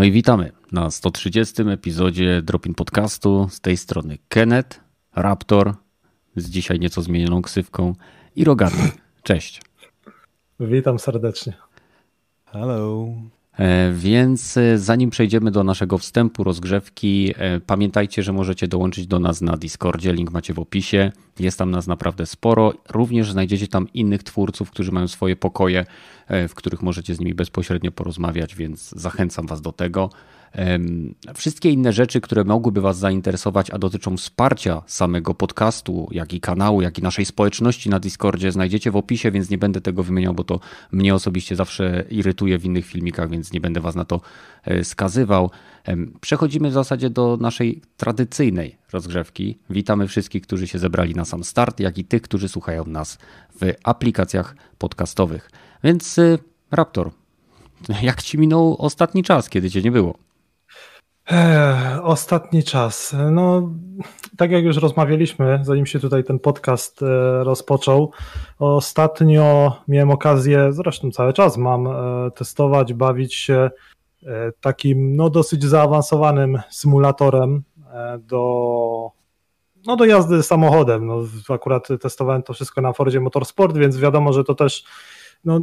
No i witamy na 130 epizodzie Dropin Podcastu. Z tej strony Kenneth, Raptor, z dzisiaj nieco zmienioną ksywką i Rogaty. Cześć. Witam serdecznie. Hello. E, więc e, zanim przejdziemy do naszego wstępu, rozgrzewki, e, pamiętajcie, że możecie dołączyć do nas na Discordzie. Link macie w opisie. Jest tam nas naprawdę sporo. Również znajdziecie tam innych twórców, którzy mają swoje pokoje, w których możecie z nimi bezpośrednio porozmawiać, więc zachęcam Was do tego. Wszystkie inne rzeczy, które mogłyby Was zainteresować, a dotyczą wsparcia samego podcastu, jak i kanału, jak i naszej społeczności na Discordzie, znajdziecie w opisie, więc nie będę tego wymieniał, bo to mnie osobiście zawsze irytuje w innych filmikach, więc nie będę Was na to e, skazywał. Przechodzimy w zasadzie do naszej tradycyjnej rozgrzewki. Witamy wszystkich, którzy się zebrali na sam start, jak i tych, którzy słuchają nas w aplikacjach podcastowych. Więc e, Raptor, jak ci minął ostatni czas, kiedy cię nie było? Ostatni czas. No, tak jak już rozmawialiśmy, zanim się tutaj ten podcast e, rozpoczął, ostatnio miałem okazję, zresztą cały czas mam, e, testować, bawić się e, takim no, dosyć zaawansowanym symulatorem do, no, do jazdy samochodem. No, akurat testowałem to wszystko na Fordzie Motorsport, więc wiadomo, że to też no,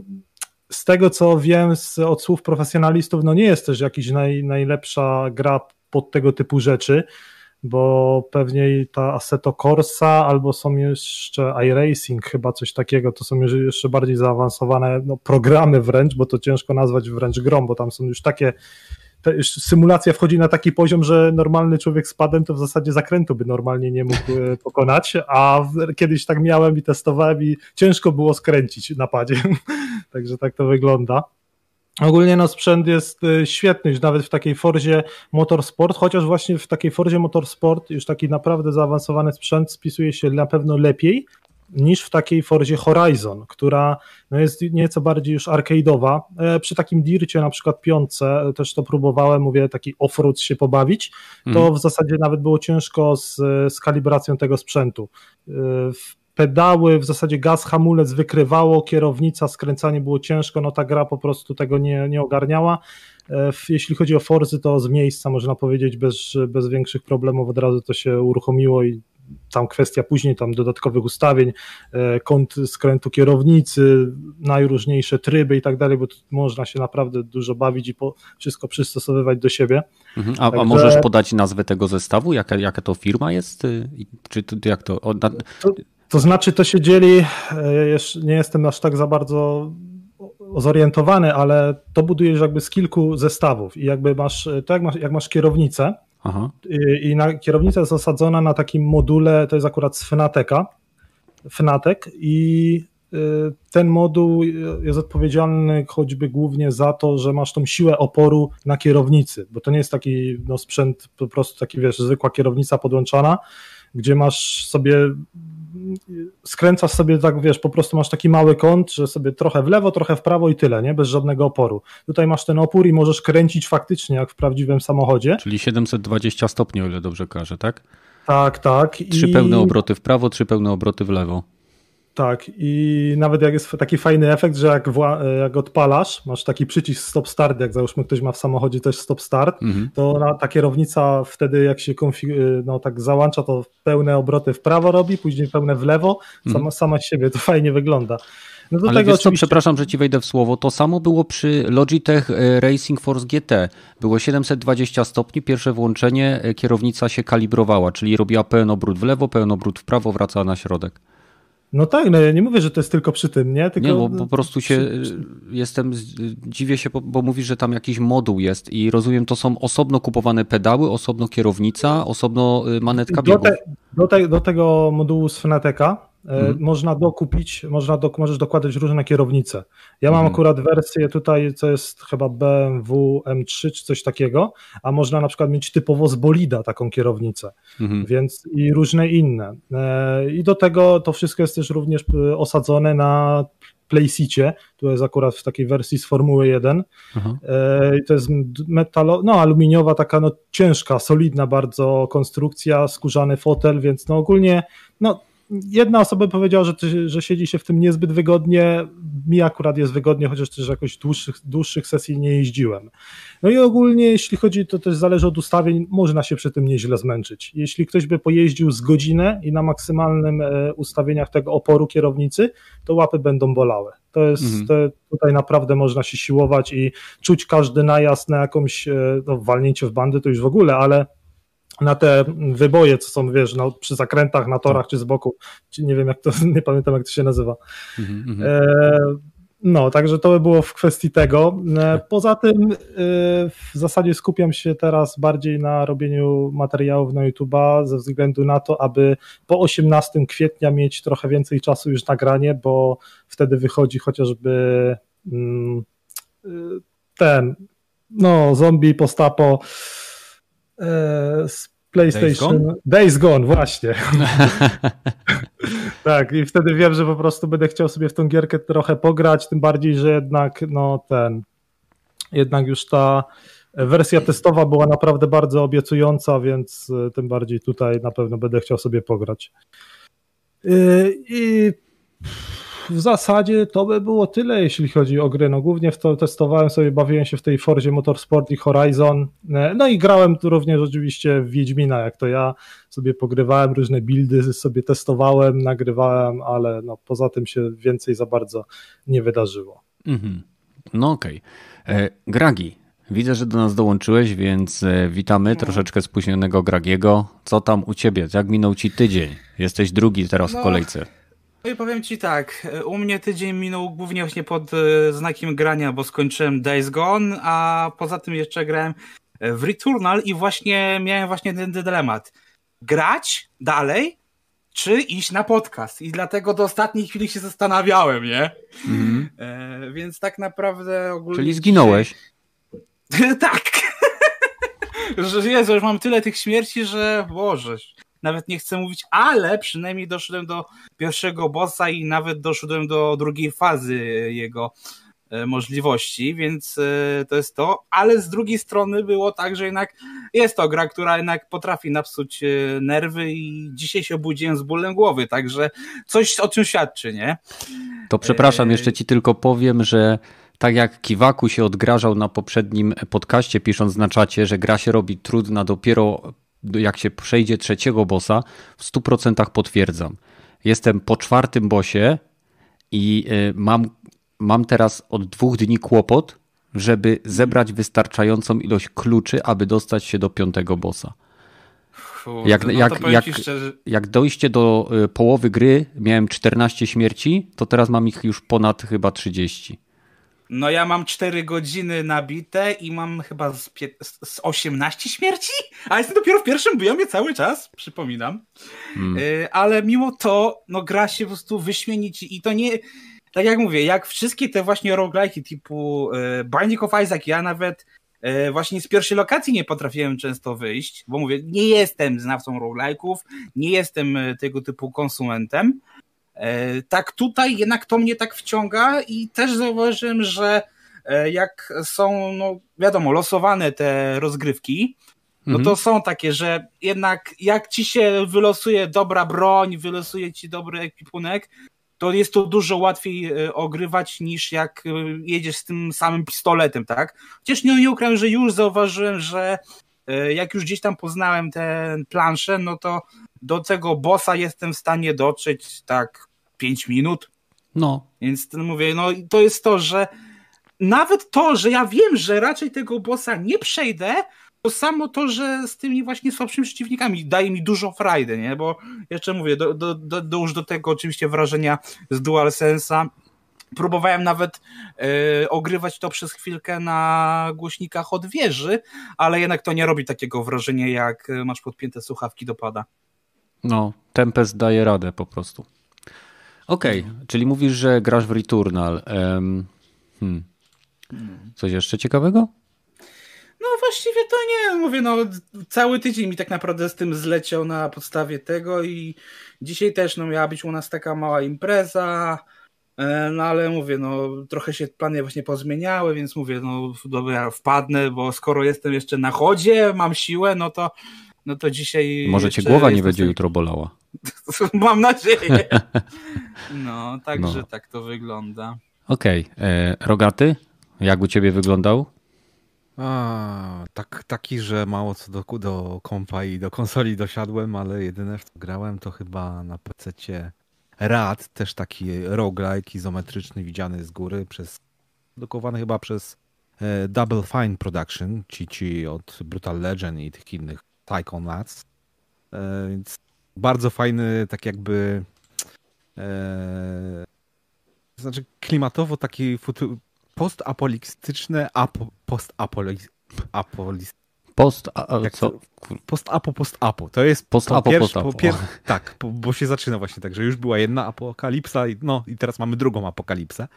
z tego co wiem z, od słów profesjonalistów, no nie jest też jakaś naj, najlepsza gra pod tego typu rzeczy, bo pewnie ta Assetto Corsa albo są jeszcze iRacing, chyba coś takiego, to są jeszcze bardziej zaawansowane no, programy wręcz, bo to ciężko nazwać wręcz grą, bo tam są już takie symulacja wchodzi na taki poziom, że normalny człowiek z padem to w zasadzie zakrętu by normalnie nie mógł e, pokonać, a kiedyś tak miałem i testowałem i ciężko było skręcić na padzie, także tak to wygląda. Ogólnie no sprzęt jest e, świetny, już nawet w takiej Forzie Motorsport, chociaż właśnie w takiej Forzie Motorsport już taki naprawdę zaawansowany sprzęt spisuje się na pewno lepiej niż w takiej Forzie Horizon, która no jest nieco bardziej już arcade'owa. E, przy takim dircie na przykład piątce e, też to próbowałem, mówię, taki offroad się pobawić, to mm. w zasadzie nawet było ciężko z, z kalibracją tego sprzętu. E, pedały, w zasadzie gaz, hamulec wykrywało, kierownica, skręcanie było ciężko, no ta gra po prostu tego nie, nie ogarniała. Jeśli chodzi o Forzy, to z miejsca można powiedzieć bez, bez większych problemów od razu to się uruchomiło i tam kwestia później tam dodatkowych ustawień, e, kąt skrętu kierownicy, najróżniejsze tryby i tak dalej, bo można się naprawdę dużo bawić i po, wszystko przystosowywać do siebie. Mhm. A, Także... a, możesz podać nazwę tego zestawu? Jaka, jaka to firma jest? Y, czy jak to... to... To znaczy to się dzieli, e, nie jestem aż tak za bardzo zorientowany, ale to budujesz jakby z kilku zestawów i jakby masz, to jak masz, jak masz kierownicę, Aha. I, na, kierownica jest osadzona na takim module, to jest akurat z Fnateka, Fnatek i y, ten moduł jest odpowiedzialny choćby głównie za to, że masz tą siłę oporu na kierownicy, bo to nie jest taki no, sprzęt, po prostu taki wiesz, zwykła kierownica podłączona, gdzie masz sobie skręcasz sobie tak, wiesz, po prostu masz taki mały kąt, że sobie trochę w lewo, trochę w prawo i tyle, nie? Bez żadnego oporu. Tutaj masz ten opór i możesz kręcić faktycznie jak w prawdziwym samochodzie. Czyli 720 stopni, o ile dobrze każę, tak? Tak, tak. Trzy I... pełne obroty w prawo, trzy pełne obroty w lewo. Tak, i nawet jak jest taki fajny efekt, że jak, jak odpalasz, masz taki przycisk stop start, jak załóżmy ktoś ma w samochodzie też stop start, mhm. to na, ta kierownica wtedy jak się no, tak załącza, to pełne obroty w prawo robi, później pełne w lewo, mhm. sama, sama z siebie, to fajnie wygląda. No Ale tego wiesz co, przepraszam, że ci wejdę w słowo, to samo było przy Logitech e, Racing Force GT. Było 720 stopni, pierwsze włączenie, e, kierownica się kalibrowała, czyli robiła pełen obrót w lewo, pełen obrót w prawo, wracała na środek. No tak, no ja nie mówię, że to jest tylko przy tym, nie? Tylko, nie, bo po prostu się przy... jestem, dziwię się, bo, bo mówisz, że tam jakiś moduł jest i rozumiem, to są osobno kupowane pedały, osobno kierownica, osobno y, manetka biegów. Do, te, do, te, do tego modułu z Fnateka Mhm. Można dokupić, można do, możesz dokładać różne kierownice. Ja mam mhm. akurat wersję tutaj, co jest chyba BMW M3 czy coś takiego, a można na przykład mieć typowo z bolida taką kierownicę, mhm. więc i różne inne. E, I do tego to wszystko jest też również e, osadzone na Playseacie, tu jest akurat w takiej wersji z Formuły 1. Mhm. I to jest metalo, no aluminiowa, taka no ciężka, solidna bardzo konstrukcja, skórzany fotel, więc no ogólnie no jedna osoba powiedziała, że, że siedzi się w tym niezbyt wygodnie. Mi akurat jest wygodnie, chociaż też jakoś dłuższych, dłuższych sesji nie jeździłem. No i ogólnie, jeśli chodzi, to też zależy od ustawień, można się przy tym nieźle zmęczyć. Jeśli ktoś by pojeździł z godzinę i na maksymalnym e, ustawieniach tego oporu kierownicy, to łapy będą bolały. To jest, mhm. to tutaj naprawdę można się siłować i czuć każdy najazd na jakąś, e, no, walnięcie w bandy to już w ogóle, ale na te wyboje, co są, wiesz, no, przy zakrętach, na torach czy z boku, czy nie wiem jak to, nie pamiętam jak to się nazywa. Mm-hmm. E, no, także to by było w kwestii tego. E, poza tym e, w zasadzie skupiam się teraz bardziej na robieniu materiałów na YouTube'a ze względu na to, aby po 18 kwietnia mieć trochę więcej czasu już nagranie, bo wtedy wychodzi chociażby mm, e, ten, no, zombie postapo z PlayStation. Days Gone, Days Gone właśnie. tak, i wtedy wiem, że po prostu będę chciał sobie w tą gierkę trochę pograć, tym bardziej, że jednak no ten, jednak już ta wersja testowa była naprawdę bardzo obiecująca, więc e, tym bardziej tutaj na pewno będę chciał sobie pograć. E, I w zasadzie to by było tyle, jeśli chodzi o gry. No głównie w to testowałem sobie, bawiłem się w tej Forzie Motorsport i Horizon. No i grałem tu również oczywiście w Wiedźmina, jak to ja sobie pogrywałem, różne buildy sobie testowałem, nagrywałem, ale no poza tym się więcej za bardzo nie wydarzyło. Mhm. No okej. Okay. E, Gragi, Widzę, że do nas dołączyłeś, więc e, witamy troszeczkę spóźnionego Gragiego. Co tam u ciebie? Jak minął ci tydzień? Jesteś drugi teraz no, w kolejce. No i powiem ci tak, u mnie tydzień minął głównie właśnie pod e, znakiem grania, bo skończyłem Days Gone, a poza tym jeszcze grałem w Returnal i właśnie miałem właśnie ten dylemat. Grać dalej, czy iść na podcast? I dlatego do ostatniej chwili się zastanawiałem, nie? Mm. E, więc tak naprawdę ogólnie... Czyli zginąłeś? tak! że Jezu, już mam tyle tych śmierci, że Boże nawet nie chcę mówić, ale przynajmniej doszedłem do pierwszego bossa i nawet doszedłem do drugiej fazy jego e, możliwości, więc e, to jest to, ale z drugiej strony było tak, że jednak jest to gra, która jednak potrafi napsuć e, nerwy i dzisiaj się obudziłem z bólem głowy, także coś o czym świadczy, nie? To przepraszam, jeszcze ci tylko powiem, że tak jak Kiwaku się odgrażał na poprzednim podcaście, pisząc na czacie, że gra się robi trudna dopiero jak się przejdzie trzeciego bossa, w 100% potwierdzam. Jestem po czwartym bosie i y, mam, mam teraz od dwóch dni kłopot, żeby zebrać wystarczającą ilość kluczy, aby dostać się do piątego bossa. jak, no jak, jak, jak dojście do y, połowy gry miałem 14 śmierci, to teraz mam ich już ponad chyba 30. No ja mam 4 godziny nabite i mam chyba z, z 18 śmierci, a jestem dopiero w pierwszym biomie cały czas, przypominam. Hmm. Y ale mimo to, no gra się po prostu wyśmienić i to nie... Tak jak mówię, jak wszystkie te właśnie roguelike'i typu y Binding of Isaac, ja nawet y właśnie z pierwszej lokacji nie potrafiłem często wyjść, bo mówię, nie jestem znawcą roguelike'ów, nie jestem y, tego typu konsumentem, tak tutaj jednak to mnie tak wciąga i też zauważyłem, że e, jak są, no wiadomo, losowane te rozgrywki, no to mhm. są takie, że jednak jak ci się wylosuje dobra broń, wylosuje ci dobry ekwipunek, to jest to dużo łatwiej e, ogrywać niż jak jedziesz z tym samym pistoletem, tak? Chociaż nie, nie ukrywam, że już zauważyłem, że jak już gdzieś tam poznałem ten planszę, no to do tego bossa jestem w stanie dotrzeć tak 5 minut. No. Więc mówię, no to jest to, że nawet to, że ja wiem, że raczej tego bossa nie przejdę, to samo to, że z tymi właśnie słabszymi przeciwnikami daje mi dużo frajdy, nie? Bo jeszcze mówię, do, do, do, do już do tego oczywiście wrażenia z DualSense'a. Próbowałem nawet e, ogrywać to przez chwilkę na głośnikach od wieży, ale jednak to nie robi takiego wrażenia, jak masz podpięte słuchawki do pada. No, Tempest daje radę po prostu. Okej, okay, czyli mówisz, że grasz w Returnal. Um, hmm. Coś jeszcze ciekawego? No właściwie to nie, mówię, no cały tydzień mi tak naprawdę z tym zleciał na podstawie tego i dzisiaj też no miała być u nas taka mała impreza, no ale mówię, no trochę się plany właśnie pozmieniały, więc mówię, no dobra, wpadnę, bo skoro jestem jeszcze na chodzie, mam siłę, no to no to dzisiaj... Może cię głowa nie będzie jutro bolała. Mam nadzieję. No, także no. tak to wygląda. Okej. Okay. E, rogaty? Jak u ciebie wyglądał? A, tak, taki, że mało co do, do kompa i do konsoli dosiadłem, ale jedyne w co grałem to chyba na PC Rad, też taki roguelike izometryczny widziany z góry przez dokowany chyba przez e, Double Fine Production, ci, ci od Brutal Legend i tych innych Tycoon Lads. E, więc bardzo fajny, tak jakby e, znaczy klimatowo taki futu, postapolistyczne, apo, postapolis, apolis, Post, a, co? Post-apo, post-apo. To jest post-apo, pierwszy, post-apo. Pier... Tak, bo, bo, się zaczyna właśnie tak, że już była jedna apokalipsa i, no, i teraz mamy drugą apokalipsę.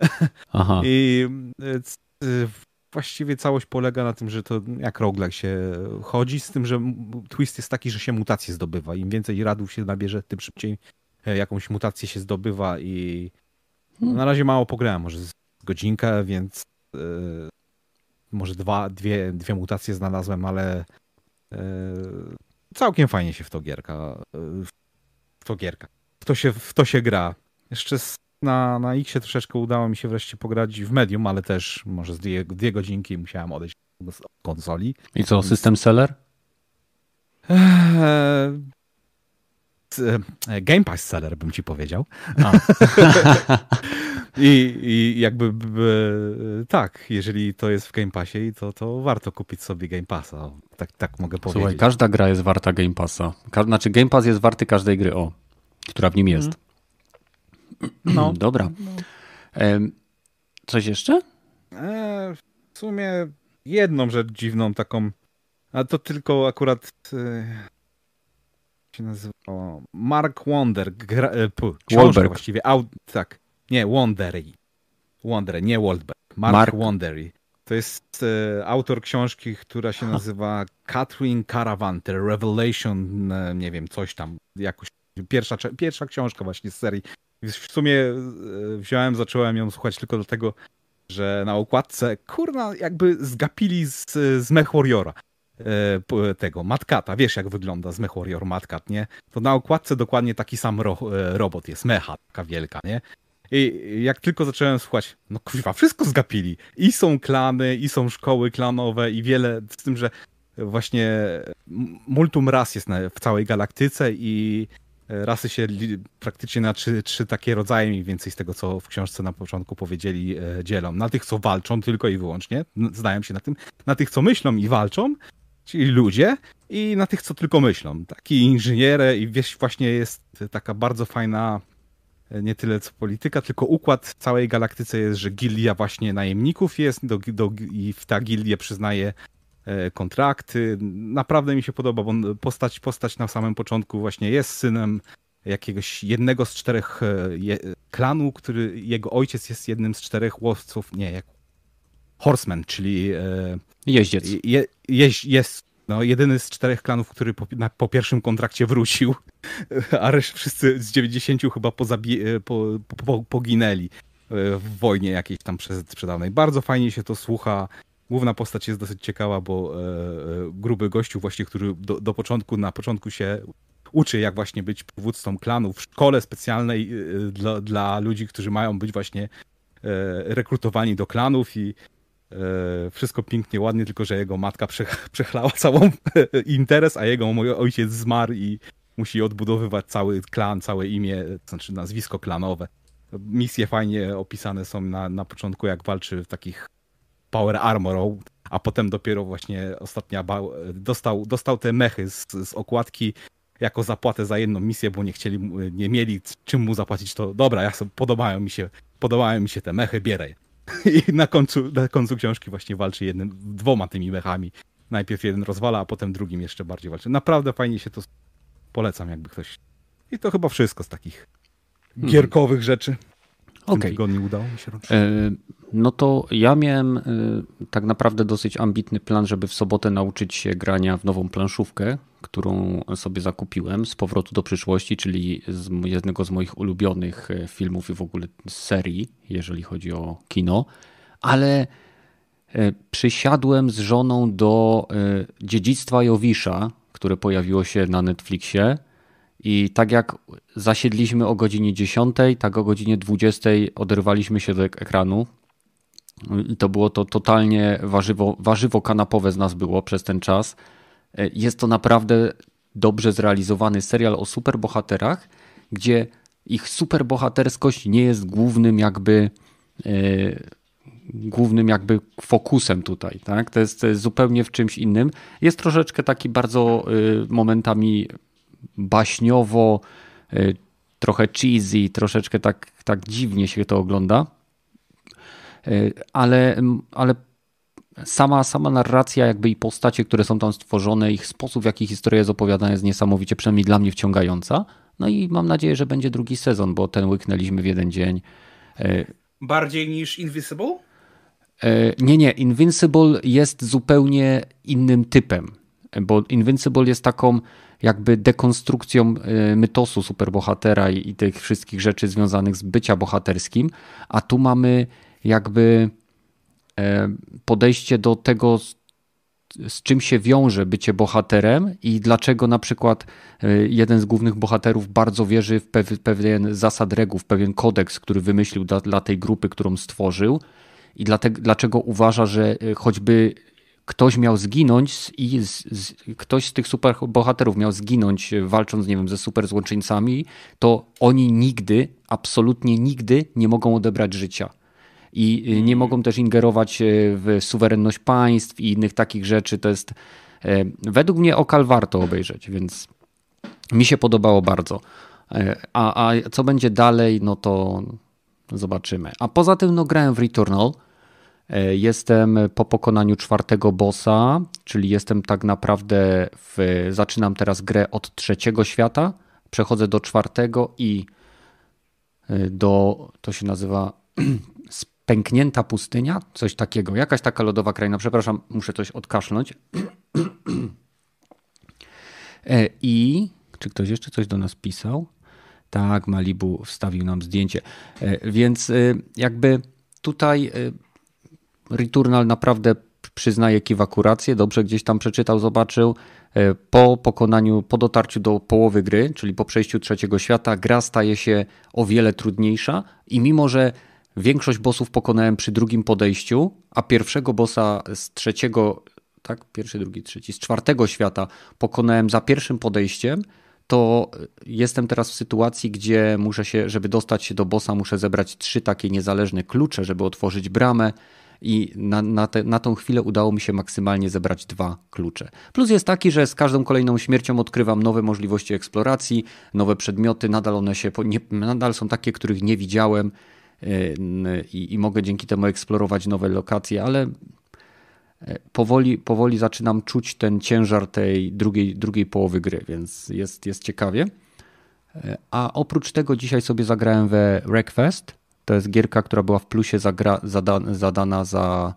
Aha. I e, właściwie całość polega na tym, że to jak roguelike się chodzi, z tym, że twist jest taki, że się mutacje zdobywa. Im więcej radów się nabierze, tym szybciej e, jakąś mutację się zdobywa i hmm. na razie mało pograłem, może z godzinkę, więc yy, może dwa, dwie, dwie mutacje znalazłem, ale yy, całkiem fajnie się w to gierka, yy, w to gierka, w to się, w to się gra. Jeszcze z na, na Xie troszeczkę udało mi się wreszcie pograć w Medium, ale też może z dwie, dwie godzinki musiałem odejść od konsoli. I co, system seller? Eee, Game Pass seller bym ci powiedział. I, I jakby tak, jeżeli to jest w Game Passie, to, to warto kupić sobie Game Passa. Tak, tak mogę powiedzieć. Słuchaj, każda gra jest warta Game Passa. Ka znaczy Game Pass jest warty każdej gry, o, która w nim jest. Mm. No. Dobra. No. Coś jeszcze? E, w sumie jedną rzecz dziwną taką, a to tylko akurat e, się nazywało Mark Wonder, gra, e, książka właściwie, au, tak, nie, Wondery. Wonder, nie Waldberg. Mark, Mark. Wondery. To jest e, autor książki, która się nazywa Catherine Caravan, The Revelation, e, nie wiem, coś tam, jakoś pierwsza, pierwsza książka właśnie z serii w sumie e, wziąłem, zacząłem ją słuchać tylko dlatego, że na okładce, kurna, jakby zgapili z, z Mech Warriora tego, Matkata, wiesz jak wygląda z Mech Warrior Matkat, nie? To na okładce dokładnie taki sam ro, e, robot jest, mecha taka wielka, nie? I jak tylko zacząłem słuchać, no kurwa, wszystko zgapili. I są klany, i są szkoły klanowe, i wiele, z tym, że właśnie multum ras jest w całej galaktyce i rasy się praktycznie na trzy, trzy takie rodzaje mniej więcej z tego, co w książce na początku powiedzieli, e, dzielą. Na tych, co walczą tylko i wyłącznie, znają się na tym, na tych, co myślą i walczą, czyli ludzie, i na tych, co tylko myślą. Taki inżynierę i wiesz, właśnie jest taka bardzo fajna e, nie tyle co polityka, tylko układ w całej galaktyce jest, że gildia właśnie najemników jest do, do, i w ta gildia przyznaje E, kontrakty. Naprawdę mi się podoba, bo postać, postać na samym początku właśnie jest synem jakiegoś jednego z czterech e, je, klanu, który jego ojciec jest jednym z czterech łowców, nie, jak horseman, czyli e, jeździec. Je, jeź, jest no, jedyny z czterech klanów, który po, na, po pierwszym kontrakcie wrócił, a reszta wszyscy z 90 chyba pozabi, po, po, poginęli w wojnie jakiejś tam przedawnej. Bardzo fajnie się to słucha. Główna postać jest dosyć ciekawa, bo e, e, gruby gościu właśnie, który do, do początku, na początku się uczy, jak właśnie być przywódcą klanu w szkole specjalnej e, dla, dla ludzi, którzy mają być właśnie rekrutowani do klanów i wszystko pięknie, ładnie, tylko że jego matka przechlała całą interes, a jego mój ojciec zmarł i musi odbudowywać cały klan, całe imię, znaczy nazwisko klanowe. Misje fajnie opisane są na, na początku, jak walczy w takich Power Armor, a potem dopiero właśnie ostatnia dostał, dostał te mechy z, z okładki jako zapłatę za jedną misję, bo nie chcieli, nie mieli czym mu zapłacić, to dobra, ja sobie, podobają mi się, podobają mi się te mechy, bierę je. I na końcu, na końcu książki właśnie walczy jednym, dwoma tymi mechami. Najpierw jeden rozwala, a potem drugim jeszcze bardziej walczy. Naprawdę fajnie się to polecam, jakby ktoś. I to chyba wszystko z takich hmm. gierkowych rzeczy. W okay. tygodniu udało mi się ruszyć. E, no to ja miałem e, tak naprawdę dosyć ambitny plan, żeby w sobotę nauczyć się grania w nową planszówkę, którą sobie zakupiłem z powrotu do przyszłości, czyli z jednego z moich ulubionych e, filmów i w ogóle serii, jeżeli chodzi o kino, ale przysiadłem z żoną do Dziedzictwa Jowisza, które pojawiło się na Netflixie I tak jak zasiedliśmy o godzinie 10, tak o godzinie 20 oderwaliśmy się do ekranu. I to było to totalnie warzywo, warzywo kanapowe z nas było przez ten czas. E, jest to naprawdę dobrze zrealizowany serial o superbohaterach, gdzie ich superbohaterskość nie jest głównym jakby yy, głównym jakby fokusem tutaj, tak? To jest, zupełnie w czymś innym. Jest troszeczkę taki bardzo yy, momentami baśniowo, trochę cheesy, troszeczkę tak, tak dziwnie się to ogląda, ale, ale sama, sama narracja jakby i postacie, które są tam stworzone, ich sposób, w jaki historia jest opowiadana jest niesamowicie, przynajmniej dla mnie wciągająca. No i mam nadzieję, że będzie drugi sezon, bo ten łyknęliśmy w jeden dzień. E, Bardziej niż Invisible? E, nie, nie. Invincible jest zupełnie innym typem, bo Invincible jest taką jakby dekonstrukcją e, mytosu superbohatera i tych wszystkich rzeczy związanych z bycia bohaterskim, a tu mamy jakby podejście do tego, z czym się wiąże bycie bohaterem i dlaczego na przykład e, jeden z głównych bohaterów bardzo wierzy w pewien zasad reguł, w pewien kodeks, który wymyślił dla, dla tej grupy, którą stworzył i dlatego, dlaczego uważa, że e, choćby ktoś miał zginąć i z, z, ktoś z tych super bohaterów miał zginąć e, walcząc, nie wiem, ze super złoczyńcami, to oni nigdy, absolutnie nigdy nie mogą odebrać życia i y, nie mogą też ingerować y, w suwerenność państw i innych takich rzeczy. To jest y, według mnie okal warto obejrzeć, więc mi się podobało bardzo. A, a co będzie dalej, no to zobaczymy. A poza tym, no grałem w Returnal. Jestem po pokonaniu czwartego bossa, czyli jestem tak naprawdę w, zaczynam teraz grę od trzeciego świata, przechodzę do czwartego i do, to się nazywa pęknięta pustynia, coś takiego, jakaś taka lodowa kraina. Przepraszam, muszę coś odkaszlnąć. E, I czy ktoś jeszcze coś do nas pisał? Tak, Malibu wstawił nam zdjęcie. E, więc e, jakby tutaj Returnal naprawdę przyznaje kiwakurację, dobrze gdzieś tam przeczytał, zobaczył. Po pokonaniu, po dotarciu do połowy gry, czyli po przejściu trzeciego świata, gra staje się o wiele trudniejsza i mimo, że Większość bossów pokonałem przy drugim podejściu, a pierwszego bossa z trzeciego, tak, pierwszy, drugi, trzeci, z czwartego świata pokonałem za pierwszym podejściem, to jestem teraz w sytuacji, gdzie muszę się, żeby dostać się do bossa, muszę zebrać trzy takie niezależne klucze, żeby otworzyć bramę. I na, na, te, na tą chwilę udało mi się maksymalnie zebrać dwa klucze. Plus jest taki, że z każdą kolejną śmiercią odkrywam nowe możliwości eksploracji, nowe przedmioty, nadal one się, nie, nadal są takie, których nie widziałem i, i mogę dzięki temu eksplorować nowe lokacje, ale e, powoli, powoli zaczynam czuć ten ciężar tej drugiej, drugiej połowy gry, więc jest, jest ciekawie. E, a oprócz tego dzisiaj sobie zagrałem we Wreckfest. To jest gierka, która była w plusie zagra, zada, zadana za,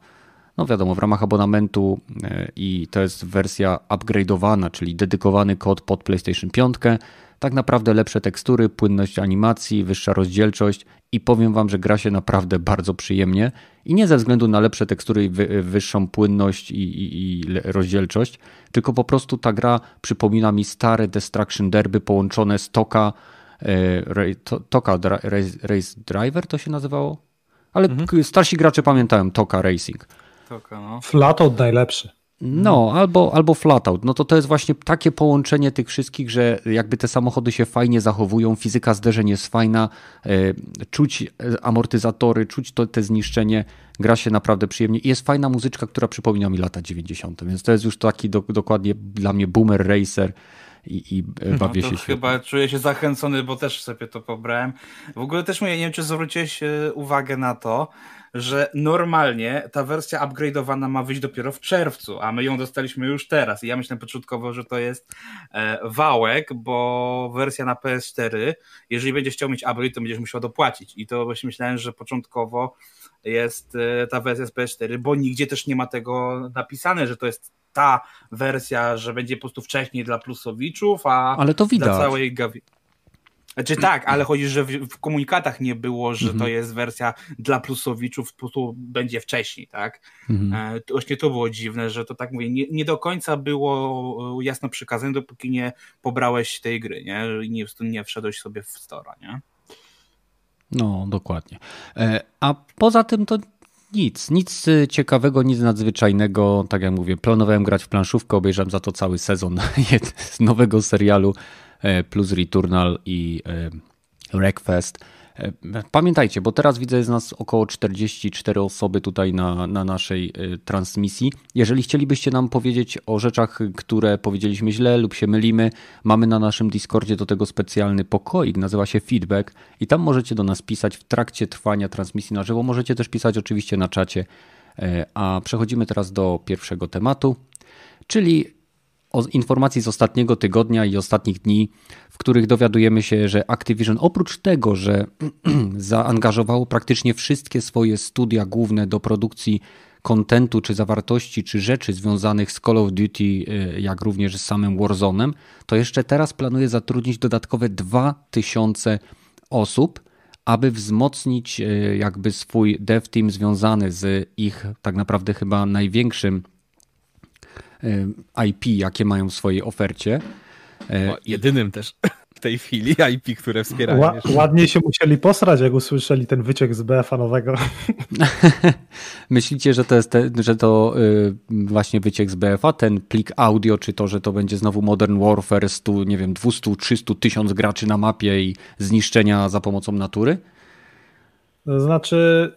no wiadomo, w ramach abonamentu e, i to jest wersja upgrade'owana, czyli dedykowany kod pod PlayStation 5 tak naprawdę lepsze tekstury, płynność animacji, wyższa rozdzielczość i powiem Wam, że gra się naprawdę bardzo przyjemnie i nie ze względu na lepsze tekstury i wyższą płynność i, i, i rozdzielczość, tylko po prostu ta gra przypomina mi stare Destruction Derby połączone z Toka, e, to, Toka Race, Race, Driver to się nazywało? Ale mhm. starsi gracze pamiętają Toka Racing. Toka, no. Flatout najlepszy. No, albo, albo flatout. No to to jest właśnie takie połączenie tych wszystkich, że jakby te samochody się fajnie zachowują, fizyka zderzeń jest fajna, e, czuć e, amortyzatory, czuć to, te zniszczenie, gra się naprawdę przyjemnie i jest fajna muzyczka, która przypomina mi lata 90. Więc to jest już taki do, dokładnie dla mnie boomer racer i, i e, no bawię no się Chyba świetnie. czuję się zachęcony, bo też sobie to pobrałem. W ogóle też mówię, nie wiem, czy zwróciłeś uwagę na to, że normalnie ta wersja upgrade'owana ma wyjść dopiero w czerwcu, a my ją dostaliśmy już teraz. I ja myślałem początkowo, że to jest e, wałek, bo wersja na PS4, jeżeli będziesz chciał mieć upgrade, to będziesz musiał dopłacić. I to właśnie myślałem, że początkowo jest e, ta wersja z PS4, bo nigdzie też nie ma tego napisane, że to jest ta wersja, że będzie po prostu wcześniej dla plusowiczów, a Ale to widać. dla całej gawi. Znaczy tak, ale chodzi, że w, komunikatach nie było, że mhm. to jest wersja dla plusowiczów, tu będzie wcześniej, tak? Mhm. E, to właśnie to było dziwne, że to tak mówię, nie, nie, do końca było e, jasno przykazane, dopóki nie pobrałeś tej gry, nie? I nie, nie wszedłeś sobie w stora, nie? No, dokładnie. E, a poza tym to nic, nic ciekawego, nic nadzwyczajnego. Tak jak mówię, planowałem grać w planszówkę, obejrzałem za to cały sezon nowego serialu plus Returnal i e, Wreckfest. E, pamiętajcie, bo teraz widzę jest nas około 44 osoby tutaj na, na naszej transmisji. Jeżeli chcielibyście nam powiedzieć o rzeczach, które powiedzieliśmy źle lub się mylimy, mamy na naszym Discordzie do tego specjalny pokoik, nazywa się Feedback i tam możecie do nas pisać w trakcie trwania transmisji na żywo. Możecie też pisać oczywiście na czacie. A przechodzimy teraz do pierwszego tematu, czyli informacji z ostatniego tygodnia i ostatnich dni, w których dowiadujemy się, że Activision oprócz tego, że zaangażowało praktycznie wszystkie swoje studia główne do produkcji kontentu, czy zawartości, czy rzeczy związanych z Call of Duty, y, jak również z samym Warzone'em, to jeszcze teraz planuje zatrudnić dodatkowe 2000 osób, aby wzmocnić y, jakby swój dev team związany z ich tak naprawdę chyba największym IP, jakie mają w swojej ofercie. O, jedynym też w tej chwili IP, które wspierają. Ła, ładnie się musieli posrać, jak usłyszeli ten wyciek z BF-a nowego. Myślicie, że to jest te, że to y, właśnie wyciek z BF-a, ten plik audio, czy to, że to będzie znowu Modern Warfare 100, nie wiem, 200, 300, 1000 graczy na mapie i zniszczenia za pomocą natury? To znaczy,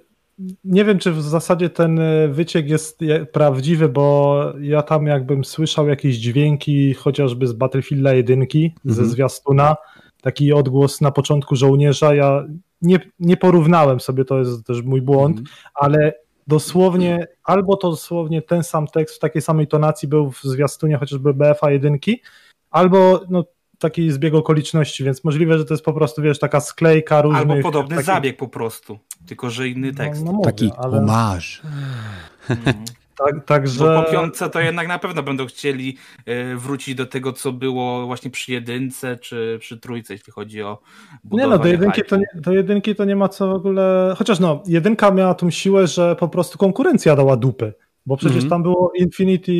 nie wiem, czy w zasadzie ten e, wyciek jest prawdziwy, bo ja tam jakbym słyszał jakieś dźwięki chociażby z Battlefielda 1, mhm. ze zwiastuna, taki odgłos na początku żołnierza. Ja nie, nie porównałem sobie, to jest też mój błąd, mhm. ale dosłownie, albo to dosłownie ten sam tekst w takiej samej tonacji był w zwiastunie chociażby BFA 1, albo no, taki zbieg okoliczności, więc możliwe, że to jest po prostu, wiesz, taka sklejka różnych... Albo podobny taki... zabieg po prostu, tylko że inny no, tekst. No, no mówię, taki ale... Tak, także... Bo po piątce to jednak na pewno będą chcieli e, wrócić do tego, co było właśnie przy jedynce czy przy trójce, jeśli chodzi o Nie no, do jedynki, to nie, do jedynki to nie ma co w ogóle... Chociaż no, jedynka miała tą siłę, że po prostu konkurencja dała dupy. Bo przecież mm -hmm. tam było Infinity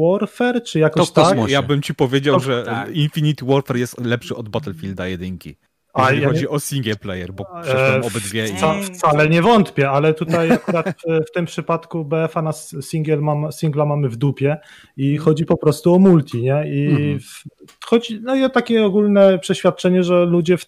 Warfare, czy jakoś to tak? Ja bym ci powiedział, to, że tak. Infinity Warfare jest lepszy od Battlefielda jedynki. A jeżeli ja chodzi nie... o single player, bo e, przeszedłem obydwie. Wca, i... Wcale nie wątpię, ale tutaj akurat w, w tym przypadku BFA na single mam, singla mamy w dupie i chodzi po prostu o multi, nie? I mhm. w, chodzi, no ja takie ogólne przeświadczenie, że ludzie w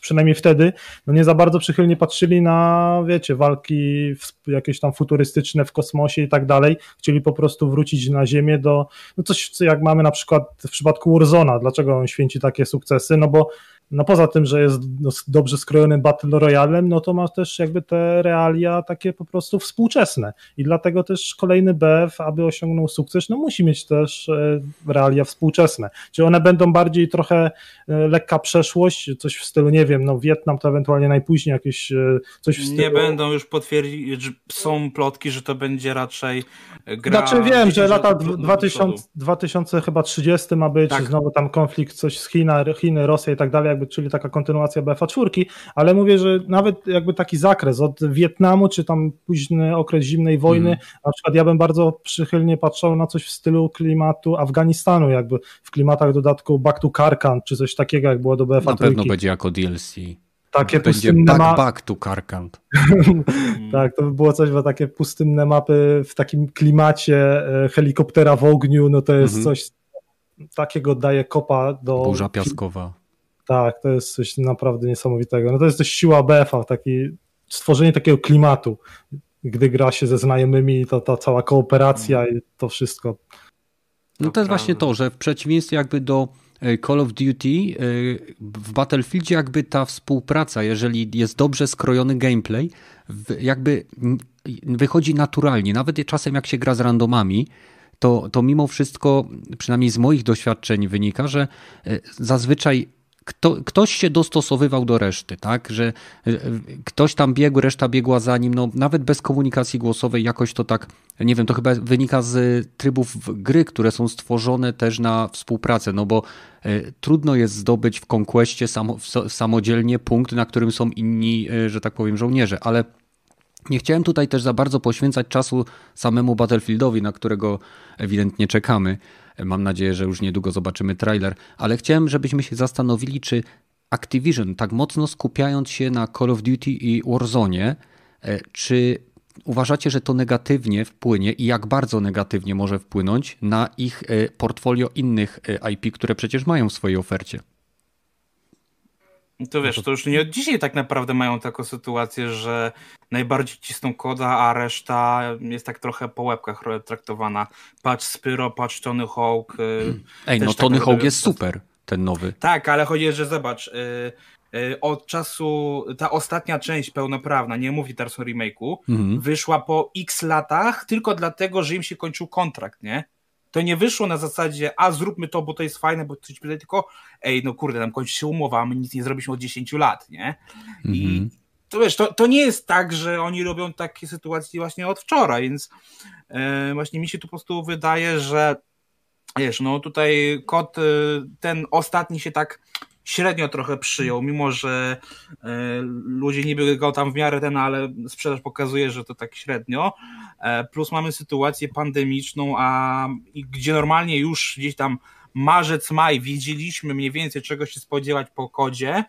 przynajmniej wtedy, no nie za bardzo przychylnie patrzyli na, wiecie, walki jakieś tam futurystyczne w kosmosie i tak dalej. Chcieli po prostu wrócić na Ziemię do, no coś, co jak mamy na przykład w przypadku Warzona. Dlaczego on święci takie sukcesy? No bo no poza tym, że jest no, dobrze skrojonym Battle Royalem, no to ma też jakby te realia takie po prostu współczesne i dlatego też kolejny BF, aby osiągnął sukces, no musi mieć też e, realia współczesne. Czy one będą bardziej trochę e, lekka przeszłość, coś w stylu, nie wiem, no Wietnam to ewentualnie najpóźniej jakieś e, coś w stylu... Nie będą już potwierdzić, są plotki, że to będzie raczej gra... Znaczy wiem, że lata 2000, 2000 chyba 30 ma być, tak. znowu tam konflikt coś z China, Chiny, Rosja i tak dalej, jakby, czyli taka kontynuacja BFA 4, ale mówię, że nawet jakby taki zakres od Wietnamu, czy tam późny okres zimnej wojny, mm. na przykład ja bym bardzo przychylnie patrzał na coś w stylu klimatu Afganistanu, jakby w klimatach dodatku Back to Karkan, czy coś takiego, jak było do BFA Na pewno będzie jako DLC. Takie Będzie pustynne back, back to Karkant. tak, to by było coś, bo takie pustynne mapy w takim klimacie e, helikoptera w ogniu, no to jest mm -hmm. coś takiego daje kopa do... Burza piaskowa. Tak, to jest coś naprawdę niesamowitego. No to jest też siła BF-a, taki, stworzenie takiego klimatu, gdy gra się ze znajomymi, to ta cała kooperacja i to wszystko. No to jest właśnie to, że w przeciwieństwie jakby do e, Call of Duty e, w Battlefieldzie jakby ta współpraca, jeżeli jest dobrze skrojony gameplay, jakby wychodzi naturalnie. Nawet czasem jak się gra z randomami, to, to mimo wszystko, przynajmniej z moich doświadczeń wynika, że e, zazwyczaj kto, ktoś się dostosowywał do reszty, tak? Że e, ktoś tam biegł, reszta biegła za nim, no nawet bez komunikacji głosowej jakoś to tak, nie wiem, to chyba wynika z trybów gry, które są stworzone też na współpracę, no bo e, trudno jest zdobyć w Conquestie samo, samodzielnie punkt, na którym są inni, e, że tak powiem, żołnierze, ale nie chciałem tutaj też za bardzo poświęcać czasu samemu Battlefieldowi, na którego ewidentnie czekamy. Mam nadzieję, że już niedługo zobaczymy trailer, ale chciałem, żebyśmy się zastanowili, czy Activision, tak mocno skupiając się na Call of Duty i Warzone, e, czy uważacie, że to negatywnie wpłynie i jak bardzo negatywnie może wpłynąć na ich e, portfolio innych e, IP, które przecież mają w swojej ofercie? To wiesz, to już nie od dzisiaj tak naprawdę mają taką sytuację, że najbardziej cisną koda, a reszta jest tak trochę po łebkach traktowana. Patrz Spyro, patrz Tony Hawk. Y, Ej, no tak Tony Hawk jest super, ten nowy. Tak, ale chodzi, że zobacz, y, y, od czasu, ta ostatnia część pełnoprawna, nie mówi teraz o remake'u, mhm. wyszła po x latach tylko dlatego, że im się kończył kontrakt, nie? To nie wyszło na zasadzie, a zróbmy to, bo to jest fajne, bo coś tutaj tylko, ej, no kurde, nam kończy się umowa, a my nic nie zrobiliśmy od 10 lat, nie? I mhm. to wiesz, to, to nie jest tak, że oni robią takie sytuacje właśnie od wczoraj, więc e, właśnie mi się tu po prostu wydaje, że wiesz, no tutaj kod e, ten ostatni się tak średnio trochę przyjął, mimo że e, ludzie niby go tam w miarę ten, ale sprzedaż pokazuje, że to tak średnio. E, plus mamy sytuację pandemiczną, a gdzie normalnie już gdzieś tam marzec, maj widzieliśmy mniej więcej czego się spodziewać po kodzie.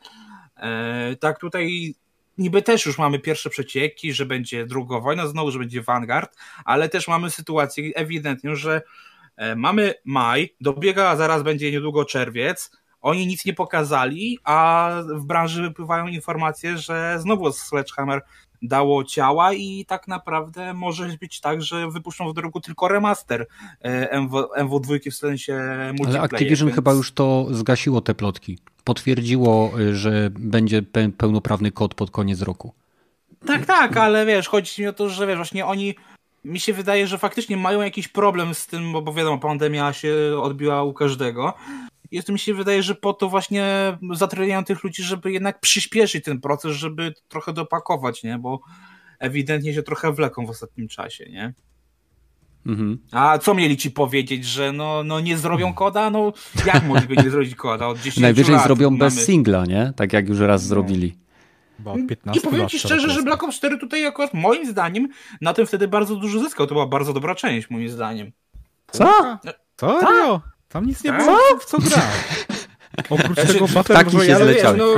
E, tak tutaj niby też już mamy pierwsze przecieki, że będzie druga wojna znowu, że będzie Vanguard, ale też mamy sytuację ewidentnie, że mamy maj, dobiega, a zaraz będzie niedługo czerwiec, oni nic nie pokazali, a w branży wypływają informacje, że znowu Sledgehammer dało ciała i tak naprawdę może być tak, że wypuszczą w drogu tylko remaster MW, MW2 w sensie multiplayer. Ale Activision więc... chyba już to zgasiło te plotki. Potwierdziło, y, że będzie pełnoprawny kod pod koniec roku. Tak, tak, ale wiesz, chodzi mi o to, że wiesz, właśnie oni mi się wydaje, że faktycznie mają jakiś problem z tym, bo, bo wiadomo, pandemia się odbiła u każdego, jest mi się wydaje, że po to właśnie zatrudniają tych ludzi, żeby jednak przyspieszyć ten proces, żeby trochę dopakować, nie? Bo ewidentnie się trochę wleką w ostatnim czasie, nie? Mhm. A co mieli ci powiedzieć, że no, no nie zrobią koda? No jak mogliby nie zrobić koda od 10 Najwyżej lat zrobią mamy... bez singla, nie? Tak jak już raz no. zrobili. I powiem ci szczerze, że Black Ops 4 tutaj akurat moim zdaniem na tym wtedy bardzo dużo zyskał. To była bardzo dobra część moim zdaniem. Co? Co? Tak. Tam nic nie było, co? w co grać. Oprócz znaczy, tego Battle Royale, no,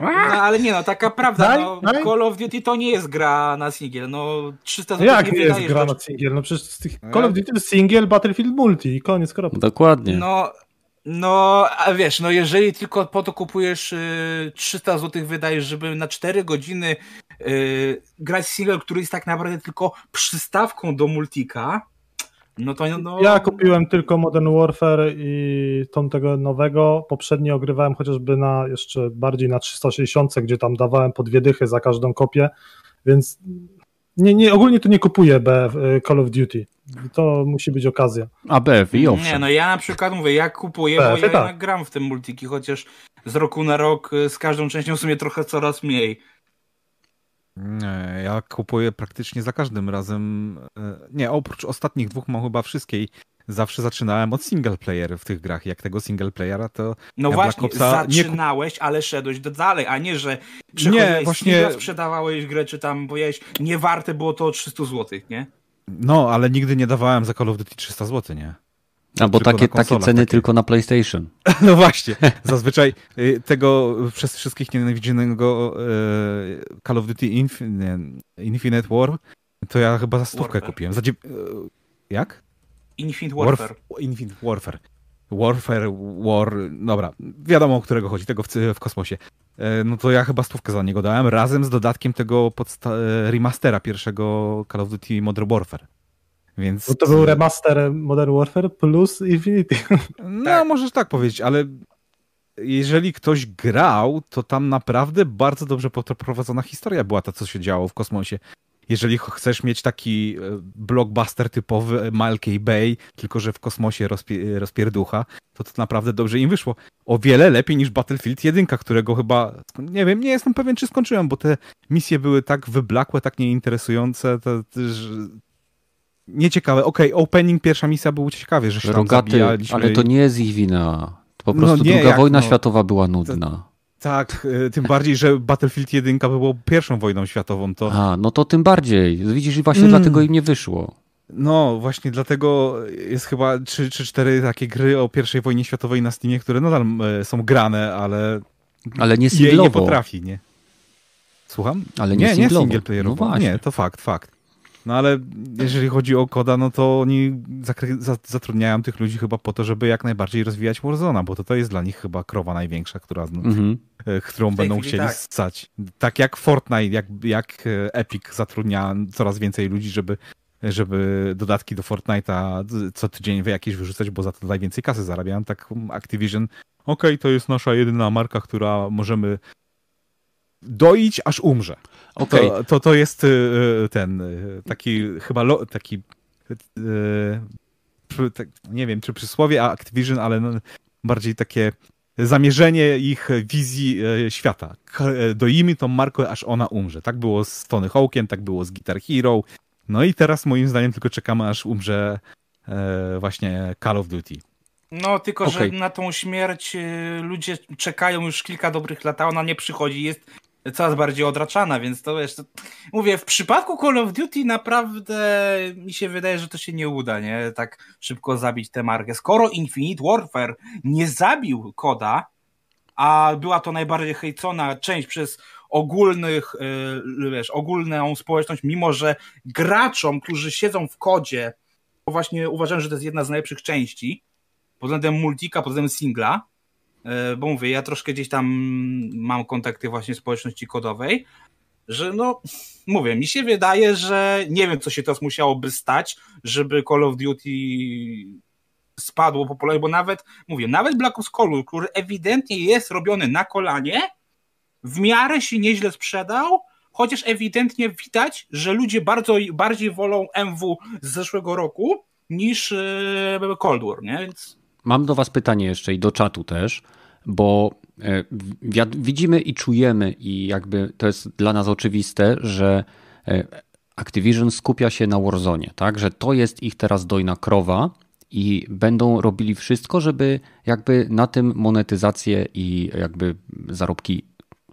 no, ale nie no, taka prawda, no, Call of Duty to nie jest gra na singiel, no 300 zł Jak nie jest gra na singiel? No przecież z tych Call of Duty to singiel, Battlefield multi i koniec, kropka. Dokładnie. No, no, a wiesz, no jeżeli tylko po to kupujesz y, 300 zł wydajesz, żeby na 4 godziny y, grać single, który jest tak naprawdę tylko przystawką do multika, no to no... Ja kupiłem tylko Modern Warfare i tą tego nowego. Poprzednio ogrywałem chociażby na jeszcze bardziej na 360, gdzie tam dawałem po dwie dychy za każdą kopię, więc nie, nie, ogólnie to nie kupuję BF, y, Call of Duty. To musi być okazja. A BF i owszem. Nie, no ja na przykład mówię, jak kupuję, BF, bo ja tak. gram w tym multiki, chociaż z roku na rok y, z każdą częścią w sumie trochę coraz mniej. Nie, ja kupuję praktycznie za każdym razem. E, nie, oprócz ostatnich dwóch mam chyba wszystkie. Zawsze zaczynałem od single player w tych grach. Jak tego single playera to. No ja właśnie, zaczynałeś, nie... ale szedłeś do dalej, a nie, że nie, właśnie sprzedawałeś grę, czy tam bojeś, nie warte było to 300 zł, nie? No, ale nigdy nie dawałem za Call of Duty 300 zł, nie? A bo takie, takie ceny takie. tylko na PlayStation. No właśnie. Zazwyczaj y, tego przez wszystkich nienawidzonego y, Call of Duty Infinite War to ja chyba za stówkę Warfare. kupiłem. Za, y, jak? Infinite Warfare. Warf Infinite Warfare. Warfare, War, dobra, wiadomo o którego chodzi, tego w, w, kosmosie. No to ja chyba stówkę za niego dałem, razem z dodatkiem tego remastera pierwszego Call of Duty Modern Warfare. Więc... Bo to był remaster Modern Warfare plus Infinity. No, tak. możesz tak powiedzieć, ale jeżeli ktoś grał, to tam naprawdę bardzo dobrze poprowadzona historia była to, co się działo w kosmosie. jeżeli chcesz mieć taki e, blockbuster typowy e, Milky Bay, tylko że w kosmosie rozpie rozpierducha, to to naprawdę dobrze im wyszło. O wiele lepiej niż Battlefield 1, którego chyba, nie wiem, nie jestem pewien, czy skończyłem, bo te misje były tak wyblakłe, tak nieinteresujące, to, to, że nieciekawe. Okej, okay, opening, pierwsza misja był ciekawie, że się Rogaty, ale to nie jest ich wina. Po no prostu no nie, druga wojna no, światowa była nudna. Tak, y, tym bardziej, że Battlefield 1 było pierwszą wojną światową. To... A, no to tym bardziej. Widzisz, i właśnie mm. dlatego im nie wyszło. No, właśnie dlatego jest chyba 3 czy 4 takie gry o pierwszej wojnie światowej na Steamie, które nadal e, są grane, ale, ale nie, singlowo. nie potrafi, nie? Słucham? Ale nie, nie, nie single playerowo. No nie, to fakt, fakt. No ale jeżeli chodzi o koda, no to oni zatrudniają tych ludzi chyba po to, żeby jak najbardziej rozwijać Warzona, bo to, to jest dla nich chyba krowa największa, która, mhm. E, którą będą chcieli tak. ssać. Tak jak Fortnite, jak, jak e, Epic zatrudnia coraz więcej ludzi, żeby żeby dodatki do Fortnite'a co tydzień jakieś wyrzucać, bo za to najwięcej kasy zarabiają, tak Activision, okej, okay, to jest nasza jedyna marka, która możemy doić, aż umrze. Okay. To, to, to jest y, y, ten y, taki chyba lo, taki tak, nie wiem, czy przysłowie Activision, ale no, bardziej takie zamierzenie ich wizji świata. Doimy tą markę, aż ona umrze. Tak było z Tony Hawkiem, tak było z Guitar Hero. No i teraz moim zdaniem tylko czekamy, aż umrze właśnie Call of Duty. No, tylko okay. że na tą śmierć ludzie czekają już kilka dobrych lat, a ona nie przychodzi. Jest coraz bardziej odraczana, więc to wiesz, to, mówię, w przypadku Call of Duty naprawdę mi się wydaje, że to się nie uda, nie? Tak szybko zabić tę markę. Skoro Infinite Warfare nie zabił koda, a była to najbardziej hejcona część przez ogólnych, yy, wiesz, ogólną społeczność, mimo że graczom, którzy siedzą w kodzie, właśnie uważam, że to jest jedna z najlepszych części, pod względem multika, pod względem singla, bo mówię, ja troszkę gdzieś tam mam kontakty właśnie społeczności kodowej, że no, mówię, mi się wydaje, że nie wiem, co się teraz musiałoby stać, żeby Call of Duty spadło popularność, bo nawet, mówię, nawet Black Ops Call, który ewidentnie jest robiony na kolanie, w miarę się nieźle sprzedał, chociaż ewidentnie widać, że ludzie bardzo, bardziej wolą MW z zeszłego roku niż e, Cold War, nie? Więc... Mam do was pytanie jeszcze i do czatu też bo e, widzimy i czujemy, i jakby to jest dla nas oczywiste, że e, Activision skupia się na Warzone, tak? Że to jest ich teraz dojna krowa i będą robili wszystko, żeby jakby na tym monetyzację i jakby zarobki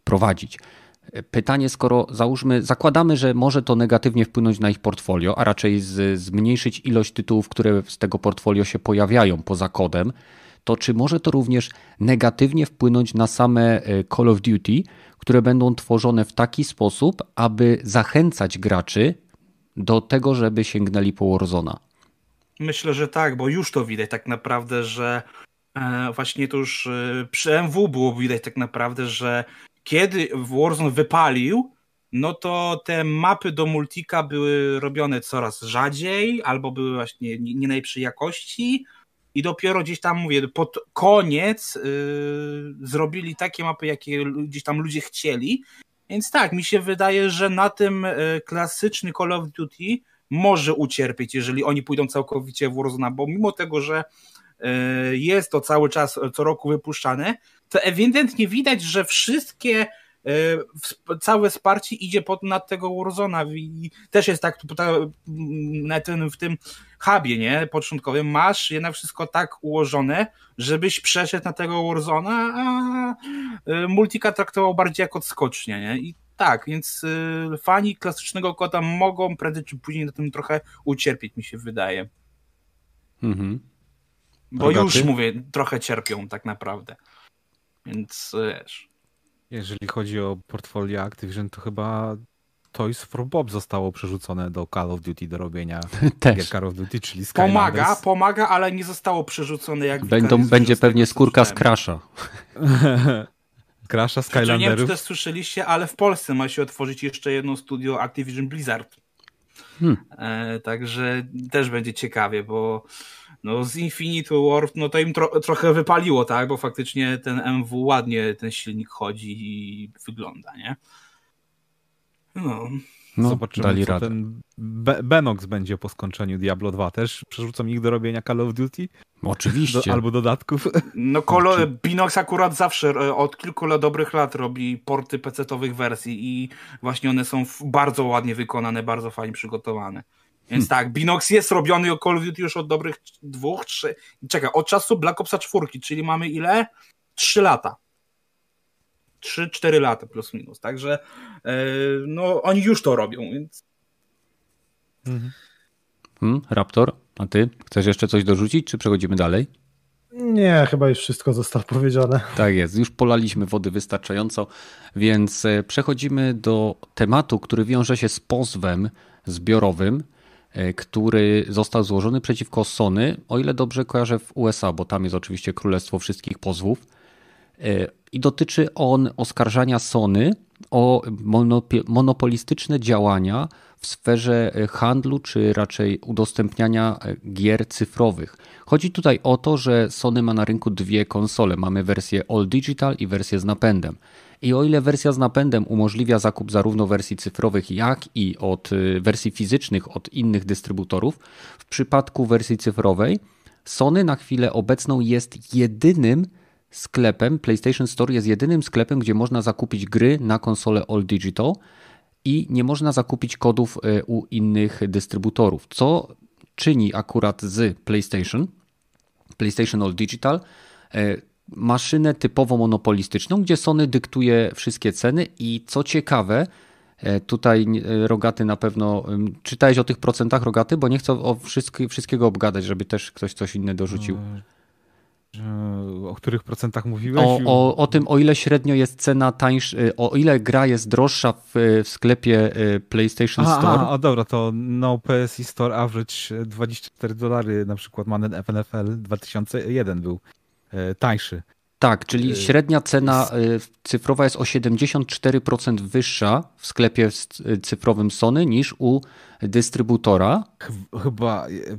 prowadzić. Pytanie, skoro załóżmy, zakładamy, że może to negatywnie wpłynąć na ich portfolio, a raczej z, zmniejszyć ilość tytułów, które z tego portfolio się pojawiają poza kodem, to czy może to również negatywnie wpłynąć na same e, Call of Duty, które będą tworzone w taki sposób, aby zachęcać graczy do tego, żeby sięgnęli po Warzona? Myślę, że tak, bo już to widać tak naprawdę, że e, właśnie to już e, przy MW było widać tak naprawdę, że kiedy Warzone wypalił, no to te mapy do multika były robione coraz rzadziej, albo były właśnie nie najlepszej jakości, i dopiero gdzieś tam, mówię, pod koniec yy, zrobili takie mapy, jakie gdzieś tam ludzie chcieli. Więc tak, mi się wydaje, że na tym yy, klasyczny Call of Duty może ucierpieć, jeżeli oni pójdą całkowicie w Warzone, bo mimo tego, że yy, jest to cały czas co roku wypuszczane, to ewidentnie widać, że wszystkie E, całe wsparcie idzie pod, nad tego Warzona i też jest tak na ten, w tym hubie, nie, początkowym, masz jednak wszystko tak ułożone, żebyś przeszedł na tego Warzona, a e, multika traktował bardziej jako skocznie, nie, i tak, więc e, fani klasycznego kota mogą prędzej czy później na tym trochę ucierpieć, mi się wydaje. Mhm. Bo już mówię, trochę cierpią tak naprawdę. Więc wiesz. Jeżeli chodzi o portfolio Activision, to chyba Toys for Bob zostało przerzucone do Call of Duty do robienia Też. Call of Duty, czyli Skylanders. Pomaga, pomaga, ale nie zostało przerzucone jak Będą, Będzie pewnie skórka z Crasha. Crasha, Skylanderów. Nie wiem, czy też słyszeliście, ale w Polsce ma się otworzyć jeszcze jedno studio Activision Blizzard. Hmm. E, także też będzie ciekawie, bo no z Infinity Warp, no to im tro trochę wypaliło, tak, bo faktycznie ten MW ładnie ten silnik chodzi i wygląda, nie? No, No, Zobaczymy, dali co radę. ten Be Benox będzie po skończeniu Diablo 2. Też przerzucą ich do robienia Call of Duty? Oczywiście. Do, albo dodatków. No Kolo, Binox akurat zawsze e, od kilku lat, dobrych lat robi porty PC-owych wersji i właśnie one są bardzo ładnie wykonane, bardzo fajnie przygotowane. Więc hmm. tak, Binox jest robiony o Call of Duty już od dobrych dwóch, trzy, czekaj, od czasu Black Opsa 4, czyli mamy ile? Trzy lata. 3-4 lata plus minus. Także e, no, oni już to robią, więc. Mhm. Hmm, Raptor, a ty chcesz jeszcze coś dorzucić, czy przechodzimy dalej? Nie, chyba już wszystko zostało powiedziane. Tak jest, już polaliśmy wody wystarczająco, więc e, przechodzimy do tematu, który wiąże się z pozwem zbiorowym, który został złożony przeciwko Sony, o ile dobrze kojarzę w USA, bo tam jest oczywiście królestwo wszystkich pozwów. E, I dotyczy on oskarżania Sony o monopolistyczne działania w sferze e, handlu, czy raczej udostępniania e, gier cyfrowych. Chodzi tutaj o to, że Sony ma na rynku dwie konsole. Mamy wersję All Digital i wersję z napędem. I o ile wersja z napędem umożliwia zakup zarówno wersji cyfrowych, jak i od wersji fizycznych od innych dystrybutorów, w przypadku wersji cyfrowej Sony na chwilę obecną jest jedynym sklepem, PlayStation Store jest jedynym sklepem, gdzie można zakupić gry na konsolę All Digital i nie można zakupić kodów e, u innych dystrybutorów, co czyni akurat z PlayStation, PlayStation All Digital, e, maszynę typowo monopolistyczną, gdzie Sony dyktuje wszystkie ceny i co ciekawe, e, Tutaj Rogaty na pewno. Czytałeś o tych procentach Rogaty, bo nie chcę o wszystkiego obgadać, żeby też ktoś coś inne dorzucił. O których procentach mówiłeś? O, o, o tym, o ile średnio jest cena tańsza, o ile gra jest droższa w, w sklepie PlayStation aha, Store. A, dobra, to no PSI Store average 24 dolary, na przykład ma NFL 2001 był e, tańszy. Tak, czyli e, średnia cena cyfrowa jest o 74% wyższa w sklepie cyfrowym Sony niż u dystrybutora. Chyba E,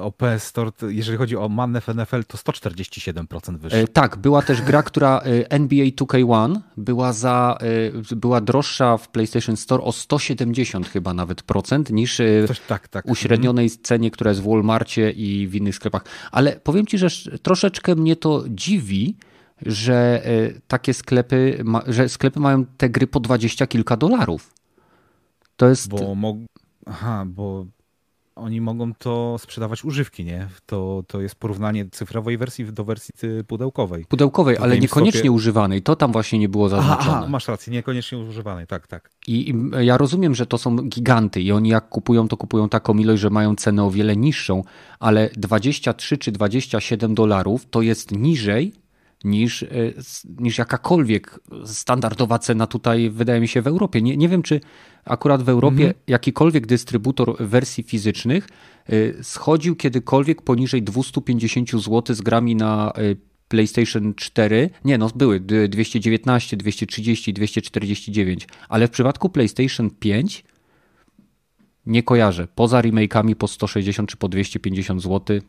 o PS Store, jeżeli chodzi o Manef NFL, to 147% wyższe. E, tak, była też gra, która e, NBA 2K1 była za była droższa w PlayStation Store o 170 chyba nawet procent niż Coś, tak, tak. uśrednionej mhm. cenie, która jest w Walmartie i w innych sklepach. Ale powiem ci, że troszeczkę mnie to dziwi, że takie sklepy, że sklepy mają te gry po 20 kilka dolarów. To jest. Bo mo... Aha, bo oni mogą to sprzedawać używki, nie? To, to jest porównanie cyfrowej wersji do wersji pudełkowej. Pudełkowej, ale niekoniecznie stopie... używanej. To tam właśnie nie było zaznaczone. Aha, masz rację, niekoniecznie używanej, tak, tak. I, I, ja rozumiem, że to są giganty i oni jak kupują, to kupują taką ilość, że mają cenę o wiele niższą, ale 23 czy 27 dolarów to jest niżej niż, e, niż jakakolwiek standardowa cena tutaj, wydaje mi się, w Europie. Nie, nie wiem, czy akurat w Europie mhm. jakikolwiek dystrybutor wersji fizycznych e, schodził kiedykolwiek poniżej 250 zł z grami na e, PlayStation 4. Nie, no były 219, 230, 249, ale w przypadku PlayStation 5 nie kojarzę. Poza remake'ami po 160 czy po 250 zł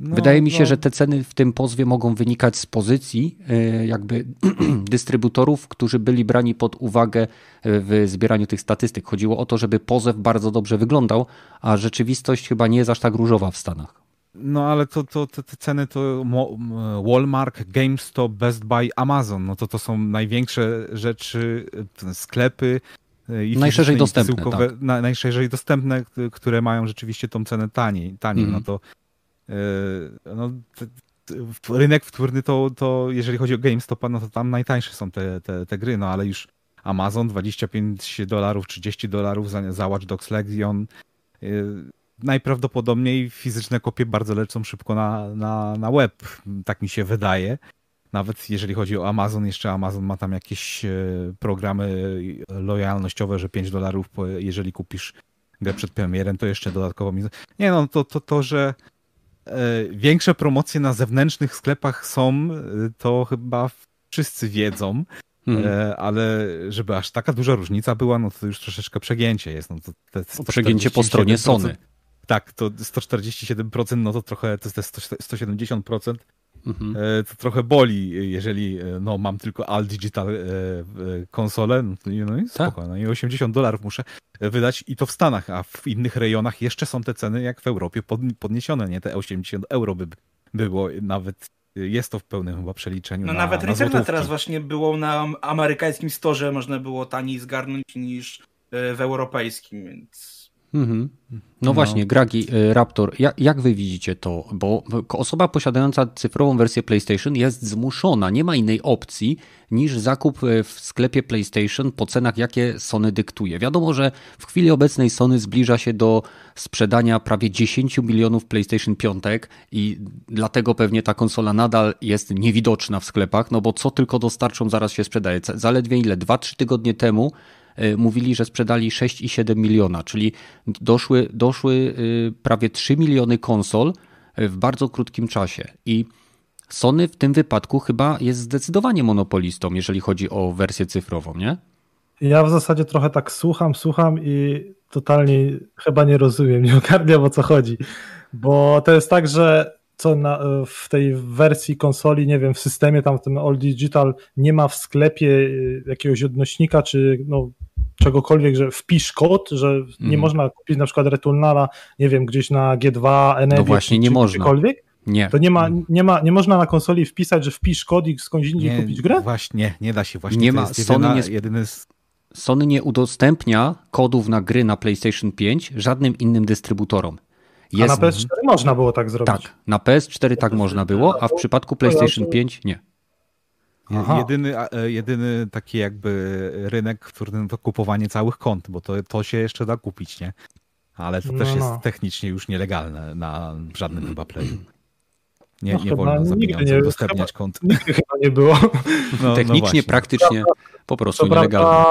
no, Wydaje mi się, no. że te ceny w tym pozwie mogą wynikać z pozycji e, jakby dystrybutorów, którzy byli brani pod uwagę e, w zbieraniu tych statystyk. Chodziło o to, żeby pozew bardzo dobrze wyglądał, a rzeczywistość chyba nie jest aż tak różowa w Stanach. No ale to, to te, te, ceny to Walmart, GameStop, Best Buy, Amazon, no to to są największe rzeczy, e, sklepy i najszerzej dostępne, tak. na, najszerzej dostępne, które mają rzeczywiście tą cenę taniej, taniej mm. no to no, rynek wtórny to, to jeżeli chodzi o GameStop, no to tam najtańsze są te, te, te gry, no ale już Amazon 25 dolarów, 30 dolarów za, za Watch Dogs Legion. E, najprawdopodobniej fizyczne kopie bardzo lecą szybko na, na, na web, tak mi się wydaje. Nawet jeżeli chodzi o Amazon, jeszcze Amazon ma tam jakieś e, programy lojalnościowe, że 5 dolarów, jeżeli kupisz grę przed premierem, to jeszcze dodatkowo mi... Nie no, to, to, to że E, większe promocje na zewnętrznych sklepach są, e, to chyba wszyscy wiedzą, hmm. ale żeby aż taka duża różnica była, no to już troszeczkę przegięcie jest. No to te przegięcie po stronie Sony. Tak, to 147%, no to trochę, to jest 170%, Mhm. E, to trochę boli, jeżeli e, no, mam tylko All Digital konsolę, no, no i spoko, tak. no i 80 dolarów muszę wydać i to w Stanach, a w innych rejonach jeszcze są te ceny jak w Europie podniesione, nie? Te 80 euro by było nawet jest to w pełnym chyba przeliczeniu. No na, nawet na teraz właśnie było na amerykańskim storze, można było taniej zgarnąć niż w europejskim, więc Mhm. No, no, właśnie, Gragi, y, Raptor, jak, jak wy widzicie to? Bo osoba posiadająca cyfrową wersję PlayStation jest zmuszona, nie ma innej opcji niż zakup y, w sklepie PlayStation po cenach, jakie Sony dyktuje. Wiadomo, że w chwili obecnej Sony zbliża się do sprzedania prawie 10 milionów PlayStation 5 i dlatego pewnie ta konsola nadal jest niewidoczna w sklepach, no bo co tylko dostarczą, zaraz się sprzedaje. Zaledwie ile? 2-3 tygodnie temu mówili, że sprzedali 6,7 miliona, czyli doszły, doszły y, prawie 3 miliony konsol e, w bardzo krótkim czasie. I Sony w tym wypadku chyba jest zdecydowanie monopolistą, jeżeli chodzi o wersję cyfrową, nie? Ja w zasadzie trochę tak słucham, słucham i totalnie chyba nie rozumiem, nie ogarniam o co chodzi. Bo to jest tak, że co na, w tej wersji konsoli, nie wiem, w systemie tam w tym All Digital nie ma w sklepie y, jakiegoś odnośnika, czy no, czegokolwiek, że wpisz kod, że mm. nie mhm. można kupić na przykład Returnala, nie wiem, gdzieś na G2, NV, no właśnie, nie można. Nie. To nie ma, nie ma, nie można na konsoli wpisać, że wpisz kod i skądś indziej nie, kupić grę? Właśnie, nie da się. Właśnie nie ma. Sony, jedyna, nie, jedyny... Sony nie udostępnia kodów na gry na PlayStation 5 żadnym innym dystrybutorom. Jest... A na PS4 można było tak zrobić? Tak, na PS4 tak można było, a w przypadku PlayStation 5 nie. Jedyny, e, jedyny taki jakby rynek, w którym to kupowanie całych kont, bo to, to się jeszcze da kupić, nie? Ale to no, też jest no. technicznie już nielegalne na żadnym chyba playu. Nie, no, nie wolno za pieniądze udostępniać kont. Nigdy chyba nie było. No, Technicznie, no praktycznie po prostu to nielegalne.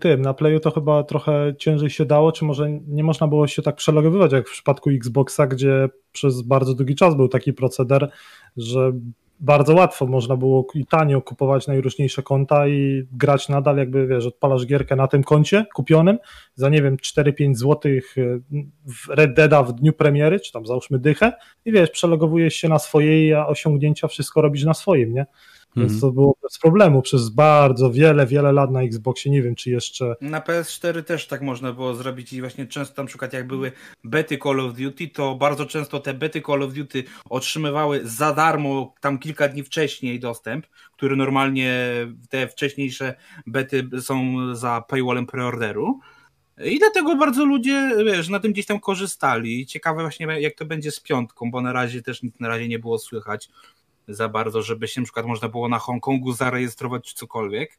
tym, na Playu to chyba trochę ciężej się dało, czy może nie można było się tak przelogowywać jak w przypadku Xboxa, gdzie przez bardzo długi czas był taki proceder, że bardzo łatwo można było i tanio kupować najróżniejsze konta i grać nadal, jakby wiesz, odpalasz gierkę na tym koncie kupionym za nie wiem 4-5 zł y, w Red Deada w dniu premiery, czy tam załóżmy dychę i wiesz, przelogowujesz się na swojej, a osiągnięcia wszystko robisz na swoim, nie? Więc mhm. to było bez problemu przez bardzo wiele, wiele lat na Xboxie. Nie wiem, czy jeszcze. Na PS4 też tak można było zrobić i właśnie często tam przykład jak były bety Call of Duty, to bardzo często te bety Call of Duty otrzymywały za darmo tam kilka dni wcześniej dostęp, który normalnie te wcześniejsze bety są za paywallem preorderu. I dlatego bardzo ludzie, wiesz, na tym gdzieś tam korzystali. Ciekawe właśnie jak to będzie z piątką, bo na razie też nic na razie nie było słychać za bardzo, żeby się na przykład można było na Hongkongu zarejestrować czy cokolwiek.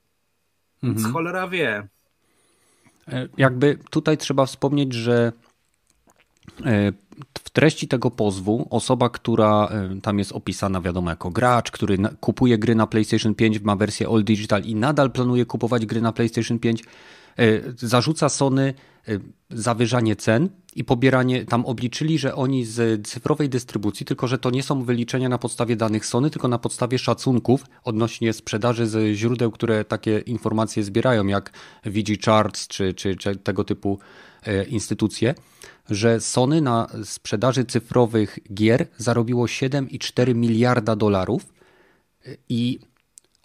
Mhm. Więc cholera wie. E, jakby tutaj trzeba wspomnieć, że e, w treści tego pozwu osoba, która e, tam jest opisana, wiadomo, jako gracz, który kupuje gry na PlayStation 5, ma wersję All Digital i nadal planuje kupować gry na PlayStation 5, zarzuca Sony zawyżanie cen i pobieranie, tam obliczyli, że oni z cyfrowej dystrybucji, tylko że to nie są wyliczenia na podstawie danych Sony, tylko na podstawie szacunków odnośnie sprzedaży ze źródeł, które takie informacje zbierają, jak VG Charts czy, czy, czy tego typu e, instytucje, że Sony na sprzedaży cyfrowych gier zarobiło 7,4 miliarda dolarów i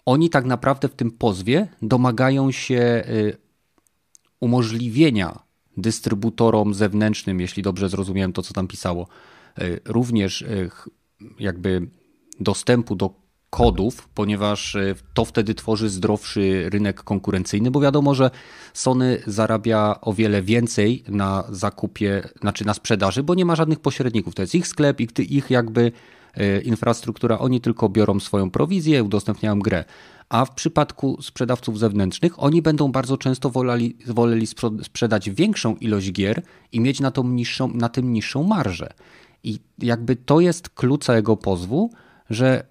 oni tak naprawdę w tym pozwie domagają się e, umożliwienia dystrybutorom zewnętrznym, jeśli dobrze zrozumiałem to, co tam pisało, e, również e, jakby dostępu do kodów, ponieważ e, to wtedy tworzy zdrowszy rynek konkurencyjny, bo wiadomo, że Sony zarabia o wiele więcej na zakupie, znaczy na sprzedaży, bo nie ma żadnych pośredników. To jest ich sklep, ich, ich jakby infrastruktura, oni tylko biorą swoją prowizję, udostępniają grę a w przypadku sprzedawców zewnętrznych oni będą bardzo często woleli, woleli sprzedać większą ilość gier i mieć na, tą niższą, na tym niższą marżę. I jakby to jest klucz całego pozwu, że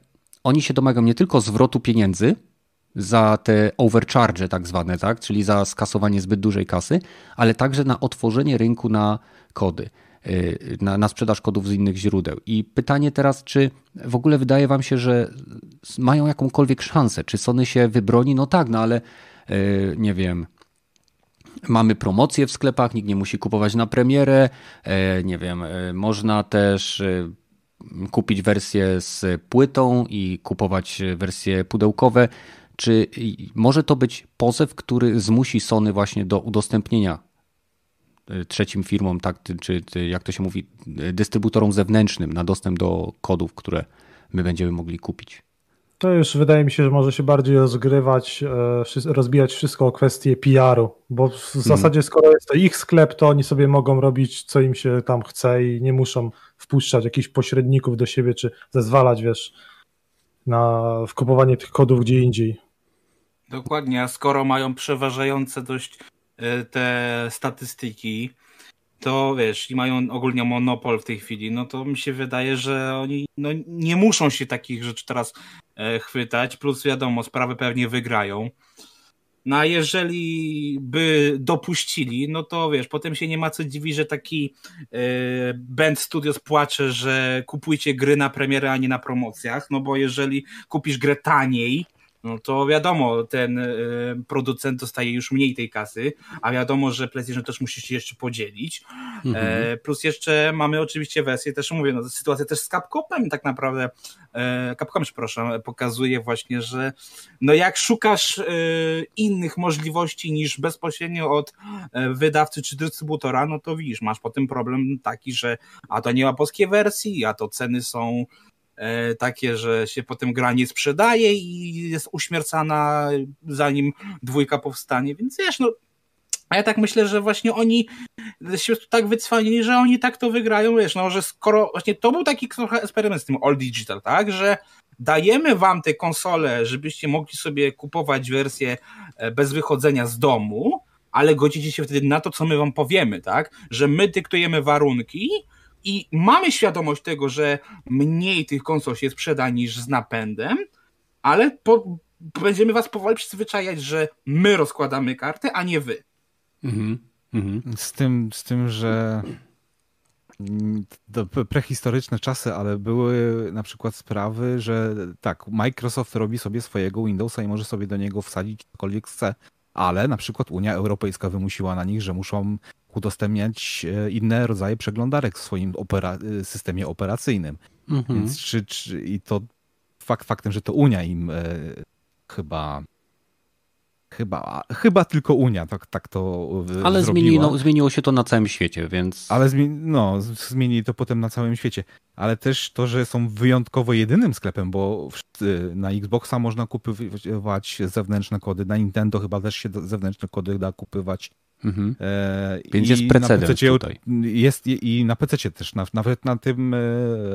oni się domagają nie tylko zwrotu pieniędzy za te overcharge tak zwane, tak? czyli za skasowanie zbyt dużej kasy, ale także na otworzenie rynku na kody. Y, na, na sprzedaż kodów z innych źródeł. I pytanie teraz, czy w ogóle wydaje Wam się, że mają jakąkolwiek szansę? Czy Sony się wybroni? No tak, no ale y, nie wiem. Mamy promocje w sklepach, nikt nie musi kupować na premierę. Y, nie wiem, można też kupić wersję z płytą i kupować wersje pudełkowe. Czy może to być pozew, który zmusi Sony właśnie do udostępnienia trzecim firmom, tak, czy jak to się mówi, dystrybutorom zewnętrznym na dostęp do kodów, które my będziemy mogli kupić? To już wydaje mi się, że może się bardziej rozgrywać, e, rozbijać wszystko o kwestię PR-u, bo w mhm. zasadzie skoro jest to ich sklep, to oni sobie mogą robić co im się tam chce i nie muszą wpuszczać jakichś pośredników do siebie, czy zezwalać, wiesz, na wkupowanie tych kodów gdzie indziej. Dokładnie, a skoro mają przeważające dość te statystyki, to wiesz, i mają ogólnie monopol w tej chwili, no to mi się wydaje, że oni no, nie muszą się takich rzeczy teraz e, chwytać, plus wiadomo, sprawy pewnie wygrają. No a jeżeli by dopuścili, no to wiesz, potem się nie ma co dziwić, że taki e, Band Studios płacze, że kupujcie gry na premierę, a nie na promocjach, no bo jeżeli kupisz grę taniej, no to wiadomo, ten y, producent dostaje już mniej tej kasy, a wiadomo, że PlayStation też musi się jeszcze podzielić. Mhm. E, plus jeszcze mamy oczywiście wersję, też mówię, no, sytuacja też z Capcomem tak naprawdę, e, Capcom, przepraszam, pokazuje właśnie, że no jak szukasz e, innych możliwości niż bezpośrednio od e, wydawcy czy dystrybutora, no to widzisz, masz potem problem taki, że a to nie ma polskiej wersji, a to ceny są E, takie, że się potem gra nie sprzedaje i jest uśmiercana zanim dwójka powstanie, więc wiesz, no a ja tak myślę, że właśnie oni się tak wycwanili, że oni tak to wygrają, wiesz, no, że skoro właśnie to był taki trochę eksperyment z tym All Digital, tak, że dajemy wam te konsole, żebyście mogli sobie kupować wersję e, bez wychodzenia z domu, ale godzicie się wtedy na to, co my wam powiemy, tak, że my dyktujemy warunki, i mamy świadomość tego, że mniej tych konsol się sprzeda niż z napędem, ale po, będziemy was powoli przyzwyczajać, że my rozkładamy karty, a nie wy. Mhm, mhm. Z, tym, z tym, że prehistoryczne czasy, ale były na przykład sprawy, że tak, Microsoft robi sobie swojego Windowsa i może sobie do niego wsadzić cokolwiek chce, ale na przykład Unia Europejska wymusiła na nich, że muszą udostępniać e, inne rodzaje przeglądarek w swoim opera e, systemie operacyjnym. Mhm. Więc czy, czy, i to fakt faktem, że to Unia im e, chyba Chyba, chyba tylko Unia tak, tak to Ale zmieniło, zmieniło się to na całym świecie, więc... Ale zmi no, zmienili to potem na całym świecie. Ale też to, że są wyjątkowo jedynym sklepem, bo na Xboxa można kupywać zewnętrzne kody, na Nintendo chyba też się zewnętrzne kody da kupywać. Mhm. E, Więc jest precedens tutaj. Jest i na PC też, na, nawet na tym e,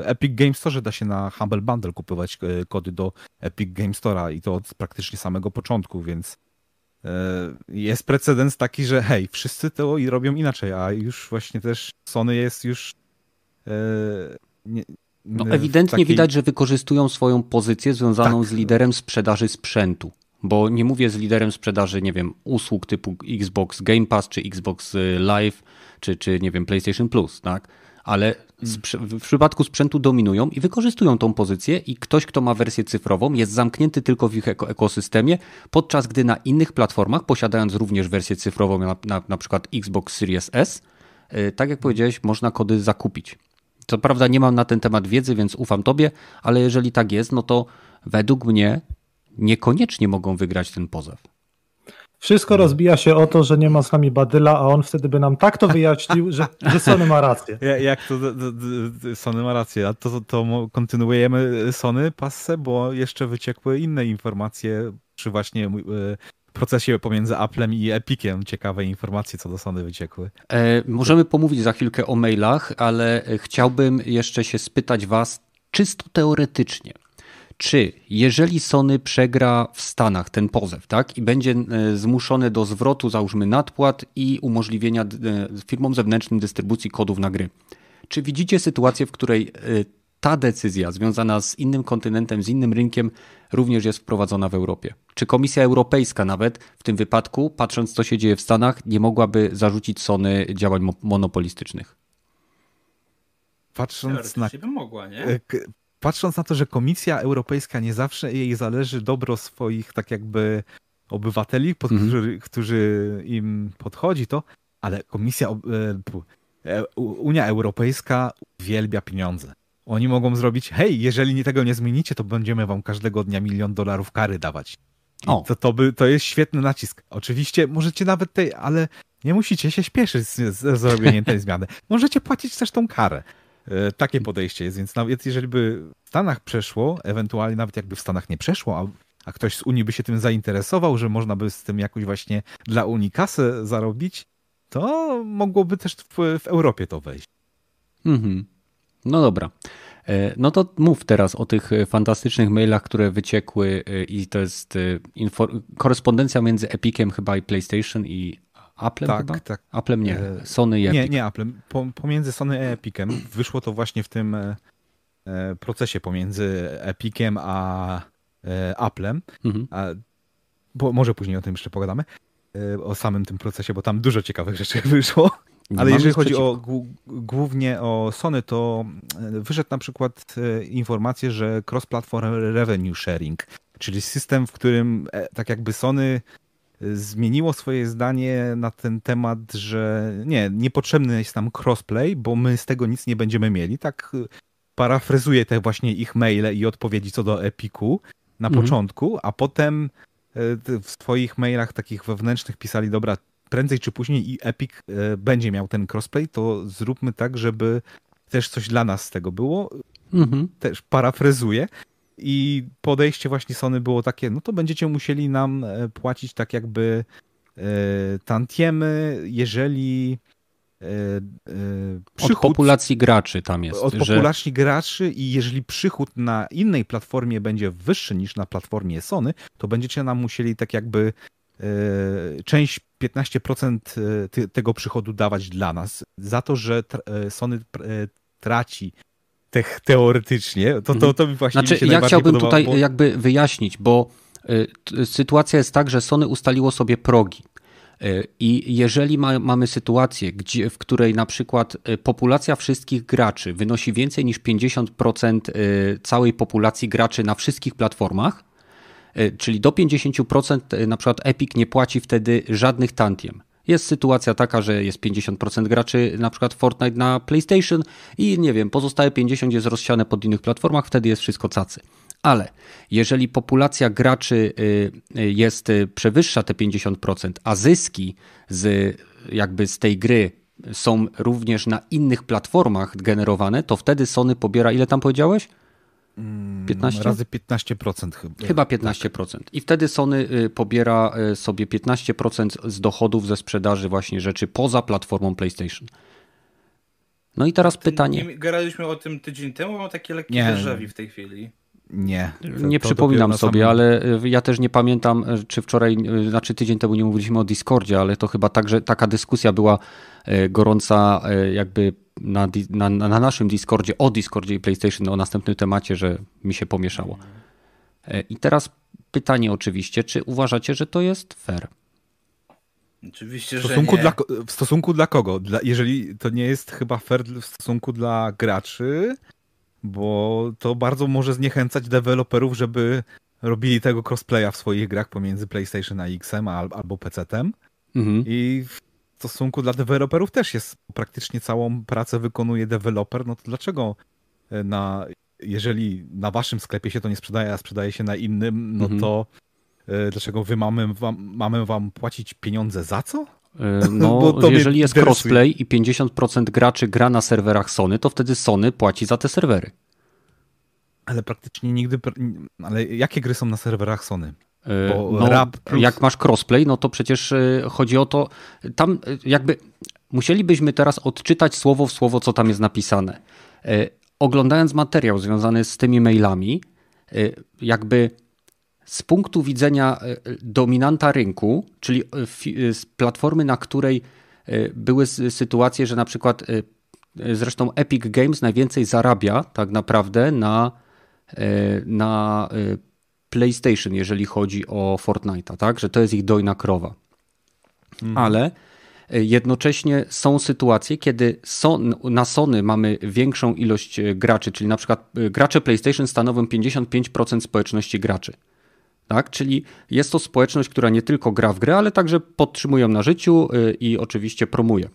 Epic Game Store da się na Humble Bundle kupować e, kody do Epic Game Store'a i to od praktycznie samego początku, więc jest precedens taki, że hej, wszyscy to robią inaczej, a już właśnie też Sony jest już nie, no, ewidentnie takiej... widać, że wykorzystują swoją pozycję związaną tak. z liderem sprzedaży sprzętu bo nie mówię z liderem sprzedaży, nie wiem, usług typu Xbox Game Pass, czy Xbox y, Live, czy, czy nie wiem, PlayStation Plus, tak? Ale w przypadku sprzętu dominują i wykorzystują tą pozycję i ktoś, kto ma wersję cyfrową jest zamknięty tylko w ich ekosystemie, podczas gdy na innych platformach, posiadając również wersję cyfrową, na, na, na przykład Xbox Series S, y, tak jak powiedziałeś, można kody zakupić. Co prawda nie mam na ten temat wiedzy, więc ufam tobie, ale jeżeli tak jest, no to według mnie niekoniecznie mogą wygrać ten pozew. Wszystko rozbija się o to, że nie ma z nami Badyla, a on wtedy by nam tak to wyjaśnił, że, że Sony ma rację. Jak to Sony ma rację? A to, to kontynuujemy Sony passę, bo jeszcze wyciekły inne informacje przy właśnie e, procesie pomiędzy Applem i Epiciem. Ciekawe informacje co do Sony wyciekły. E, możemy pomówić za chwilkę o mailach, ale chciałbym jeszcze się spytać Was czysto teoretycznie czy jeżeli Sony przegra w Stanach ten pozew, tak, i będzie e, zmuszony do zwrotu, załóżmy, nadpłat i umożliwienia e, firmom zewnętrznym dystrybucji kodów na gry, czy widzicie sytuację, w której e, ta decyzja związana z innym kontynentem, z innym rynkiem również jest wprowadzona w Europie? Czy Komisja Europejska nawet w tym wypadku, patrząc co się dzieje w Stanach, nie mogłaby zarzucić Sony działań monopolistycznych? Patrząc na, mogła, nie? Patrząc na to, że Komisja Europejska nie zawsze jej zależy dobro swoich tak jakby obywateli, pod, mhm. którzy, którzy im podchodzi to, ale Komisja, e, e, Unia Europejska uwielbia pieniądze. oni mogą zrobić, hej, jeżeli tego nie zmienicie, to będziemy wam każdego dnia milion dolarów kary dawać. O. To, to, by, to jest świetny nacisk. Oczywiście możecie nawet tej, ale nie musicie się śpieszyć z, z zrobieniem tej zmiany. Możecie płacić też tą karę. E, takie podejście jest, więc nawet jeżeli by w Stanach przeszło, ewentualnie nawet jakby w Stanach nie przeszło, a, a ktoś z Unii by się tym zainteresował, że można by z tym jakoś właśnie dla Unii kasę zarobić, to mogłoby też w, w Europie to wejść. Mhm. No dobra. E, no to mów teraz o tych fantastycznych mailach, które wyciekły e, i to jest korespondencja między Epiciem chyba i PlayStation i Applem tak, chyba? Tak. Applem nie, e, Sony i Epic. Nie, nie Applem. Pomiędzy Sony i Epicem wyszło to właśnie w tym e, e, procesie pomiędzy Epiciem a Applem. Mhm. A, bo może później o tym jeszcze pogadamy. O samym tym procesie, bo tam dużo ciekawych rzeczy wyszło. Ale jeżeli chodzi o, głównie o Sony, to wyszedł na przykład informację, że cross-platform revenue sharing, czyli system, w którym tak jakby Sony zmieniło swoje zdanie na ten temat, że nie, niepotrzebny jest nam crossplay, bo my z tego nic nie będziemy mieli. Tak y, parafrezuję te właśnie ich maile i odpowiedzi co do Epiku na mhm. początku, a potem y, w swoich mailach takich wewnętrznych pisali, dobra, prędzej czy później i Epic y, będzie miał ten crossplay, to zróbmy tak, żeby też coś dla nas z tego było. Mhm. Też parafrezuję. I podejście właśnie Sony było takie, no to będziecie musieli nam e, płacić tak jakby e, tantiemy, jeżeli e, przychód, od populacji graczy tam jest. Od że... populacji graczy i jeżeli przychód na innej platformie będzie wyższy niż na platformie Sony, to będziecie nam musieli tak jakby część 15% tego przychodu dawać dla nas za to, że Sony traci teoretycznie, to, to, mhm. to mi właśnie znaczy, mi ja chciałbym podobało, tutaj bo... jakby wyjaśnić, bo y, sytuacja jest tak, że Sony ustaliło sobie progi. Y, I jeżeli ma, mamy sytuację, gdzie, w której na przykład y, populacja wszystkich graczy wynosi więcej niż 50% całej populacji graczy na wszystkich platformach, czyli do 50% na przykład Epic nie płaci wtedy żadnych tantiem. Jest sytuacja taka, że jest 50% graczy na przykład Fortnite na PlayStation i nie wiem, pozostałe 50 jest rozsiane pod innych platformach, wtedy jest wszystko cacy. Ale jeżeli populacja graczy y, y, jest, y, przewyższa te 50%, a zyski z, jakby z tej gry są również na innych platformach generowane, to wtedy Sony pobiera, ile tam powiedziałeś? 15? Mm, razy 15% chyba. Chyba 15%. Tak. I wtedy Sony y, pobiera y, sobie 15% z dochodów ze sprzedaży właśnie rzeczy poza platformą PlayStation. No i teraz pytanie. Nie, gadaliśmy o tym tydzień temu, mam takie lekkie déjà w tej chwili. Nie. To, nie to przypominam sobie, ale y, ja też nie pamiętam, czy wczoraj, znaczy tydzień temu nie mówiliśmy o Discordzie, ale to chyba także taka dyskusja była gorąca jakby na, na, na naszym Discordzie, o Discordzie i PlayStation, o następnym temacie, że mi się pomieszało. I teraz pytanie oczywiście, czy uważacie, że to jest fair? Oczywiście, w stosunku że nie. Dla, w stosunku dla kogo? Dla, jeżeli to nie jest chyba fair w stosunku dla graczy, bo to bardzo może zniechęcać deweloperów, żeby robili tego crossplaya w swoich grach pomiędzy PlayStation a X-em albo PC-tem. Mhm. I stosunku dla deweloperów też jest praktycznie całą pracę wykonuje deweloper, no to dlaczego e, na, jeżeli na waszym sklepie się to nie sprzedaje, a sprzedaje się na innym, no mhm. to e, dlaczego wy mamy wam, mamy wam płacić pieniądze za co? E, no, jeżeli jest crossplay i 50% graczy gra na serwerach Sony, to wtedy Sony płaci za te serwery. Ale praktycznie nigdy. Ale jakie gry są na serwerach Sony? E, no, jak masz crossplay, no to przecież e, chodzi o to, tam jakby musielibyśmy teraz odczytać słowo w słowo, co tam jest napisane. Oglądając materiał związany z tymi mailami, jakby z punktu widzenia dominanta rynku, czyli z platformy, na której były sytuacje, że na przykład zresztą Epic Games najwięcej zarabia tak naprawdę na, na PlayStation, jeżeli chodzi o Fortnite'a, tak? Że to jest ich dojna krowa. Mhm. Ale e, jednocześnie są sytuacje, kiedy na Sony mamy większą ilość e, graczy, czyli na przykład e, gracze PlayStation stanowią 55% społeczności graczy. Tak? Czyli jest to społeczność, która nie tylko gra w grę, ale także podtrzymują na życiu i oczywiście promuje.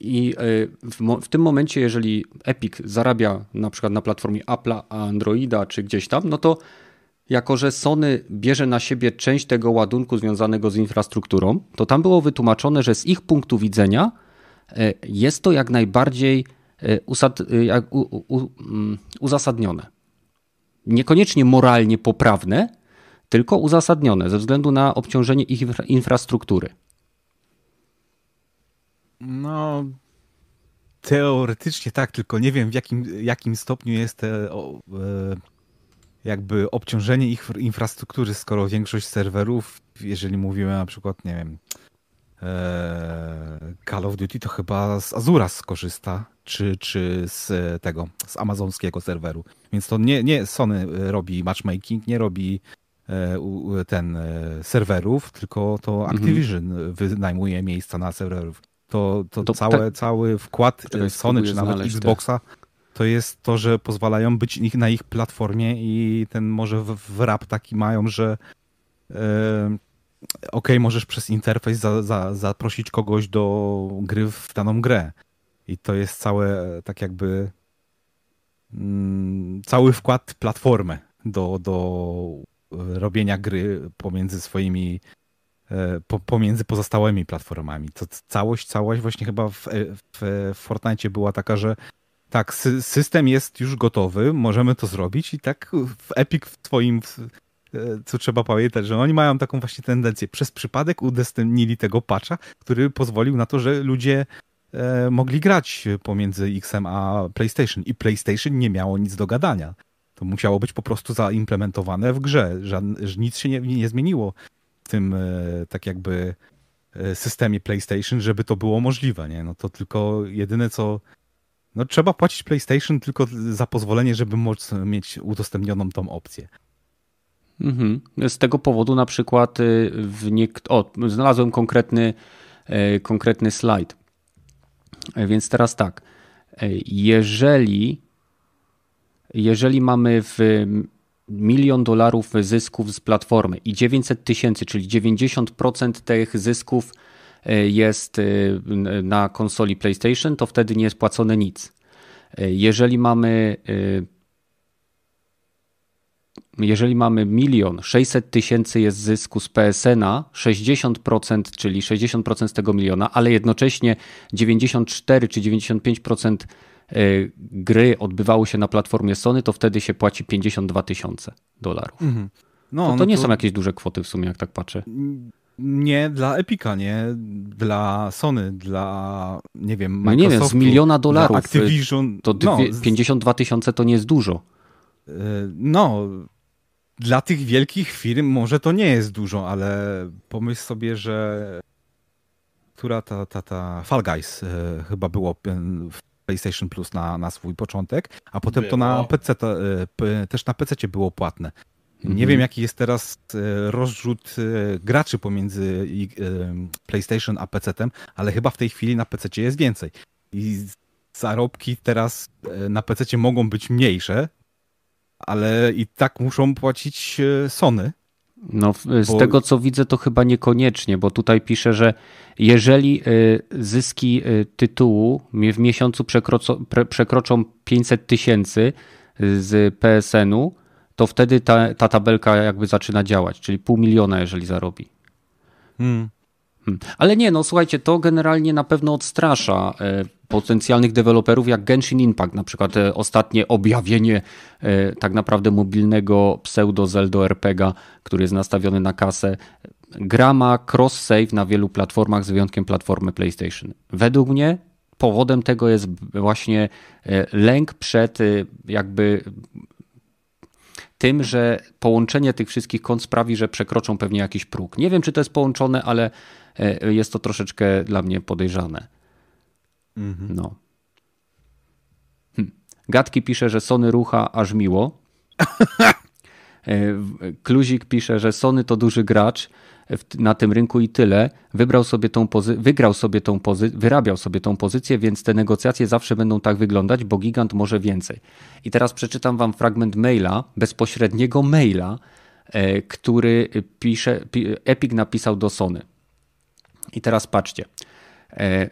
I w, w, tym momencie, jeżeli Epic zarabia na przykład na platformie Apple'a, Androida czy gdzieś tam, no to jako że Sony bierze na siebie część tego ładunku związanego z infrastrukturą, to tam było wytłumaczone, że z ich punktu widzenia e, jest to jak najbardziej usad, u, u, mm, uzasadnione. Niekoniecznie moralnie poprawne, tylko uzasadnione ze względu na obciążenie ich infrastruktury. No, teoretycznie tak, tylko nie wiem w jakim, jakim stopniu jest te, o, jakby obciążenie ich infrastruktury, skoro większość serwerów, jeżeli mówimy na przykład, nie wiem, e, Call of Duty, to chyba z Azura skorzysta, czy, czy z tego, z amazonskiego serweru. Więc to nie, nie Sony robi matchmaking, nie robi e, ten e, serwerów, tylko to mhm. Activision mhm. wynajmuje miejsca na serwerów. To, to, to całe, te... cały wkład Sony, czy nawet Xboxa to jest to, że pozwalają być ich na ich platformie i ten może w, w rap taki mają, że e, ok, możesz przez interfejs za, za, zaprosić kogoś do gry w daną grę. I to jest całe, tak jakby mm, cały wkład platformy do, do robienia gry pomiędzy swoimi e, po, pomiędzy pozostałymi platformami. To całość, całość właśnie chyba w, w, w Fortnite była taka, że tak, system jest już gotowy, możemy to zrobić i tak w Epic w swoim, e, co trzeba pamiętać, że oni mają taką właśnie tendencję. Przez przypadek udostępnili tego patcha, który pozwolił na to, że ludzie e, mogli grać pomiędzy Xem a PlayStation i PlayStation nie miało nic do gadania. To musiało być po prostu zaimplementowane w grze. Żadn, nic się nie, nie zmieniło w tym e, tak jakby systemie PlayStation, żeby to było możliwe. Nie? No to tylko jedyne, co no trzeba płacić PlayStation tylko za pozwolenie, żeby móc mieć udostępnioną tą opcję. Mhm. Z tego powodu na przykład y, w niekt... o, znalazłem konkretny, e, konkretny slajd. E, więc teraz tak. E, jeżeli, jeżeli mamy w milion dolarów zysków z platformy i 900 tysięcy, czyli 90% tych zysków jest y, na konsoli PlayStation, to wtedy nie jest płacone nic. Y, jeżeli mamy jeżeli mamy milion 600 tysięcy jest zysku z PSN-a, 60%, czyli 60% z tego miliona, ale jednocześnie 94 czy 95% gry odbywało się na platformie Sony, to wtedy się płaci 52 tysiące dolarów. Mhm. No, to, to no nie to... są jakieś duże kwoty w sumie, jak tak patrzę. Nie dla Epika, nie dla Sony, dla nie wiem, Microsoftu. No nie wiem, z miliona dolarów. Activision. To no, 52 tysiące to nie jest dużo. E, no, dla tych wielkich firm może to nie jest dużo, ale pomyśl sobie, że która ta, ta, ta Fall Guys chyba było PlayStation Plus na, na swój początek, a potem było. to na PC, e, też na PC było płatne. Mhm. Nie wiem, jaki jest teraz e, rozrzut e, graczy pomiędzy PlayStation a PC-tem, ale chyba w tej chwili na PC jest więcej. I zarobki teraz na PC mogą być mniejsze, ale i tak muszą płacić Sony. No, z bo... tego co widzę, to chyba niekoniecznie, bo tutaj pisze, że jeżeli zyski tytułu w miesiącu przekroczą 500 tysięcy z PSN-u, to wtedy ta, ta tabelka jakby zaczyna działać, czyli pół miliona, jeżeli zarobi. Hmm. Hmm. Ale nie, no słuchajcie, to generalnie na pewno odstrasza e, potencjalnych deweloperów jak Genshin Impact, na przykład e, ostatnie objawienie e, tak naprawdę mobilnego pseudo-Zeldo RPGa, który jest nastawiony na kasę. Gra ma cross-save na wielu platformach z wyjątkiem platformy PlayStation. Według mnie powodem tego jest właśnie lęk przed jakby tym, że połączenie tych wszystkich kont sprawi, że przekroczą pewnie jakiś próg. Nie wiem, czy to jest połączone, ale jest to troszeczkę dla mnie podejrzane. Mhm. No. Hm. Gatki pisze, że Sony rucha aż miło. E, Kluzik pisze, że Sony to duży gracz na tym rynku i tyle. Wybrał sobie tą pozy- wygrał sobie tą pozycję, wyrabiał sobie tą pozycję, więc te negocjacje zawsze będą tak wyglądać, bo gigant może więcej. I teraz przeczytam wam fragment maila, bezpośredniego maila, e, który pisze, Epic napisał do Sony. I teraz patrzcie. E,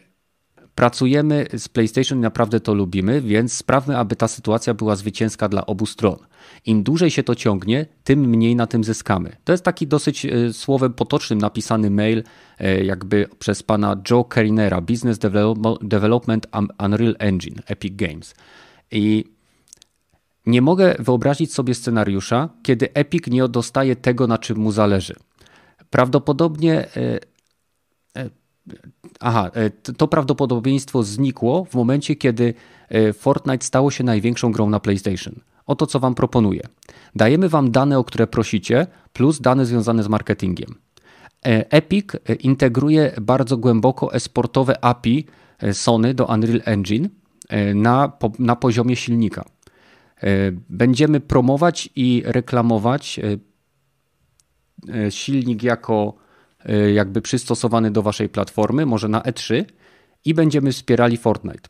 Pracujemy z PlayStation i naprawdę to lubimy, więc sprawmy, aby ta sytuacja była zwycięska dla obu stron. Im dłużej się to ciągnie, tym mniej na tym zyskamy. To jest taki dosyć e, słowem potocznym napisany mail, e, jakby przez pana Joe Carinera, Business Development Unreal Engine, Epic Games. I nie mogę wyobrazić sobie scenariusza, kiedy Epic nie dostaje tego, na czym mu zależy. Prawdopodobnie Aha, e, to prawdopodobieństwo znikło w momencie, kiedy e, Fortnite stało się największą grą na PlayStation. Oto co Wam proponuję. Dajemy Wam dane, o które prosicie, plus dane związane z marketingiem. E, Epic integruje bardzo głęboko esportowe API Sony do Unreal Engine na, na poziomie silnika. Będziemy promować i reklamować silnik jako jakby przystosowany do waszej platformy, może na E3 i będziemy wspierali Fortnite.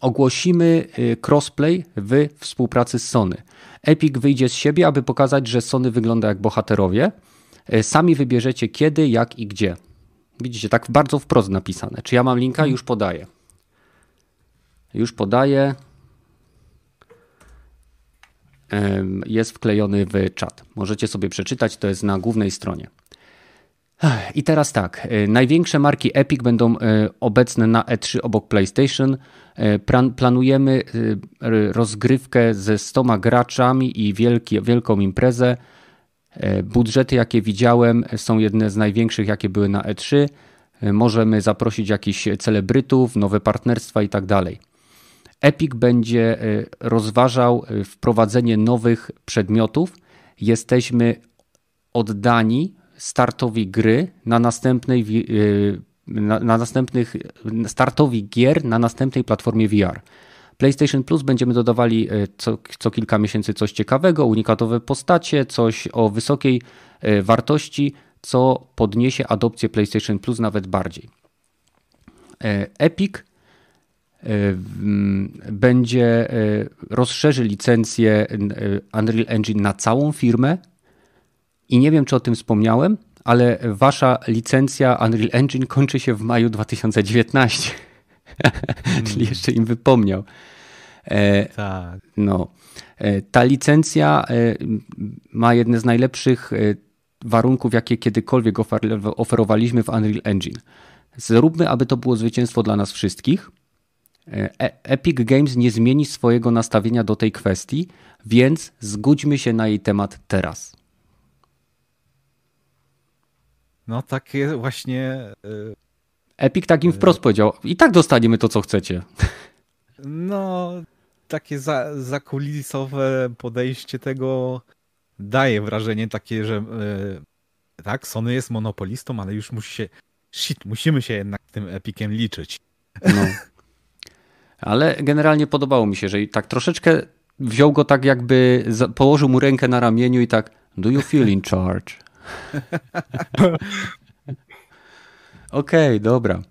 Ogłosimy y, crossplay w współpracy z Sony. Epic wyjdzie z siebie, aby pokazać, że Sony wygląda jak bohaterowie. Y, sami wybierzecie kiedy, jak i gdzie. Widzicie, tak bardzo wprost napisane. Czy ja mam linka? Już podaję. Już podaję. Jest wklejony w czat. Możecie sobie przeczytać, to jest na głównej stronie. I teraz tak, y, największe marki Epic będą y, obecne na E3 obok PlayStation. Y, planujemy rozgrywkę ze 100 graczami i wielki, wielką imprezę. Budżety, jakie widziałem, są jedne z największych, jakie były na E3. Możemy zaprosić jakichś celebrytów, nowe partnerstwa i tak dalej. Epic będzie rozważał wprowadzenie nowych przedmiotów. Jesteśmy oddani startowi gry na następnej y, na, na, następnych startowi gier na następnej platformie VR. PlayStation Plus będziemy dodawali y, co, co kilka miesięcy coś ciekawego, unikatowe postacie, coś o wysokiej y, wartości, co podniesie adopcję PlayStation Plus nawet bardziej. Epic będzie rozszerzy licencję Unreal Engine na całą firmę i nie wiem, czy o tym wspomniałem, ale wasza licencja Unreal Engine kończy się w maju 2019. Mm. Czyli jeszcze im wypomniał. E, tak. No. E, ta licencja e, ma jedne z najlepszych e, warunków, jakie kiedykolwiek ofer oferowaliśmy w Unreal Engine. Zróbmy, aby to było zwycięstwo dla nas wszystkich. E, e, Epic Games nie zmieni swojego nastawienia do tej kwestii, więc zgódźmy się na jej temat teraz. No takie właśnie... Yy, Epic tak im wprost powiedział, i tak dostaniemy to, co chcecie. No, takie za, zakulisowe podejście tego daje wrażenie takie, że yy, tak, Sony jest monopolistą, ale już musi się, shit, musimy się jednak tym Epiciem liczyć. No. Ale generalnie podobało mi się, że tak troszeczkę wziął go tak jakby, położył mu rękę na ramieniu i tak, do you feel in charge? Okej, okay, dobra.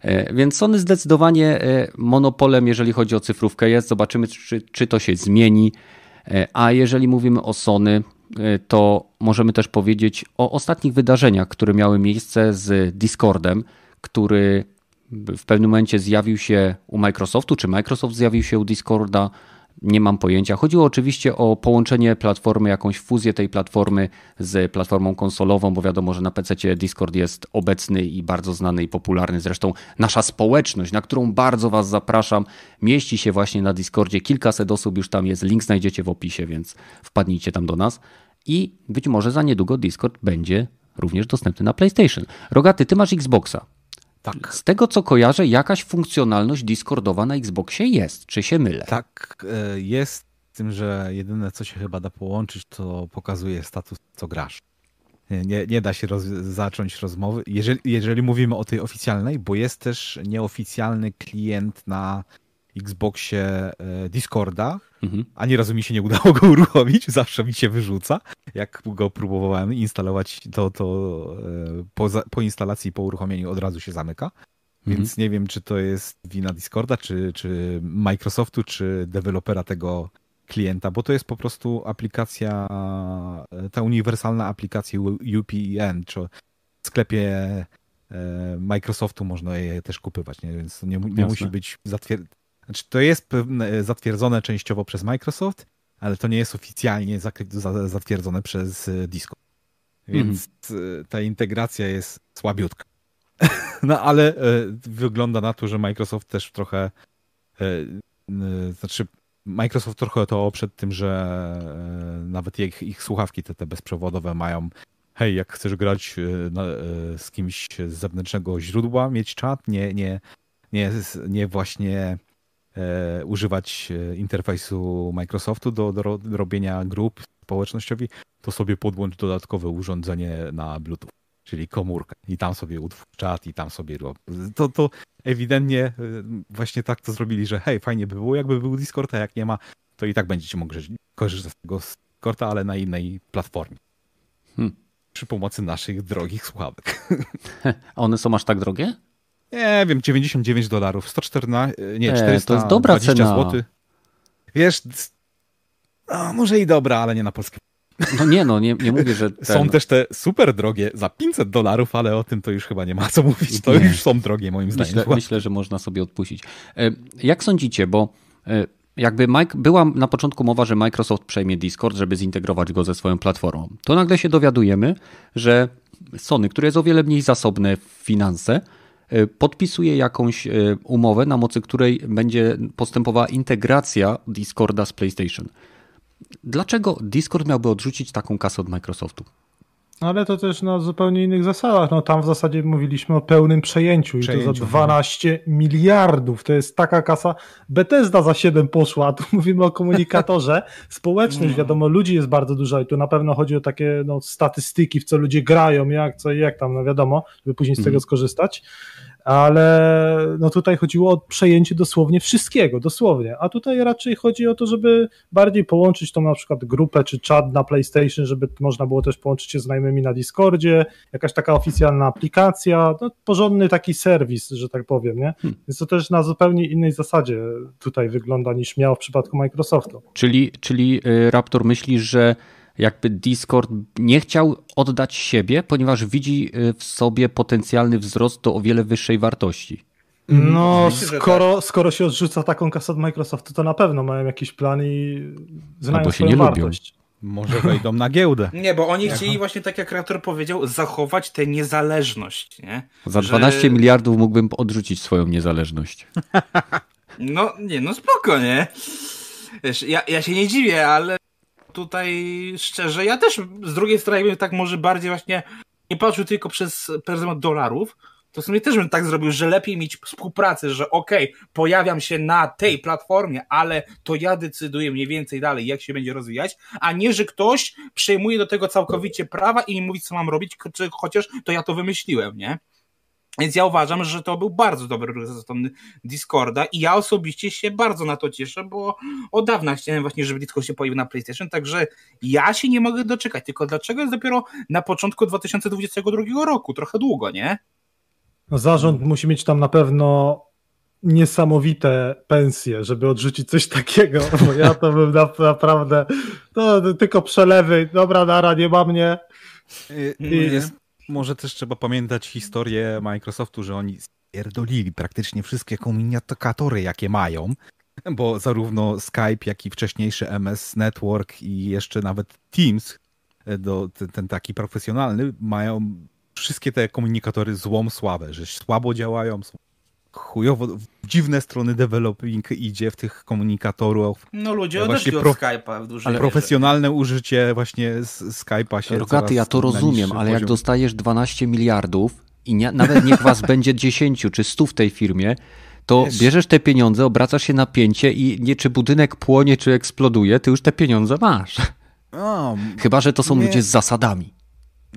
E, więc Sony zdecydowanie e, monopolem, jeżeli chodzi o cyfrówkę jest. Zobaczymy, czy, czy to się zmieni. E, a jeżeli mówimy o Sony, to możemy też powiedzieć o ostatnich wydarzeniach, które miały miejsce z Discordem, który w pewnym momencie zjawił się u Microsoftu, czy Microsoft zjawił się u Discorda. Nie mam pojęcia. Chodziło oczywiście o połączenie platformy, jakąś fuzję tej platformy z platformą konsolową, bo wiadomo, że na PC Discord jest obecny i bardzo znany i popularny. Zresztą nasza społeczność, na którą bardzo Was zapraszam, mieści się właśnie na Discordzie. Kilkaset osób już tam jest. Link znajdziecie w opisie, więc wpadnijcie tam do nas. I być może za niedługo Discord będzie również dostępny na PlayStation. Rogaty, ty masz Xboxa. Tak. Z tego co kojarzę, jakaś funkcjonalność Discordowa na Xboxie jest. Czy się mylę? Tak, e, jest. Z tym, że jedyne co się chyba da połączyć, to pokazuje status, co grasz. Nie, nie da się roz, zacząć rozmowy. Jeżeli, jeżeli mówimy o tej oficjalnej, bo jest też nieoficjalny klient na Xboxie e, Discorda. Mhm. Ani razu mi się nie udało go uruchomić, zawsze mi się wyrzuca. Jak go próbowałem instalować, to, to e, po, po instalacji i po uruchomieniu od razu się zamyka. Mhm. Więc nie wiem, czy to jest wina Discorda, czy, czy Microsoftu, czy dewelopera tego klienta, bo to jest po prostu aplikacja, e, ta uniwersalna aplikacja UPN, czy w sklepie Microsoftu można je też kupywać, nie? więc nie, nie musi być zatwierdzone. Znaczy, to jest pewne, zatwierdzone częściowo przez Microsoft, ale to nie jest oficjalnie zatwierdzone przez Discord. Więc mm. ta integracja jest słabiutka. No ale wygląda na to, że Microsoft też trochę znaczy Microsoft trochę to przed tym, że e, nawet ich, ich słuchawki te, te bezprzewodowe mają hej, jak chcesz grać e, e, z kimś z zewnętrznego źródła, mieć czat, nie, nie, nie, nie właśnie e, używać interfejsu Microsoftu do, do, robienia grup społecznościowi, to sobie podłącz dodatkowe urządzenie na Bluetooth, czyli komórkę i tam sobie utwórz czat i tam sobie rob. To, to ewidentnie y, właśnie tak to zrobili, że hej, fajnie by było, jakby był Discord, a jak nie ma, to i tak będziecie mogli korzystać z tego Discorda, ale na innej platformie. Hmm. Przy pomocy naszych drogich słuchawek. A one są aż tak drogie? Nie wiem, 99 dolarów, 114, nie, 400 e, to jest dobra cena. zł. Wiesz, no, może i dobra, ale nie na polskie no nie, no nie, nie mówię, że. Ten... Są też te super drogie za 500 dolarów, ale o tym to już chyba nie ma co mówić. To nie. już są drogie, moim zdaniem. Myślę, myślę, że można sobie odpuścić. E, jak sądzicie, bo e, jakby Mike, była na początku mowa, że Microsoft przejmie Discord, żeby zintegrować go ze swoją platformą. To nagle się dowiadujemy, że Sony, które jest o wiele mniej zasobne w finanse, e, podpisuje jakąś umowę, na mocy której będzie postępowała integracja Discorda z PlayStation. Dlaczego Discord miałby odrzucić taką kasę od Microsoftu? Ale to też na zupełnie innych zasadach. No tam w zasadzie mówiliśmy o pełnym przejęciu, przejęciu i to za 12 no. miliardów. To jest taka kasa. Bethesda za 7 poszła, a tu mówimy o komunikatorze. Społeczność, no. wiadomo, ludzi jest bardzo dużo i tu na pewno chodzi o takie no, statystyki, w co ludzie grają, jak, co, jak tam, no wiadomo, żeby później z tego mhm. skorzystać ale no tutaj chodziło o przejęcie dosłownie wszystkiego, dosłownie, a tutaj raczej chodzi o to, żeby bardziej połączyć tą na przykład grupę czy czat na PlayStation, żeby można było też połączyć się z znajomymi na Discordzie, jakaś taka oficjalna aplikacja, no, porządny taki serwis, że tak powiem, nie? Hmm. Więc to też na zupełnie innej zasadzie tutaj wygląda niż miało w przypadku Microsoftu. Czyli, czyli y, Raptor myślisz, że jakby Discord nie chciał oddać siebie, ponieważ widzi y, w sobie potencjalny wzrost do o wiele wyższej wartości. No, skoro, tak. skoro się odrzuca taką kasę od Microsoftu, to na pewno mają jakiś plan i znają no, swoją nie wartość. Lubią. Może wejdą na giełdę. Nie, bo oni chcieli właśnie, tak jak kreator powiedział, zachować tę niezależność. Nie? Za 12 Że... miliardów mógłbym odrzucić swoją niezależność. No, nie, no spoko, nie? Wiesz, ja, ja się nie dziwię, ale tutaj szczerze, ja też z drugiej strony bym tak może bardziej właśnie nie patrzył tylko przez pryzmat dolarów, to w sumie też bym tak zrobił, że lepiej mieć współpracę, że okej, okay, pojawiam się na tej platformie, ale to ja decyduję mniej więcej dalej, jak się będzie rozwijać, a nie, że ktoś przejmuje do tego całkowicie prawa i mi mówi, co mam robić, chociaż to ja to wymyśliłem, nie? Więc ja uważam, że to był bardzo dobry ruch ze strony Discorda i ja osobiście się bardzo na to cieszę, bo od dawna chciałem właśnie, żeby Discord się pojawił na PlayStation, także ja się nie mogę doczekać, tylko dlaczego jest dopiero na początku 2022 roku, trochę długo, nie? No zarząd musi mieć tam na pewno niesamowite pensje, żeby odrzucić coś takiego, bo ja to bym naprawdę, to tylko przelewy, dobra nara, nie ma mnie. I, jest, może też trzeba pamiętać historię Microsoftu, że oni spierdolili praktycznie wszystkie komunikatory, jakie mają, bo zarówno Skype, jak i wcześniejszy MS Network i jeszcze nawet Teams, do, ten, ten taki profesjonalny, mają wszystkie te komunikatory złą sławę, że słabo działają, są chujowo, w dziwne strony developing idzie w tych komunikatorów. No ludzie odeszli od pro, Skype'a w dużej Ale profesjonalne użycie właśnie z Skype'a się Rogaty, ja to rozumiem, ale poziom. jak dostajesz 12 miliardów i nie, nawet niech was będzie 10 czy 100 w tej firmie, to Wiesz, bierzesz te pieniądze, obracasz się na pięcie i nie czy budynek płonie, czy eksploduje, ty już te pieniądze masz. O, Chyba, że to są nie. ludzie z zasadami.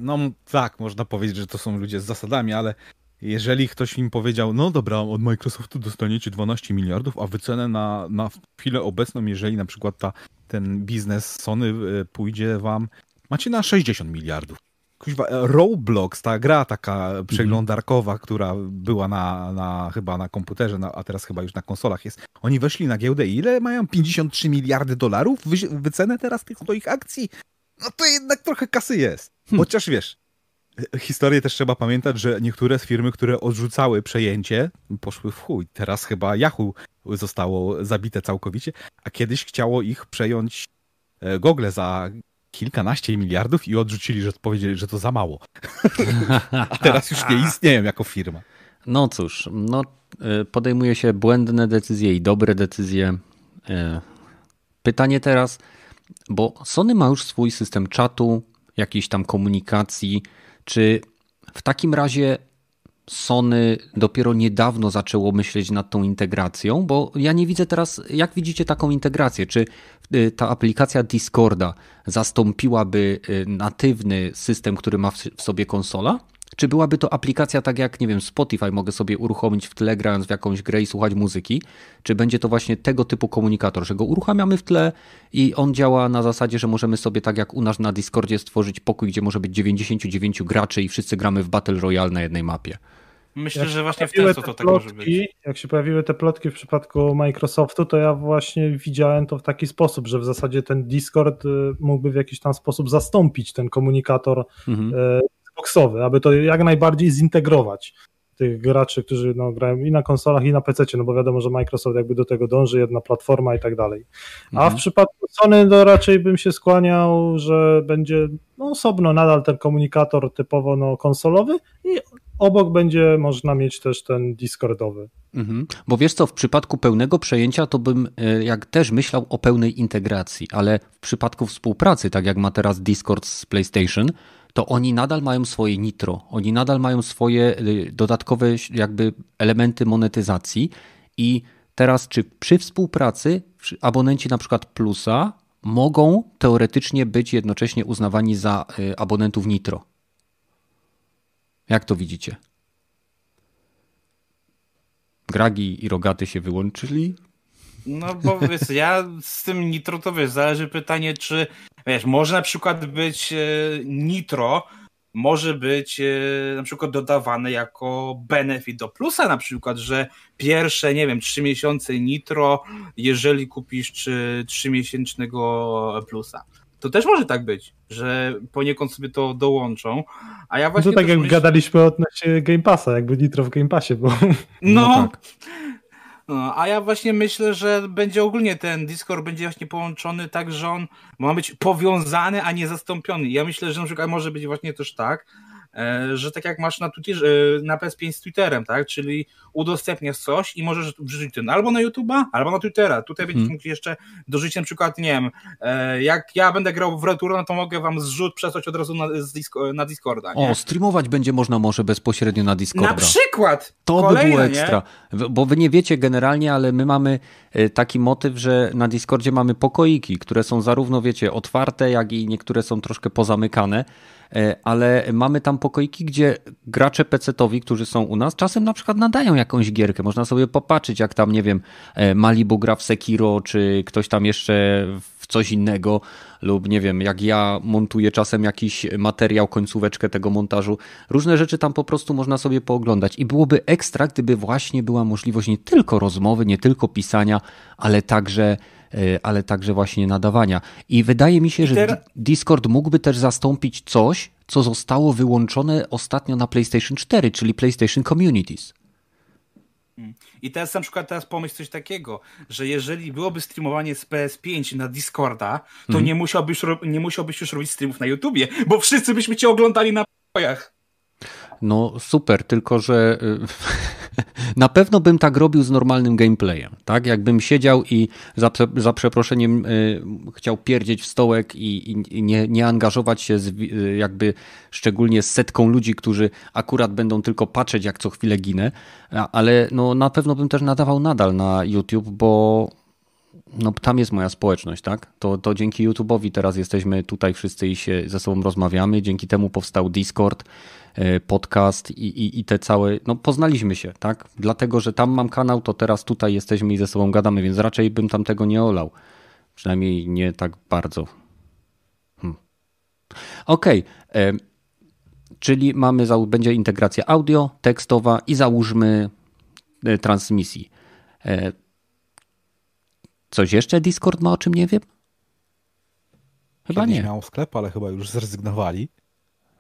No tak, można powiedzieć, że to są ludzie z zasadami, ale jeżeli ktoś im powiedział, no dobra, od Microsoftu dostaniecie 12 miliardów, a wycenę na, na chwilę obecną, jeżeli na przykład ta, ten biznes Sony e, pójdzie wam, macie na 60 miliardów. Kuźwa, e, Roblox, ta gra taka przeglądarkowa, mm -hmm. która była na, na, chyba na komputerze, na, a teraz chyba już na konsolach jest. Oni weszli na giełdę i ile mają? 53 miliardy dolarów wy, wycenę teraz tych swoich akcji? No to jednak trochę kasy jest. Hmm. Chociaż wiesz, historię też trzeba pamiętać, że niektóre z firmy, które odrzucały przejęcie, poszły w chuj. Teraz chyba Yahoo zostało zabite całkowicie, a kiedyś chciało ich przejąć e, Google za kilkanaście miliardów i odrzucili, że powiedzieli, że to za mało. a teraz już nie istnieją jako firma. No cóż, no, e, podejmuje się błędne decyzje i dobre decyzje. E, pytanie teraz, bo Sony ma już swój system czatu, jakiejś tam komunikacji. Czy w takim razie Sony dopiero niedawno zaczęło myśleć nad tą integracją? Bo ja nie widzę teraz, jak widzicie taką integrację? Czy y, ta aplikacja Discorda zastąpiłaby y, natywny system, który ma w sobie konsola? Czy byłaby to aplikacja tak jak, nie wiem, Spotify mogę sobie uruchomić w tle grając w jakąś grę i słuchać muzyki? Czy będzie to właśnie tego typu komunikator, że go uruchamiamy w tle i on działa na zasadzie, że możemy sobie tak jak u nas na Discordzie stworzyć pokój, gdzie może być 99 graczy i wszyscy gramy w Battle Royale na jednej mapie? Myślę, jak że właśnie w ten sposób to tak może być. Jak się pojawiły te plotki w przypadku Microsoftu, to ja właśnie widziałem to w taki sposób, że w zasadzie ten Discord y, mógłby w jakiś tam sposób zastąpić ten komunikator mhm. Xboxowy, aby to jak najbardziej zintegrować tych graczy, którzy no, grają i na konsolach, i na PC, no bo wiadomo, że Microsoft jakby do tego dąży, jedna platforma i tak dalej. A mhm. w przypadku Sony to raczej bym się skłaniał, że będzie no, osobno nadal ten komunikator typowo no, konsolowy i obok będzie można mieć też ten Discordowy. Mhm. Bo wiesz co, w przypadku pełnego przejęcia to bym e, jak też myślał o pełnej integracji, ale w przypadku współpracy, tak jak ma teraz Discord z PlayStation, to oni nadal mają swoje nitro, oni nadal mają swoje y, dodatkowe jakby elementy monetyzacji i teraz czy przy współpracy abonenci na przykład Plusa mogą teoretycznie być jednocześnie uznawani za y, abonentów nitro. Jak to widzicie? Gragi i Rogaty się wyłączyli? No bo wiesz, ja z tym nitro to wiesz, zależy pytanie, czy wiesz, może na przykład być e, nitro, może być e, na przykład dodawane jako benefit do plusa na przykład, że pierwsze, nie wiem, trzy miesiące nitro, jeżeli kupisz czy trzymiesięcznego plusa. To też może tak być, że poniekąd sobie to dołączą. A ja właśnie. No to tak jak myśl... gadaliśmy odnośnie Game Passa, jakby Nitro w Game Passie było. No, no tak. No, a ja właśnie myślę, że będzie ogólnie ten Discord będzie właśnie połączony tak, że on ma być powiązany, a nie zastąpiony. Ja myślę, że na przykład może być właśnie też tak, że tak jak masz na, Twitterze, na PS5 z Twitterem, tak? Czyli udostępniasz coś i możesz wrzucić ten albo na YouTube'a, albo na Twittera. Tutaj będziesz mógł jeszcze dorzucić na przykład, nie wiem, e, jak ja będę grał w Return, no to mogę wam zrzut przesłać od razu na, na Discorda. Nie? O, streamować będzie można może bezpośrednio na Discorda. Na przykład! To Kolejne, by było ekstra. Nie? Bo wy nie wiecie generalnie, ale my mamy e, taki motyw, że na Discordzie mamy pokoiki, które są zarówno, wiecie, otwarte, jak i niektóre są troszkę pozamykane. E, ale mamy tam pokoiki, gdzie gracze PC-towi, którzy są u nas, czasem na przykład nadają jakąś gierkę. Można sobie popatrzeć, jak tam, nie wiem, e, Malibu gra w Sekiro, czy ktoś tam jeszcze w coś innego, lub nie wiem, jak ja montuję czasem jakiś materiał, końcóweczkę tego montażu. Różne rzeczy tam po prostu można sobie pooglądać. I byłoby ekstra, gdyby właśnie była możliwość nie tylko rozmowy, nie tylko pisania, ale także ale także właśnie nadawania. I wydaje mi się, że Discord mógłby też zastąpić coś, co zostało wyłączone ostatnio na PlayStation 4, czyli PlayStation Communities. Hmm. I teraz na przykład teraz pomyśl coś takiego, że jeżeli byłoby streamowanie z PS5 na Discorda, to hmm. nie, musiałbyś, nie musiałbyś już robić streamów na YouTubie, bo wszyscy byśmy cię oglądali na pojach. No super, tylko że y, na pewno bym tak robił z normalnym gameplayem. Tak? Jakbym siedział i za, za przeproszeniem y, chciał pierdzieć w stołek i, i nie, nie angażować się z, y, jakby szczególnie z setką ludzi, którzy akurat będą tylko patrzeć, jak co chwilę ginę, ale no, na pewno bym też nadawał nadal na YouTube, bo no, tam jest moja społeczność, tak? To, to dzięki YouTube'owi teraz jesteśmy tutaj wszyscy i się ze sobą rozmawiamy. Dzięki temu powstał Discord. E, podcast i, i, i te całe, no poznaliśmy się, tak? Dlatego, że tam mam kanał, to teraz tutaj jesteśmy i ze sobą gadamy, więc raczej bym tam tego nie olał. Przynajmniej nie tak bardzo. Hmm. Okej. Okay. E, czyli mamy, będzie integracja audio, tekstowa i załóżmy e, transmisji. Coś jeszcze Discord ma, o czym nie wiem? Chyba Kiedyś nie. miał sklep, ale chyba już zrezygnowali.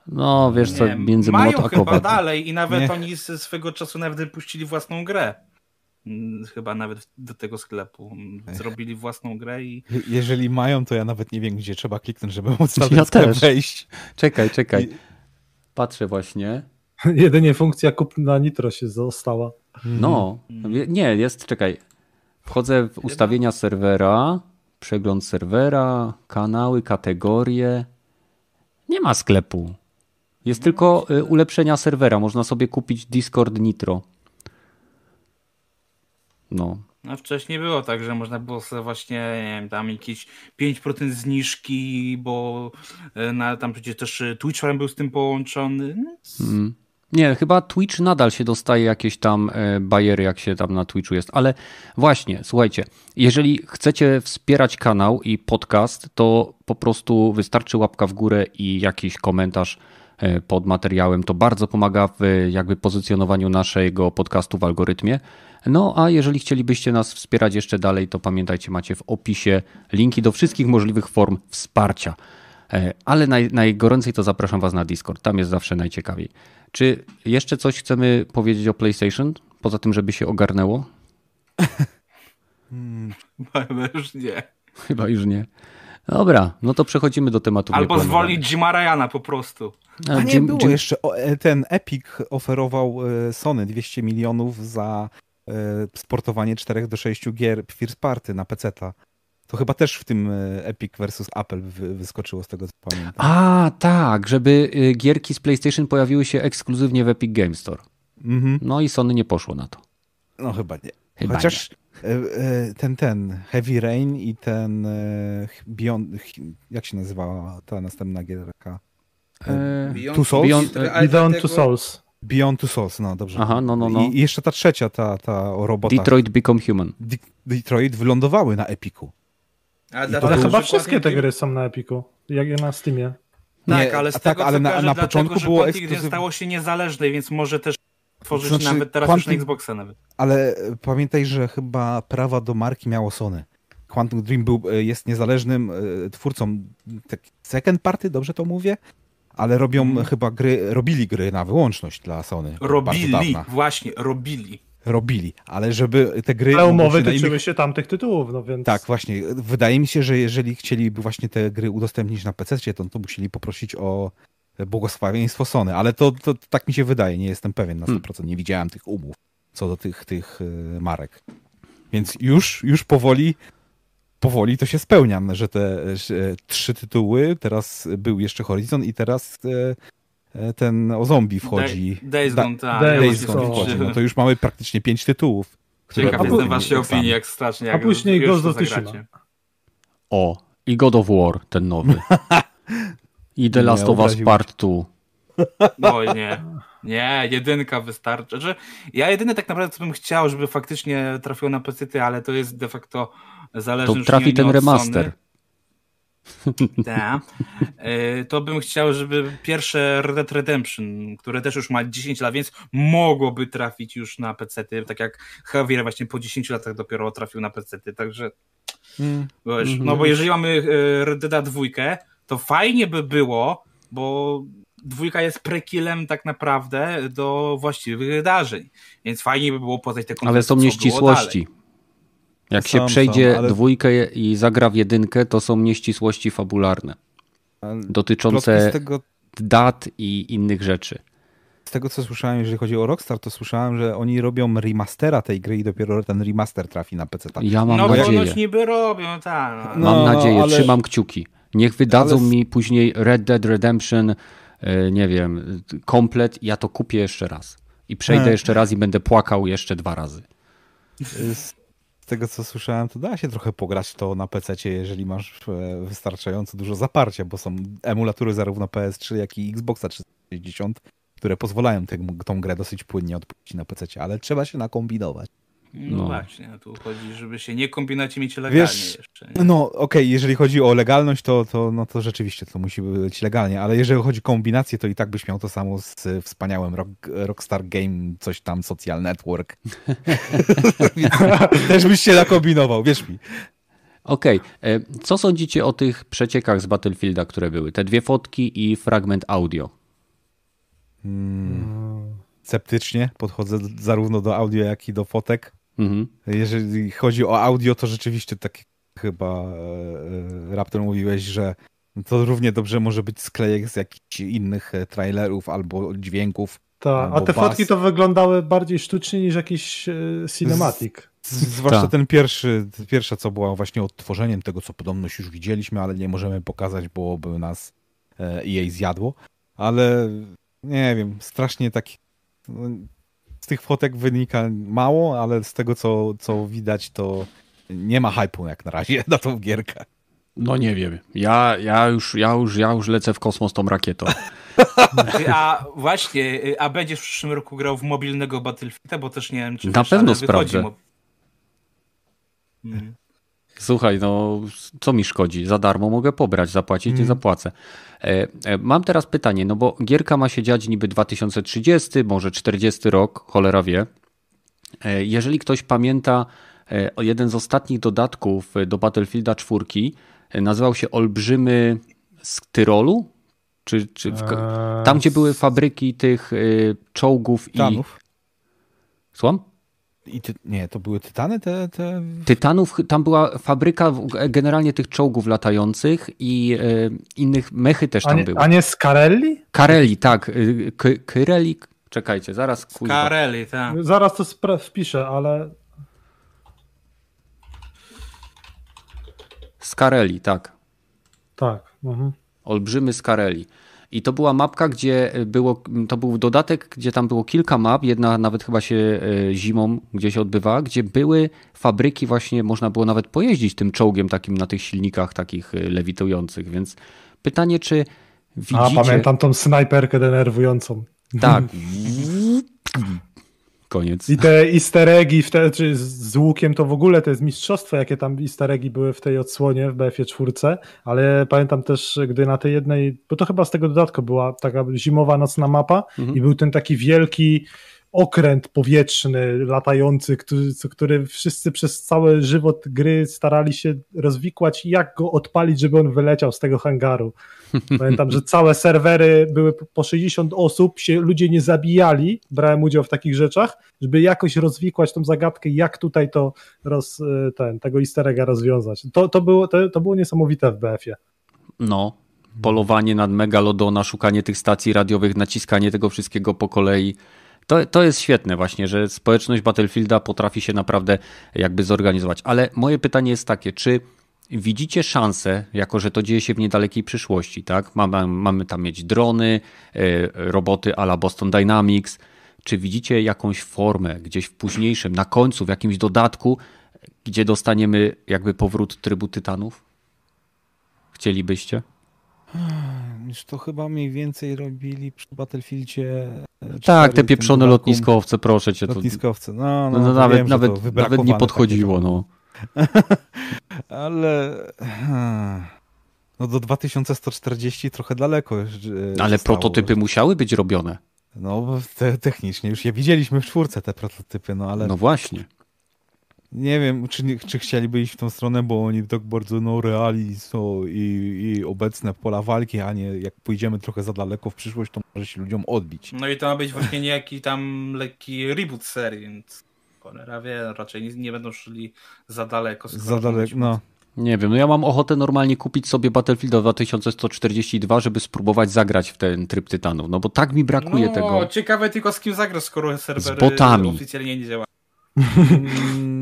No, wiesz co, Nie, między mają młot a chyba dalej i nawet Nie. oni z swego czasu nawet wypuścili własną grę. Mm, Chyba nawet do tego sklepu. Mm, Zrobili własną grę i Je- Jeżeli mają, to ja nawet nie wiem, gdzie trzeba kliknąć, żeby móc na Ja ten sklep też. wejść. Czekaj, czekaj. I- Patrzę właśnie. Jedynie funkcja kup na Nitro się została. No, nie, jest, czekaj. Wchodzę w ustawienia serwera, przegląd serwera, kanały, kategorie. Nie ma sklepu. Jest tylko y, ulepszenia serwera. Można sobie kupić Discord Nitro. No, no, wcześniej było tak, że można było sobie właśnie nie wiem, tam jakieś 5% zniżki, bo e, na, tam przecież też e, Twitch był z tym połączony. Mm. Nie, chyba Twitch nadal się dostaje jakieś tam e, bajery, jak się tam na Twitchu jest, ale właśnie, słuchajcie, jeżeli chcecie wspierać kanał i podcast, to po prostu wystarczy łapka w górę i jakiś komentarz pod materiałem. To bardzo pomaga w e, jakby pozycjonowaniu naszego podcastu w algorytmie. No a jeżeli chcielibyście nas wspierać jeszcze dalej, to pamiętajcie, macie w opisie linki do wszystkich możliwych form wsparcia. E, Ale naj, najgoręcej to zapraszam Was na Discord. Tam jest zawsze najciekawiej. Czy jeszcze coś chcemy powiedzieć o PlayStation? Poza tym, żeby się ogarnęło? Chyba już nie. Chyba już nie. Dobra, no to przechodzimy do tematu. Albo zwolnić Jima Ryana po prostu. A nie, Jim- było Jim- jeszcze. E, ten Epic oferował e, Sony 200 milionów za e, sportowanie 4 do 6 gier First Party na PC-ta. To chyba też w tym Epic versus Apple wy, wyskoczyło z tego, co pamiętam. A, tak, żeby gierki z PlayStation pojawiły się ekskluzywnie w Epic Game Store. Mhm. No i Sony nie poszło na to. No chyba nie. Chyba Chociaż e, e, ten, ten Heavy Rain i ten e, Beyond, jak się nazywała ta następna gierka? E, Beyond- Two Souls? Beyond- Beyond Two Souls. Beyond Two Souls, no dobrze. Aha, no, no, no. I, jeszcze ta trzecia, ta, ta o robotach. Detroit Become Human. Detroit wylądowały na Epiku. Ale, dlatego, chyba wszystkie te gry są na Epiku. Jak na Steamie. Tak, Nie, ale z a tego tak, ale co na- kojarzę, na dlatego, początku że było nie ekskluzyw- stało się niezależne, więc może też tworzyć Znaczy, nawet teraz już na Xboxa nawet. Ale e, pamiętaj, że chyba prawa do marki miało Sony. Quantum Dream był, e, jest niezależnym e, twórcą tak, second party, dobrze to mówię? Ale robią Mhm. chyba gry, robili gry na wyłączność dla Sony. Robili, właśnie, robili. Robili, ale żeby te gry... Ale umowy tyczyły innych- się tamtych tytułów, no więc... Tak, właśnie. Wydaje mi się, że jeżeli chcieliby właśnie te gry udostępnić na PC, to, to musieli poprosić o błogosławieństwo Sony, ale to, to tak mi się wydaje, nie jestem pewien na 100%, nie widziałem tych umów co do tych, tych y, marek. Więc już, już powoli powoli to się spełnia, że te że trzy tytuły, teraz był jeszcze Horizon i teraz e, e, ten o zombie wchodzi. Day- Days Da- Gone, tak. Days Days Gone wchodzi. No to już mamy praktycznie pięć tytułów. które Ciekaw jestem waszej opinii, jak strasznie. A później Ghost to of Tsushima. O, i God of War, ten nowy. I The Last of Us Part 2. No nie. Nie, jedynka wystarczy. Że ja jedyne tak naprawdę co bym chciał, żeby faktycznie trafiło na PC, ale to jest de facto zależne To trafi nie, nie ten remaster. Tak. To bym chciał, żeby pierwsze Red Dead Redemption, które też już ma 10 lat, więc mogłoby trafić już na PC, tak jak Javier właśnie po 10 latach dopiero trafił na PC, także Mm. Wiesz, Mhm. No bo jeżeli mamy e, Red Deada dwójkę, to fajnie by było, bo dwójka jest prekillem tak naprawdę do właściwych wydarzeń. Więc fajnie by było poznać te Ale koncepty, są nieścisłości. Jak się Są, przejdzie są, ale- dwójkę i zagra w jedynkę, to są nieścisłości fabularne. Ale Dotyczące tego, dat i innych rzeczy. z tego, co słyszałem, jeżeli chodzi o Rockstar, to słyszałem, że oni robią remastera tej gry i dopiero ten remaster trafi na PC. Ja mam No nadzieję. ponoć niby robią, tak. No. No, Mam nadzieję, ale- trzymam kciuki. Niech wydadzą Ale- mi później Red Dead Redemption, e, nie wiem, komplet, ja to kupię jeszcze raz. I przejdę E. jeszcze raz i będę płakał jeszcze dwa razy. Z tego, co słyszałem, to da się trochę pograć to na PC, jeżeli masz e, wystarczająco dużo zaparcia, bo są emulatury zarówno PS3, jak i Xboxa 360, które pozwalają tę, tą grę dosyć płynnie odpuścić na PC, ale trzeba się nakombinować. No, No. właśnie, tu chodzi, żeby się nie kombinać i mieć legalnie Wiesz, jeszcze. Nie? No okej, jeżeli chodzi o legalność, to, to, no to rzeczywiście to musi być legalnie, ale jeżeli chodzi o kombinację, to i tak byś miał to samo z e, wspaniałym rock, Rockstar Game, coś tam, Social Network. Też byś się nakombinował, wierz mi. Okej, e, co sądzicie o tych przeciekach z Battlefielda, które były? Te dwie fotki i fragment audio. hmm, sceptycznie podchodzę zarówno do audio, jak i do fotek. Mhm. Jeżeli chodzi o audio, to rzeczywiście tak chyba e, e, Raptor mówiłeś, że to równie dobrze może być sklejek z jakichś innych e, trailerów albo dźwięków. Tak, a te bas. fotki to wyglądały bardziej sztucznie niż jakiś cinematic. Z, z, zwłaszcza Ta. ten pierwszy, pierwsza, co była właśnie odtworzeniem tego, co podobność już widzieliśmy, ale nie możemy pokazać, bo by nas jej zjadło. Ale nie wiem, strasznie taki. Z tych fotek wynika mało, ale z tego, co, co widać, to nie ma hypu jak na razie na tą gierkę. No nie wiem. Ja, ja, już, ja, już, ja już lecę w kosmos tą rakietą. A właśnie, a będziesz w przyszłym roku grał w mobilnego Battlefielda, bo też nie wiem, czy Na wiesz, pewno sprawdzę. Mo... Hmm. Słuchaj, no co mi szkodzi? Za darmo mogę pobrać, zapłacić, hmm. nie zapłacę. E, e, mam teraz pytanie, no bo gierka ma się dziać niby 2030, może 40 rok, cholera wie. E, jeżeli ktoś pamięta jeden z ostatnich dodatków do Battlefielda 4, nazywał się Olbrzymy z Tyrolu? Czy, czy w... Tam, gdzie były fabryki tych czołgów Tanów. i... Słucham? I ty, nie, to były Tytany? Te, te... Tytanów, tam była fabryka generalnie tych czołgów latających i e, innych, mechy też tam a nie, były. A nie Scarelli? Kareli, tak. K Kyreli, czekajcie, zaraz. Scarelli, tak. Zaraz to wpiszę, ale... Scarelli, tak. Tak. Mhm. Olbrzymy Scarelli. I to była mapka, gdzie było, to był dodatek, gdzie tam było kilka map, jedna nawet chyba się e, zimą gdzieś odbywa, gdzie były fabryki właśnie, można było nawet pojeździć tym czołgiem takim na tych silnikach takich e, lewitujących, więc pytanie, czy widzicie... A, pamiętam tą snajperkę denerwującą. Tak. Koniec. I te easter eggi w czy z łukiem to w ogóle to jest mistrzostwo, jakie tam easter eggi były w tej odsłonie w BF-ie 4, ale pamiętam też, gdy na tej jednej, bo to chyba z tego dodatku była taka zimowa nocna mapa mhm. i był ten taki wielki okręt powietrzny, latający, który, który wszyscy przez cały żywot gry starali się rozwikłać, jak go odpalić, żeby on wyleciał z tego hangaru. Pamiętam, że całe serwery były po 60 osób, się ludzie nie zabijali, brałem udział w takich rzeczach, żeby jakoś rozwikłać tą zagadkę, jak tutaj to roz, ten, tego easter egga rozwiązać. To, to, było, to, to było niesamowite w BF-ie. No, polowanie nad Megalodona, szukanie tych stacji radiowych, naciskanie tego wszystkiego po kolei. To, to jest świetne właśnie, że społeczność Battlefielda potrafi się naprawdę jakby zorganizować. Ale moje pytanie jest takie, czy widzicie szansę, jako że to dzieje się w niedalekiej przyszłości, tak? Mamy, mamy tam mieć drony, e, roboty a la Boston Dynamics. Czy widzicie jakąś formę gdzieś w późniejszym, na końcu, w jakimś dodatku, gdzie dostaniemy jakby powrót trybu Tytanów? Chcielibyście? Już to chyba mniej więcej robili przy Battlefieldzie. E, tak, te pieprzone lotniskowce, proszę cię. Lotniskowce, no, no, no, no nawet, wiem, nawet, nawet nie podchodziło, no. Ale no do 2140 trochę daleko. Ale prototypy musiały być robione. No te, technicznie już je widzieliśmy w czwórce te prototypy, no ale... No właśnie nie wiem, czy, czy chcieliby iść w tą stronę, bo oni tak bardzo no, reali są i, i obecne pola walki, a nie jak pójdziemy trochę za daleko w przyszłość, to może się ludziom odbić. No i to ma być właśnie niejaki tam lekki reboot serii, więc cholera wie, raczej nie, nie będą szli za daleko. Za daleko, no. Nie wiem, no ja mam ochotę normalnie kupić sobie Battlefield 2142, żeby spróbować zagrać w ten tryb Tytanów, no bo tak mi brakuje no, tego. ciekawe tylko z kim zagrasz, skoro serwery oficjalnie nie działa.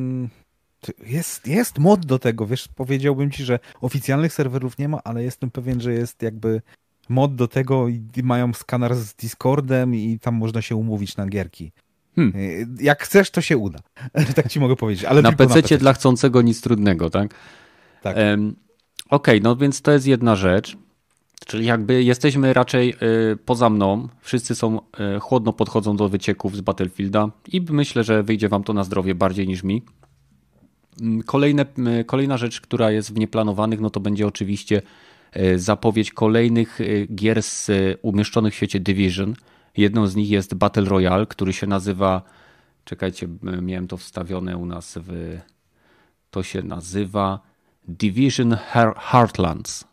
Jest, jest mod do tego, wiesz, powiedziałbym ci, że oficjalnych serwerów nie ma, ale jestem pewien, że jest jakby mod do tego i mają skaner z Discordem i tam można się umówić na gierki. Hmm. Y, jak chcesz, to się uda. tak ci mogę powiedzieć. Ale na PC, dla chcącego nic trudnego, tak? Tak. Um, Okej, okay, no więc to jest jedna rzecz. Czyli jakby jesteśmy raczej y, poza mną, wszyscy są y, chłodno podchodzą do wycieków z Battlefielda i myślę, że wyjdzie wam to na zdrowie bardziej niż mi. Mm, kolejne, y, kolejna rzecz, która jest w nieplanowanych, no to będzie oczywiście zapowiedź kolejnych gier z umieszczonych w świecie Division. Jedną z nich jest Battle Royale, który się nazywa, czekajcie, miałem to wstawione u nas w, to się nazywa Division Heartlands.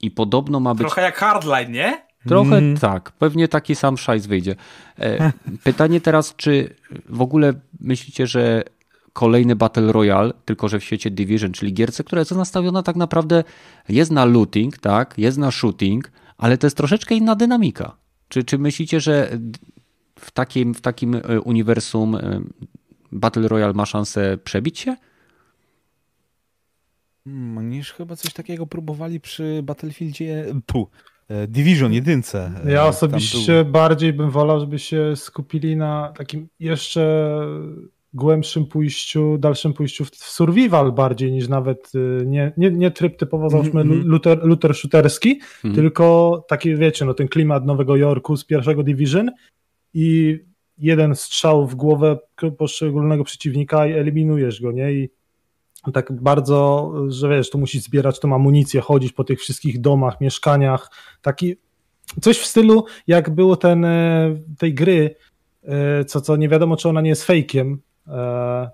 I podobno ma być. Trochę jak Hardline, nie? Trochę mm. tak, pewnie taki sam szajs wyjdzie. E, pytanie teraz, czy w ogóle myślicie, że kolejny Battle Royale, tylko że w świecie Division, czyli gierce, która jest nastawiona tak naprawdę, jest na looting, tak, jest na shooting, ale to jest troszeczkę inna dynamika. Czy, czy myślicie, że w takim, w takim e, uniwersum e, Battle Royale ma szansę przebić się? Hmm, oni już chyba coś takiego próbowali przy Battlefieldzie, pu, e, Division jedynce. Ja osobiście bardziej bym wolał, żeby się skupili na takim jeszcze głębszym pójściu, dalszym pójściu w survival bardziej niż nawet y, nie, nie, nie tryb typowo mhm, załóżmy mm -hmm. looter shooterski, mm -hmm. tylko taki wiecie, no ten klimat Nowego Jorku z pierwszego Division i jeden strzał w głowę poszczególnego przeciwnika i eliminujesz go, nie? I tak bardzo, że wiesz, tu musisz zbierać tą amunicję, chodzić po tych wszystkich domach, mieszkaniach, taki coś w stylu jak było ten, e, tej gry, e, co, co nie wiadomo, czy ona nie jest fejkiem,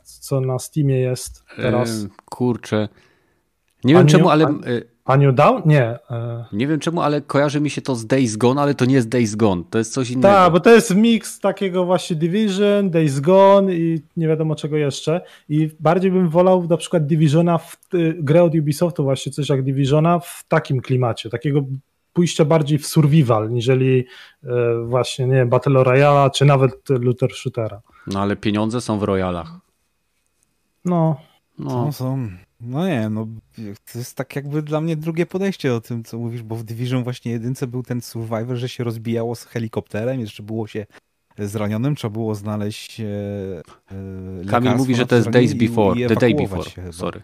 co na Steamie jest teraz. kurczę. Nie wiem czemu, ale a New Down? Nie. E, nie wiem czemu, ale kojarzy mi się to z Days Gone, ale to nie jest Days Gone, to jest coś innego. Tak, bo to jest miks takiego właśnie Division, Days Gone i nie wiadomo czego jeszcze. I bardziej bym wolał na przykład Divisiona, w, grę od Ubisoftu właśnie coś jak Divisiona w takim klimacie, takiego pójścia bardziej w survival, niżeli e, właśnie, nie wiem, Battle Royale, czy nawet Looter Shootera. No ale pieniądze są w Royalach. No. No, są. No nie, no to jest tak jakby dla mnie drugie podejście o tym, co mówisz, bo w Division właśnie jedynce był ten survivor, że się rozbijało z helikopterem, jeszcze było się zranionym, trzeba było znaleźć e, e, Kamil mówi, że to jest Days Before, The Day Before, sorry.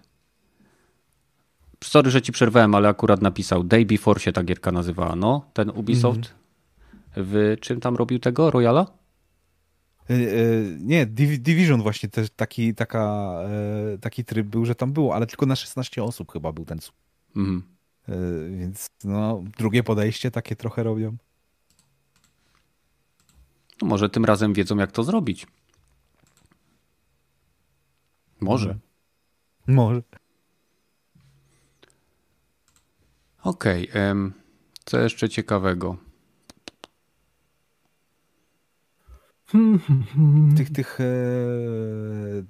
Sorry, że ci przerwałem, ale akurat napisał Day Before się ta gierka nazywała, no, ten Ubisoft. Mm -hmm. W czym tam robił tego? Royala? E, e, nie, Division właśnie też taki, taka, e, taki tryb był, że tam było, ale tylko na 16 osób chyba był ten mhm. Więc no, drugie podejście takie trochę robią. No może tym razem wiedzą, jak to zrobić. Może. Mhm. Może. Okej. Okay, co jeszcze ciekawego? tych, tych, e,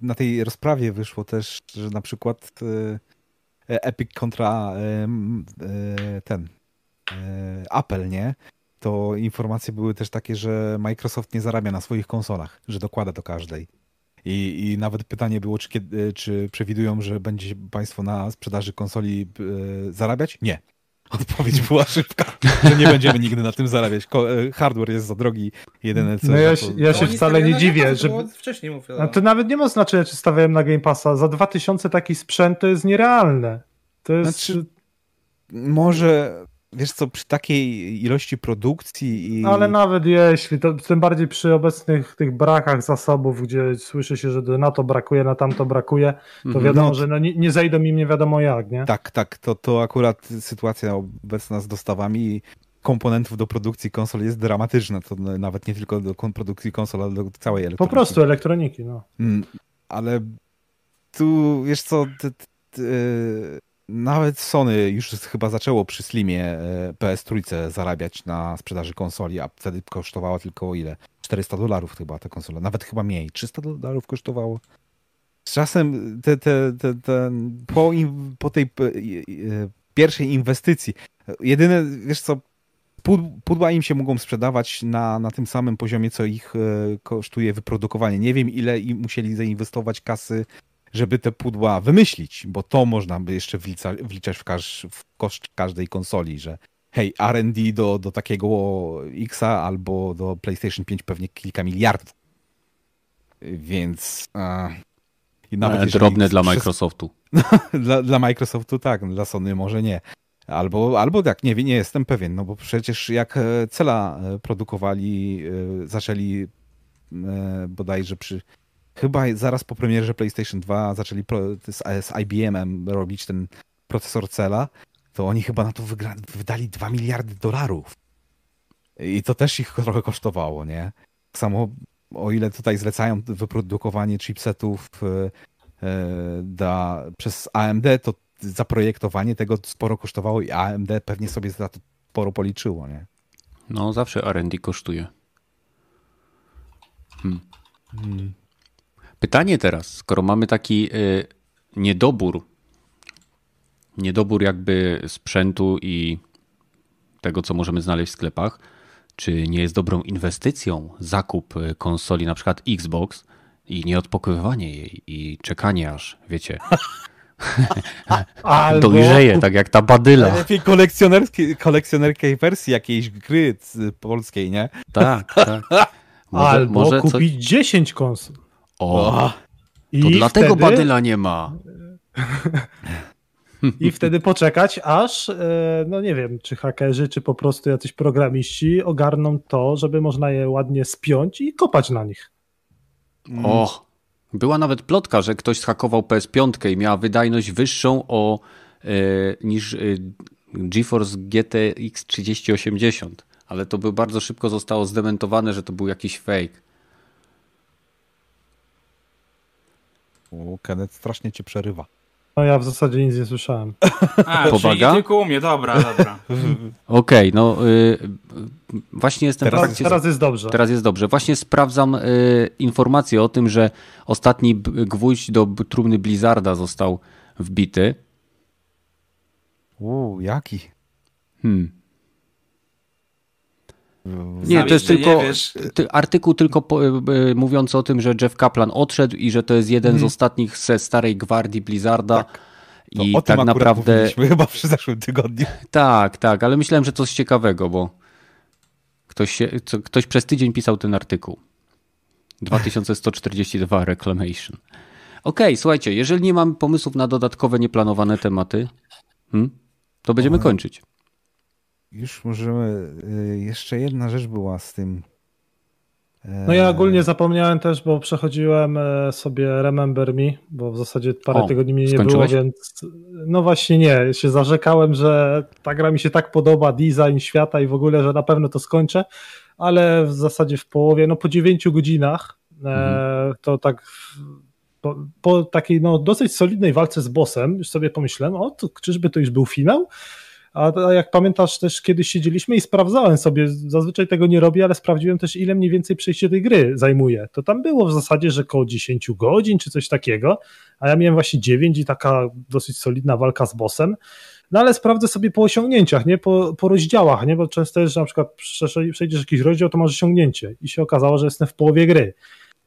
na tej rozprawie wyszło też, że na przykład e, Epic kontra e, ten Apple, nie? To informacje były też takie, że Microsoft nie zarabia na swoich konsolach, że dokłada do każdej. I, I nawet pytanie było, czy, czy przewidują, że będzie państwo na sprzedaży konsoli zarabiać? Nie. Odpowiedź była szybka, że nie będziemy nigdy na tym zarabiać. E, hardware jest za drogi, jedyne co... No ja, się, ja się wcale nie dziwię, że... Wcześniej mówię. No to nawet nie ma znaczenia, czy stawiałem na Game Passa. Za 2000 taki sprzęt to jest nierealne. To jest... Znaczy, może Wiesz co, przy takiej ilości produkcji i... No ale nawet jeśli, to tym bardziej przy obecnych tych brakach zasobów, gdzie słyszy się, że na to brakuje, na tamto brakuje, to mhm. wiadomo, no, że no nie, nie zejdą im nie wiadomo jak, nie? Tak, tak, to, to akurat sytuacja obecna z dostawami komponentów do produkcji konsol jest dramatyczna, to nawet nie tylko do produkcji konsol, ale do całej elektroniki. Po prostu elektroniki, no. Mm, ale tu, wiesz co, ty, ty, ty, nawet Sony już chyba zaczęło przy Slimie e, PS trójce zarabiać na sprzedaży konsoli, a wtedy kosztowała tylko ile? 400 dolarów chyba ta konsola, nawet chyba mniej, 300 dolarów kosztowało. Z czasem te, te, te, te po, po tej e, pierwszej inwestycji, jedyne, wiesz co, pudła im się mogą sprzedawać na, na tym samym poziomie, co ich e, kosztuje wyprodukowanie. Nie wiem, ile im musieli zainwestować kasy żeby te pudła wymyślić, bo to można by jeszcze wliczać w, każ, w koszt każdej konsoli, że hej, R&D do, do takiego Xa albo do PlayStation 5 pewnie kilka miliardów. Więc... I nawet e, drobne dla Microsoftu. dla, dla Microsoftu tak, dla Sony może nie. Albo, albo tak, nie, nie jestem pewien, no bo przecież jak e, Cela e, produkowali, zaczęli bodajże przy chyba zaraz po premierze PlayStation 2 zaczęli z, z IBM-em robić ten procesor Cela, to oni chyba na to wydali 2 miliardy dolarów. I to też ich trochę kosztowało, nie? Tak samo o ile tutaj zlecają wyprodukowanie chipsetów da, e, przez AMD, to zaprojektowanie tego sporo kosztowało i AMD pewnie sobie za to sporo policzyło, nie? No, zawsze R&D kosztuje. Hmm. Hmm. Pytanie teraz, skoro mamy taki y, niedobór, niedobór jakby sprzętu i tego, co możemy znaleźć w sklepach, czy nie jest dobrą inwestycją zakup y, konsoli, na przykład Xbox i nieodpakowywanie jej i czekanie aż, wiecie, Albo... dojrzeje, tak jak ta badyla. Lepiej kolekcjonerskiej, kolekcjonerskiej wersji jakiejś gry polskiej, nie? Tak, tak. Może, Albo może kupić coś... 10 konsol. O, I to dlatego wtedy... badyla nie ma. I wtedy poczekać, aż, e, no nie wiem, czy hakerzy, czy po prostu jacyś programiści ogarną to, żeby można je ładnie spiąć i kopać na nich. O, była nawet plotka, że ktoś zhakował PS5 i miała wydajność wyższą o, e, niż e, GeForce GTX 3080, ale to by bardzo szybko zostało zdementowane, że to był jakiś fake. O, Kenneth strasznie cię przerywa. No ja w zasadzie nic nie słyszałem. A, Powaga? czyli tylko u mnie, dobra, dobra. Okej, okay, no y, właśnie jestem teraz, w trakcie... Teraz jest dobrze. Teraz jest dobrze. Właśnie sprawdzam y, informację o tym, że ostatni gwóźdź do trumny Blizzarda został wbity. Uuu, jaki? Hmm. Nie, to jest tylko artykuł tylko po, y, mówiący o tym, że Jeff Kaplan odszedł i że to jest jeden hmm. z mhm. ostatnich ze starej gwardii Blizzarda. Tak. I o tak naprawdę. chyba w zeszłym tygodniu. Tak, tak, ale myślałem, że coś ciekawego, bo ktoś, się, co, ktoś przez tydzień pisał ten artykuł. 2142 Reclamation. Okej, okay, słuchajcie, jeżeli nie mamy pomysłów na dodatkowe, nieplanowane tematy, hmm, to będziemy kończyć. Już możemy. Y, jeszcze jedna rzecz była z tym. No ja ogólnie zapomniałem też, bo przechodziłem e, sobie Remember Me, bo w zasadzie parę o, tygodni mnie nie skończyłeś? było, więc no właśnie nie, się zarzekałem, że ta gra mi się tak podoba, design świata i w ogóle, że na pewno to skończę, ale w zasadzie w połowie, no po dziewięciu godzinach e, mhm. to tak po, po, takiej no dosyć solidnej walce z bossem już sobie pomyślałem, o to czyżby to już był finał? A, jak pamiętasz, też kiedyś siedzieliśmy i sprawdzałem sobie, zazwyczaj tego nie robię, ale sprawdziłem też, ile mniej więcej przejście tej gry zajmuje. To tam było w zasadzie, że około 10 godzin czy coś takiego, a ja miałem właśnie 9 i taka dosyć solidna walka z bossem. No ale sprawdzę sobie po osiągnięciach, nie? Po, po rozdziałach, nie? Bo często jest, że na przykład przejdziesz jakiś rozdział, to masz osiągnięcie i się okazało, że jestem w połowie gry.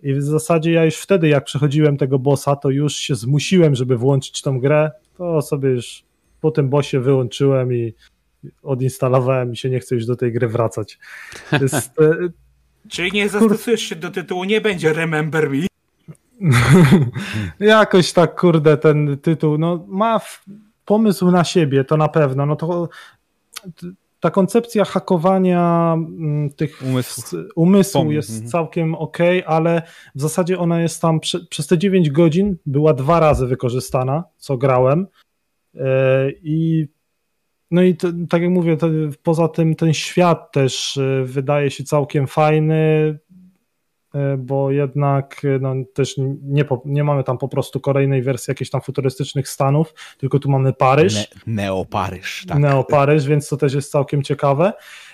I w zasadzie ja już wtedy, jak przechodziłem tego bossa, to już się zmusiłem, żeby włączyć tą grę, to sobie już po tym bosie wyłączyłem i odinstalowałem i się nie chcę już do tej gry wracać. Jest, e, Czyli nie zastosujesz się do tytułu, nie będzie Remember Me? Jakoś tak, kurde, ten tytuł, no ma pomysł na siebie, to na pewno, no to ta koncepcja hakowania mm, tych umysłu, umysłu jest mhm. całkiem ok, ale w zasadzie ona jest tam prze, przez te 9 godzin była dwa razy wykorzystana, co grałem I no i to, tak jak mówię, to, poza tym ten świat też e, wydaje się całkiem fajny, e, bo jednak no, też nie, nie mamy tam po prostu kolejnej wersji jakichś tam futurystycznych Stanów, tylko tu mamy Paryż. Ne Neoparyż, tak. Neoparyż, więc to też jest całkiem ciekawe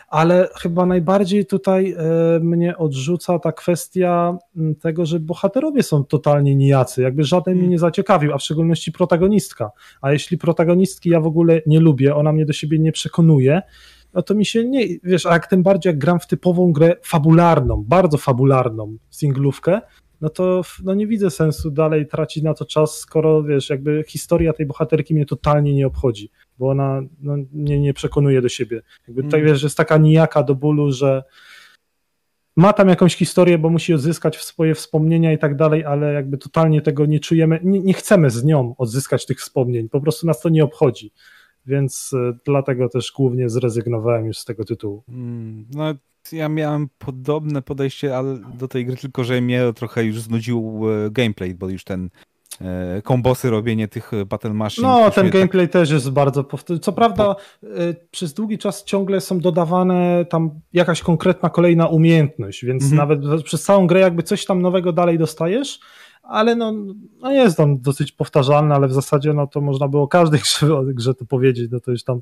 ale chyba najbardziej tutaj e, mnie odrzuca ta kwestia tego, że bohaterowie są totalnie nijacy, jakby żaden mnie hmm. nie zaciekawił, a w szczególności protagonistka. A jeśli protagonistki ja w ogóle nie lubię, ona mnie do siebie nie przekonuje, no to mi się nie, wiesz, a jak tym bardziej jak gram w typową grę fabularną, bardzo fabularną singlówkę, no to no nie widzę sensu dalej tracić na to czas, skoro wiesz, jakby historia tej bohaterki mnie totalnie nie obchodzi, bo ona no, mnie nie przekonuje do siebie. Jakby tutaj mm. wiesz, że jest taka nijaka do bólu, że ma tam jakąś historię, bo musi odzyskać swoje wspomnienia i tak dalej, ale jakby totalnie tego nie czujemy, nie, nie chcemy z nią odzyskać tych wspomnień, po prostu nas to nie obchodzi więc e, dlatego też głównie zrezygnowałem już z tego tytułu. Mm, no, ja miałem podobne podejście ale do tej gry, tylko że mnie trochę już znudził e, gameplay, bo już ten kombosy, robienie tych battle machine. No, ten gameplay tak... też jest bardzo powtarzalny. Co prawda, bo... przez długi czas ciągle są dodawane tam jakaś konkretna kolejna umiejętność, więc mhm. nawet przez całą grę jakby coś tam nowego dalej dostajesz, ale no, no jest on dosyć powtarzalny, ale w zasadzie no to można było każdej grze, grze to powiedzieć, no to już tam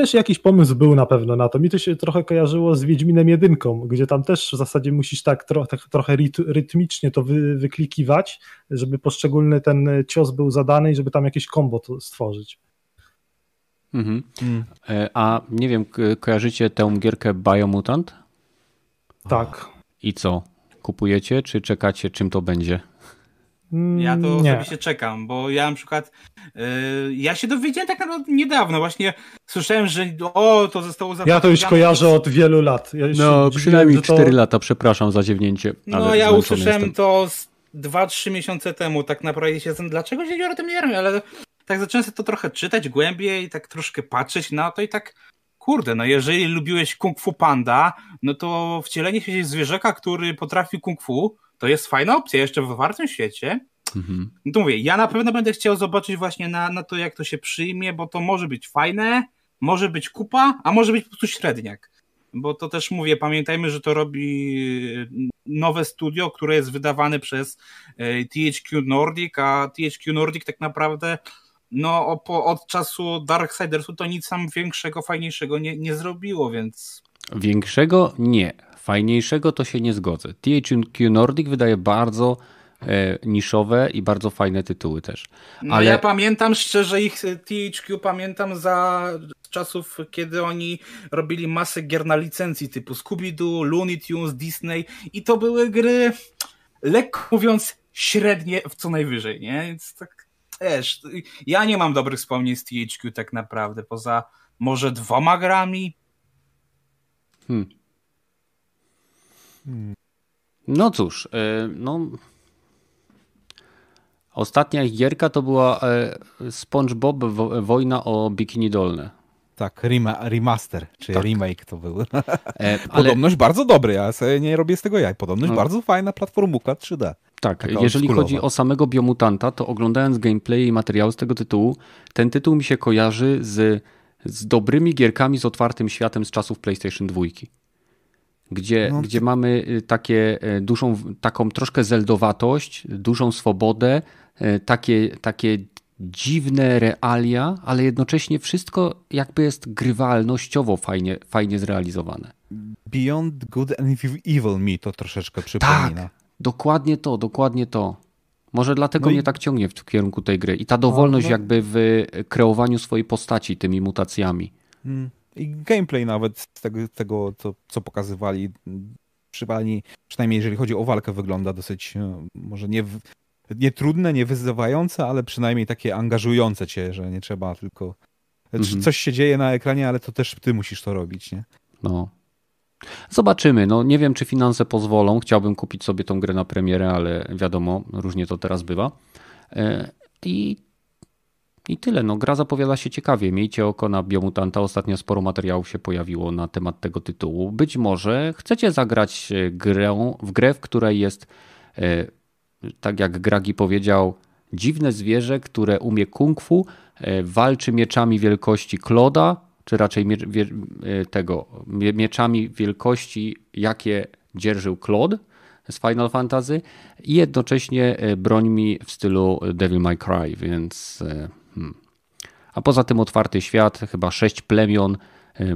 też jakiś pomysł był na pewno na to. Mi to się trochę kojarzyło z Wiedźminem jedynką, gdzie tam też w zasadzie musisz tak, tro, tak trochę rytmicznie to wy, wyklikiwać, żeby poszczególny ten cios był zadany i żeby tam jakieś kombo stworzyć. Mhm. Mm. A nie wiem, kojarzycie tę gierkę Biomutant? Tak. I co? Kupujecie, czy czekacie, czym to będzie? Mm, ja to nie. osobiście czekam, bo ja na przykład yy, ja się dowiedziałem tak naprawdę niedawno, właśnie słyszałem, że o, to zostało Ja to już kojarzę od wielu lat. Ja no, przynajmniej 4 to... lata, przepraszam za ziewnięcie. No, ja usłyszałem jestem. to 2-3 miesiące temu, tak naprawdę się dlaczego się o tym nie wiem, ale tak zacząłem sobie to trochę czytać głębiej, tak troszkę patrzeć na to i tak kurde, no jeżeli lubiłeś Kung Fu Panda, no to wcielenie się w zwierzaka, który potrafi Kung Fu, to jest fajna opcja jeszcze w otwartym świecie. Mhm. No to mówię, ja na pewno będę chciał zobaczyć właśnie na, na to, jak to się przyjmie, bo to może być fajne, może być kupa, a może być po prostu średniak. Bo to też mówię, pamiętajmy, że to robi nowe studio, które jest wydawane przez e, THQ Nordic, a THQ Nordic tak naprawdę no od czasu Darksidersu to nic tam większego, fajniejszego nie, nie zrobiło, więc... Większego? Nie. Fajniejszego to się nie zgodzę. THQ Nordic wydaje bardzo e, niszowe i bardzo fajne tytuły też. No Ale... ja pamiętam szczerze ich THQ pamiętam za czasów, kiedy oni robili masę gier na licencji typu Scooby-Doo, Looney Tunes, Disney i to były gry lekko mówiąc średnie w co najwyżej, nie? Więc tak wiesz, ja nie mam dobrych wspomnień z THQ tak naprawdę, poza może dwoma grami. Hmm. No cóż, e, no... Ostatnia gierka to była e, SpongeBob Wojna o Bikini Dolne. Tak, remaster, czy tak. remake to był. E, ale... Podobność bardzo dobry, ja sobie nie robię z tego jaj. Podobność no. bardzo fajna platformówka 3D. Tak, Taka jeżeli chodzi o samego Biomutanta, to oglądając gameplay i materiały z tego tytułu, ten tytuł mi się kojarzy z, z dobrymi gierkami z otwartym światem z czasów PlayStation 2. Gdzie, no, gdzie mamy y, takie y, dużą, taką troszkę zeldowatość, dużą swobodę, y, takie, takie dziwne realia, ale jednocześnie wszystko jakby jest grywalnościowo fajnie, fajnie zrealizowane. Beyond Good and Evil mi to troszeczkę przypomina. Tak, dokładnie to, dokładnie to. Może dlatego no mnie i... tak ciągnie w kierunku tej gry. I ta dowolność no, no. jakby w kreowaniu swojej postaci tymi mutacjami. Hmm. I gameplay nawet z tego, tego co, co pokazywali, przynajmniej, przynajmniej jeżeli chodzi o walkę, wygląda dosyć e, może nie, nie trudne, nie wyzywające, ale przynajmniej takie angażujące cię, że nie trzeba tylko. Mhm. Coś się dzieje na ekranie, ale to też ty musisz to robić, nie? No. Zobaczymy. No, nie wiem, czy finanse pozwolą. Chciałbym kupić sobie tą grę na premierę, ale wiadomo, różnie to teraz bywa. E, I, i tyle. No, gra zapowiada się ciekawie. Miejcie oko na Biomutanta. Ostatnio sporo materiałów się pojawiło na temat tego tytułu. Być może chcecie zagrać grę, w grę, w której jest, e, tak jak Gragi powiedział, dziwne zwierzę, które umie kung fu, e, walczy mieczami wielkości Kloda, czy raczej mie e, tego, mieczami wielkości, jakie dzierżył Claude z Final Fantasy i jednocześnie e, brońmi w stylu Devil May Cry, więc e, hmm. a poza tym otwarty świat, chyba sześć plemion,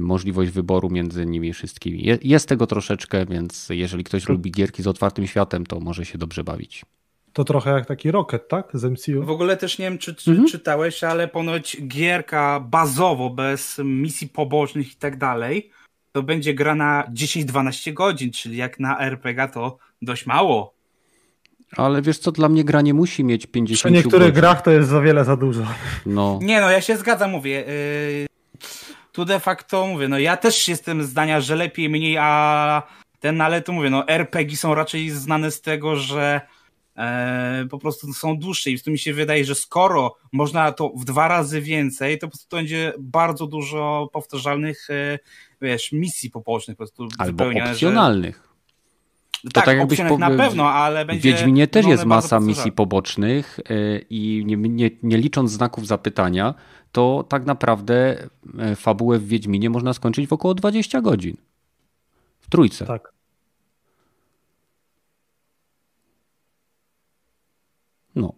możliwość wyboru między nimi wszystkimi. Jest tego troszeczkę, więc jeżeli ktoś lubi gierki z otwartym światem, to może się dobrze bawić. To trochę jak taki Rocket, tak? Z MCU. W ogóle też nie wiem, czy, czy mhm. czytałeś, ale ponoć gierka bazowo, bez misji pobocznych i tak dalej, to będzie gra na 10-12 godzin, czyli jak na RPG to dość mało. Ale wiesz co, dla mnie gra nie musi mieć 50 Przy niektórych godzin. grach to jest za wiele, za dużo. No. Nie no, ja się zgadzam, mówię. Yy, tu de facto mówię, no ja też jestem zdania, że lepiej mniej, a ten, ale tu mówię, no RPG są raczej znane z tego, że e, po prostu są dłuższe i tu mi się wydaje, że skoro można to w dwa razy więcej, to po prostu będzie bardzo dużo powtarzalnych e, wiesz, misji pobocznych po prostu Albo opcjonalnych. Że... tak, tak jakbyś po... na pewno, ale będzie... W Wiedźminie też jest masa misji pobocznych e, i nie, nie, nie licząc znaków zapytania, to tak naprawdę e, fabułę w Wiedźminie można skończyć w około 20 godzin. W trójce. Tak. No.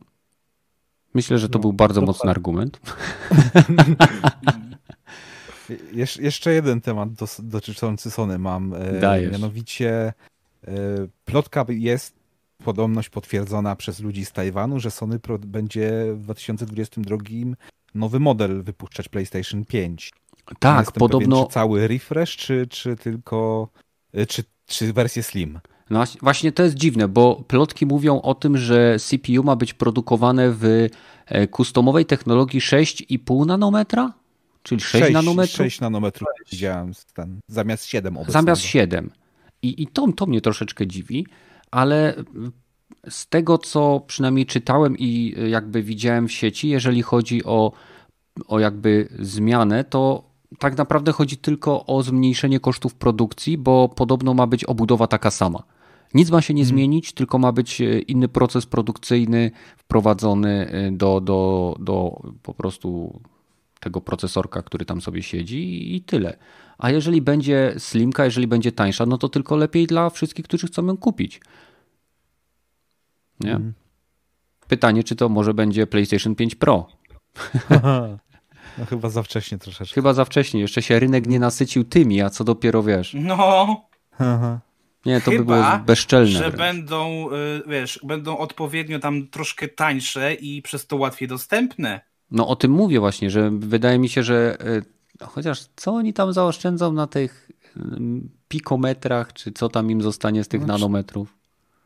Myślę, że to no, był bardzo mocny argument. Jesz jeszcze jeden temat dotyczący Sony mam. Dajesz. Mianowicie plotka jest podobność potwierdzona przez ludzi z Tajwanu, że Sony będzie w 2022 nowy model wypuszczać PlayStation 5. Tak, podobno. Pewien, czy cały refresh, czy, czy tylko. Y, czy, czy wersję Slim? No właśnie to jest dziwne, bo plotki mówią o tym, że CPU ma być produkowane w kustomowej e, technologii 6,5 nanometra? Czyli 6, 6 nanometrów? 6 nanometrów widziałem ten, zamiast 7 obecnego. Zamiast 7. I, i to, to mnie troszeczkę dziwi, ale z tego, co przynajmniej czytałem i jakby widziałem w sieci, jeżeli chodzi o, o jakby zmianę, to tak naprawdę chodzi tylko o zmniejszenie kosztów produkcji, bo podobno ma być obudowa taka sama. Nic ma się nie hmm. zmienić, tylko ma być e, inny proces produkcyjny wprowadzony e, do, do, do po prostu tego procesorka, który tam sobie siedzi i tyle. A jeżeli będzie slimka, jeżeli będzie tańsza, no to tylko lepiej dla wszystkich, którzy chcą ją kupić. Nie? Hmm. Pytanie, czy to może będzie PlayStation 5 Pro? No chyba za wcześnie troszeczkę. Chyba za wcześnie. Jeszcze się rynek nie nasycił tymi, a co dopiero wiesz. No. Aha. Nie, to Chyba, by było bezczelne. że wręcz. będą, y, wiesz, będą odpowiednio tam troszkę tańsze i przez to łatwiej dostępne. No o tym mówię właśnie, że wydaje mi się, że y, chociaż co oni tam zaoszczędzą na tych pikometrach, czy co tam im zostanie z tych znaczy, nanometrów?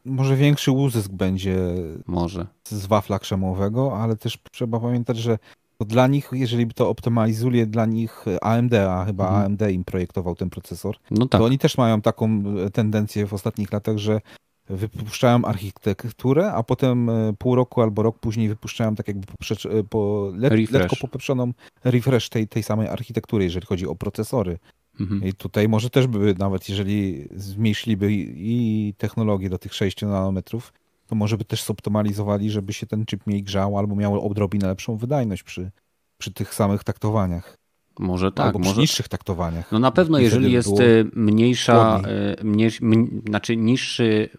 Może większy uzysk będzie może. z wafla krzemowego, ale też trzeba pamiętać, że to dla nich, jeżeli to optymalizuje dla nich AMD, a chyba mhm. AMD im projektował ten procesor, no tak. to oni też mają taką e, tendencję w ostatnich latach, że wypuszczają architekturę, a potem e, pół roku albo rok później wypuszczają tak jakby e, po le, lekko popieprzoną refresh tej, tej samej architektury, jeżeli chodzi o procesory. Mhm. I tutaj może też by, nawet jeżeli zmniejszyliby i technologię do tych 6 nanometrów, to może by też zoptymalizowali, żeby się ten chip mniej grzał albo miał odrobinę lepszą wydajność przy, przy tych samych taktowaniach. Może tak. Albo może... przy niższych taktowaniach. No na pewno, jeżeli jest e, mniejsza, mniejszy, znaczy niższy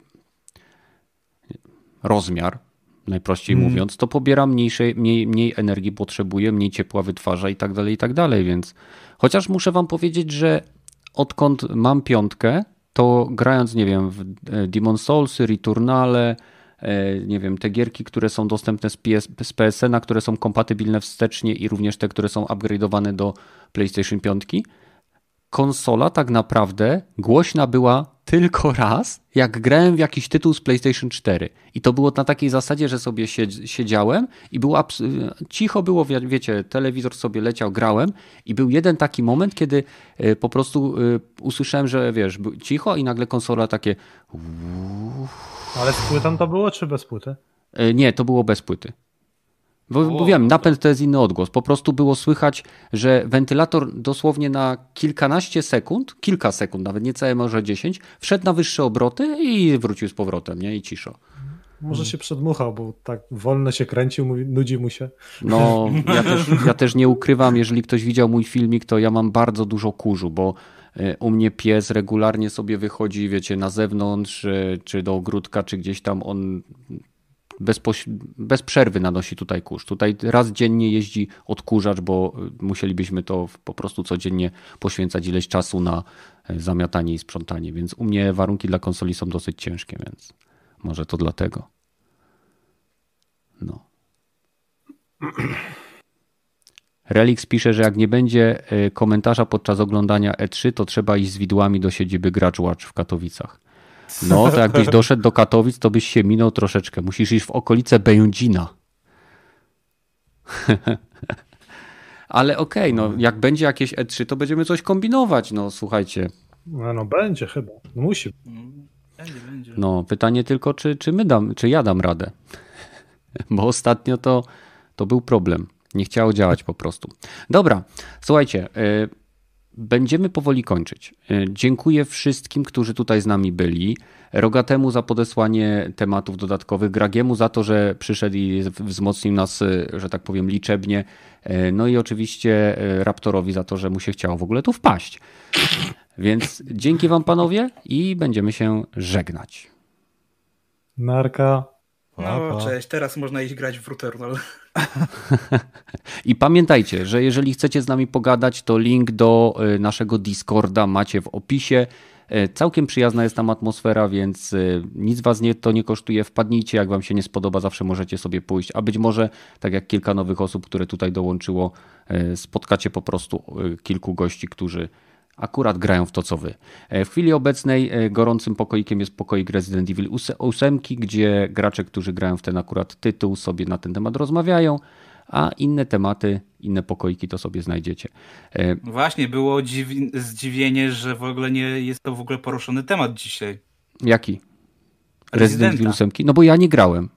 rozmiar, najprościej hmm. mówiąc, to pobiera mniejszej, mniej, mniej energii potrzebuje, mniej ciepła wytwarza i tak dalej, i tak dalej, więc chociaż muszę wam powiedzieć, że odkąd mam piątkę, to grając, nie wiem, w e, Demon Souls, Returnale, E, nie wiem, te gierki, które są dostępne z, PS, z PSN, które są kompatybilne wstecznie i również te, które są upgrade'owane do PlayStation 5, konsola tak naprawdę głośna była tylko raz, jak grałem w jakiś tytuł z PlayStation 4. I to było na takiej zasadzie, że sobie siedziałem i było cicho było, wiecie, telewizor sobie leciał, grałem i był jeden taki moment, kiedy e, po prostu e, usłyszałem, że wiesz, cicho i nagle konsola takie ale z płytą to było, czy bez płyty? E, nie, to było bez płyty. Bo, bo wiem, napęd to jest inny odgłos. Po prostu było słychać, że wentylator dosłownie na kilkanaście sekund, kilka sekund, nawet niecałe może dziesięć, wszedł na wyższe obroty i wrócił z powrotem, nie? I ciszo. Może się przedmuchał, bo tak wolno się kręcił, nudzi mu się. No, ja też, ja też nie ukrywam, jeżeli ktoś widział mój filmik, to ja mam bardzo dużo kurzu, bo E, u mnie pies regularnie sobie wychodzi, wiecie, na zewnątrz, e, czy do ogródka, czy gdzieś tam on bez, bez przerwy nanosi tutaj kurz. Tutaj raz dziennie jeździ odkurzacz, bo e, musielibyśmy to po prostu codziennie poświęcać ileś czasu na zamiatanie i sprzątanie, więc u mnie warunki dla konsoli są dosyć ciężkie, więc może to dlatego. No. Relix pisze, że jak nie będzie e, komentarza podczas oglądania E3, to trzeba iść z widłami do siedziby Gracz Watch w Katowicach. No, to jakbyś doszedł do Katowic, to byś się minął troszeczkę. Musisz iść w okolice Będzina. Ale okej, okay, no jak będzie jakieś E3, to będziemy coś kombinować, no słuchajcie. No, no będzie chyba, no musi. Będzie, będzie. No, pytanie tylko, czy, czy my dam, czy ja dam radę. Bo ostatnio to, to był problem. Nie chciało działać po prostu. Dobra, słuchajcie, y, będziemy powoli kończyć. Y, dziękuję wszystkim, którzy tutaj z nami byli. Rogatemu za podesłanie tematów dodatkowych, Gragiemu za to, że przyszedł i wzmocnił nas, y, że tak powiem, liczebnie. No i oczywiście Raptorowi za to, że mu się chciało w ogóle tu wpaść. Więc dzięki Wam panowie i będziemy się żegnać. Narka. No, cześć, teraz można iść grać w Returnal. I pamiętajcie, że jeżeli chcecie z nami pogadać, to link do y, naszego Discorda macie w opisie. Y, całkiem przyjazna jest tam atmosfera, więc y, nic was nie, to nie kosztuje. Wpadnijcie, jak wam się nie spodoba, zawsze możecie sobie pójść. A być może, tak jak kilka nowych osób, które tutaj dołączyło, spotkacie po prostu kilku gości, którzy akurat grają w to, co wy. E, w chwili obecnej e, gorącym pokoikiem jest pokoik Resident Evil 8, gdzie gracze, którzy grają w ten akurat tytuł, sobie na ten temat rozmawiają, a inne tematy, inne pokoiki to sobie znajdziecie. E, Właśnie, było zdziwienie, że w ogóle nie jest to w ogóle poruszony temat dzisiaj. Jaki? Resident Evil 8? No bo ja nie grałem.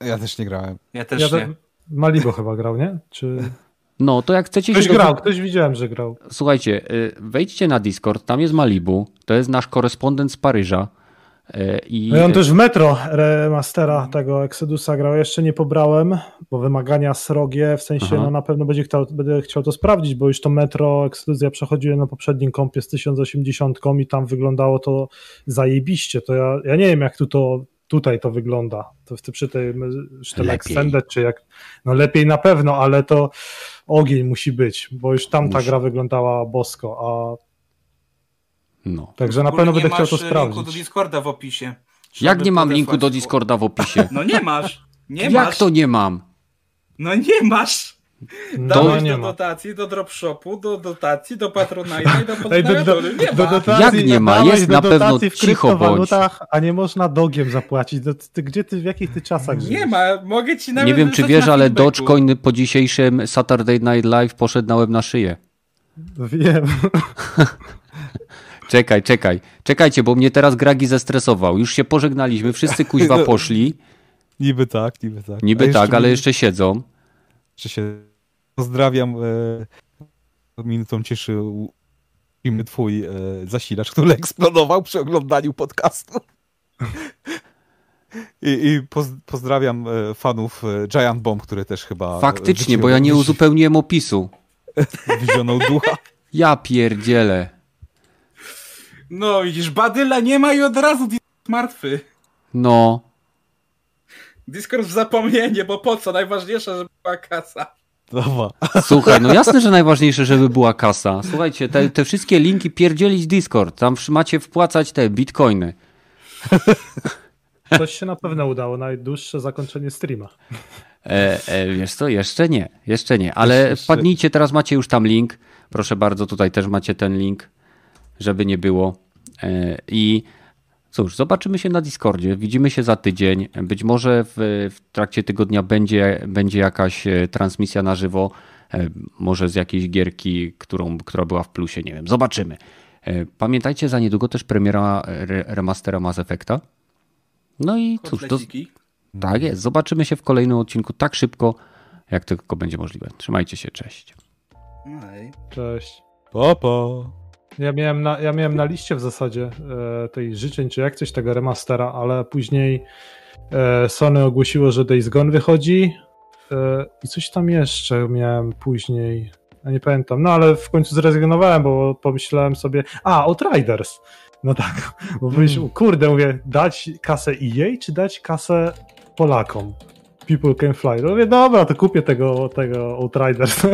Ja też nie grałem. Ja też ja nie. Malibo chyba grał, nie? Czy... No, to jak chcecie ktoś grał, do... ktoś widziałem, że grał. Słuchajcie, y, wejdźcie na Discord, tam jest Malibu, to jest nasz korespondent z Paryża. Y, I... No i on też w Metro remastera tego Exodusa grał. Jeszcze nie pobrałem, bo wymagania srogie, w sensie no na pewno będzie chciał, będę chciał to sprawdzić, bo już to Metro Exodus ja przechodziłem na poprzednim kompie z 1080 i tam wyglądało to zajebiście. To ja, ja nie wiem jak tu to tutaj to wygląda. To przy tej, czy to Extended, czy jak, no lepiej na pewno, ale to ogień musi być, bo już tam ta gra wyglądała bosko, a no. Także na pewno będę chciał to sprawdzić. linku do Discorda w opisie. Jak nie mam linku do Discorda w opisie? No nie masz. Nie Jak masz. to nie mam? No nie masz. Dałeś do dotacji, do dropshopu, do dotacji, do Patronite'a i do podstawiory. Nie do, dotacji, Jak nie ma? Jest na pewno cicho bądź. A nie można dogiem zapłacić. Do, ty, gdzie ty, w jakich ty czasach żyjesz? Nie ma, mogę ci nawet Nie wiem, czy wiesz, ale Dogecoin po dzisiejszym Saturday Night Live poszedł na łeb na szyję. Wiem. czekaj, czekaj. Czekajcie, bo mnie teraz Gragi zestresował. Już się pożegnaliśmy, wszyscy kuźwa poszli. Niby tak, niby tak. Niby tak, ale jeszcze siedzą. Jeszcze się Pozdrawiam. E, minutą cieszy twój e, zasilacz, który eksplodował przy oglądaniu podcastu. I, i poz, pozdrawiam e, fanów Giant Bomb, które też chyba... Faktycznie, bo ja nie uzupełniłem opisu. Wizionął ducha. Ja pierdzielę. No widzisz, Badyla nie ma i od razu martwy. No. Discord w zapomnienie, bo po co? Najważniejsze, żeby była kasa. Dobra. Słuchaj, no jasne, że najważniejsze, żeby była kasa. Słuchajcie, te, te wszystkie linki pierdzielić Discord. Tam macie wpłacać te bitcoiny. Coś się na pewno udało, najdłuższe zakończenie streama. E, e, wiesz co, jeszcze nie, jeszcze nie, ale wpadnijcie, teraz macie już tam link. Proszę bardzo, tutaj też macie ten link, żeby nie było. E, I Cóż, zobaczymy się na Discordzie, widzimy się za tydzień. Być może w, w, trakcie tygodnia będzie, będzie jakaś e, transmisja na żywo, e, może z jakiejś gierki, którą, która była w plusie, nie wiem, zobaczymy. E, pamiętajcie, za niedługo też premiera remastera Mass Effecta. No i cóż, to, tak jest, zobaczymy się w kolejnym odcinku tak szybko, jak tylko będzie możliwe. Trzymajcie się, cześć. Cześć. Pa, pa. Ja miałem na, ja miałem na liście w zasadzie e, tej życzeń, czy jak coś tego remastera, ale później e, Sony ogłosiło, że Days Gone wychodzi e, i coś tam jeszcze miałem później. Ja nie pamiętam, no ale w końcu zrezygnowałem, bo pomyślałem sobie, a, Outriders. No tak, bo hmm. kurde, mówię, dać kasę EA, czy dać kasę Polakom? People Can Fly. No mówię, dobra, to kupię tego, tego Outriders.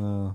No.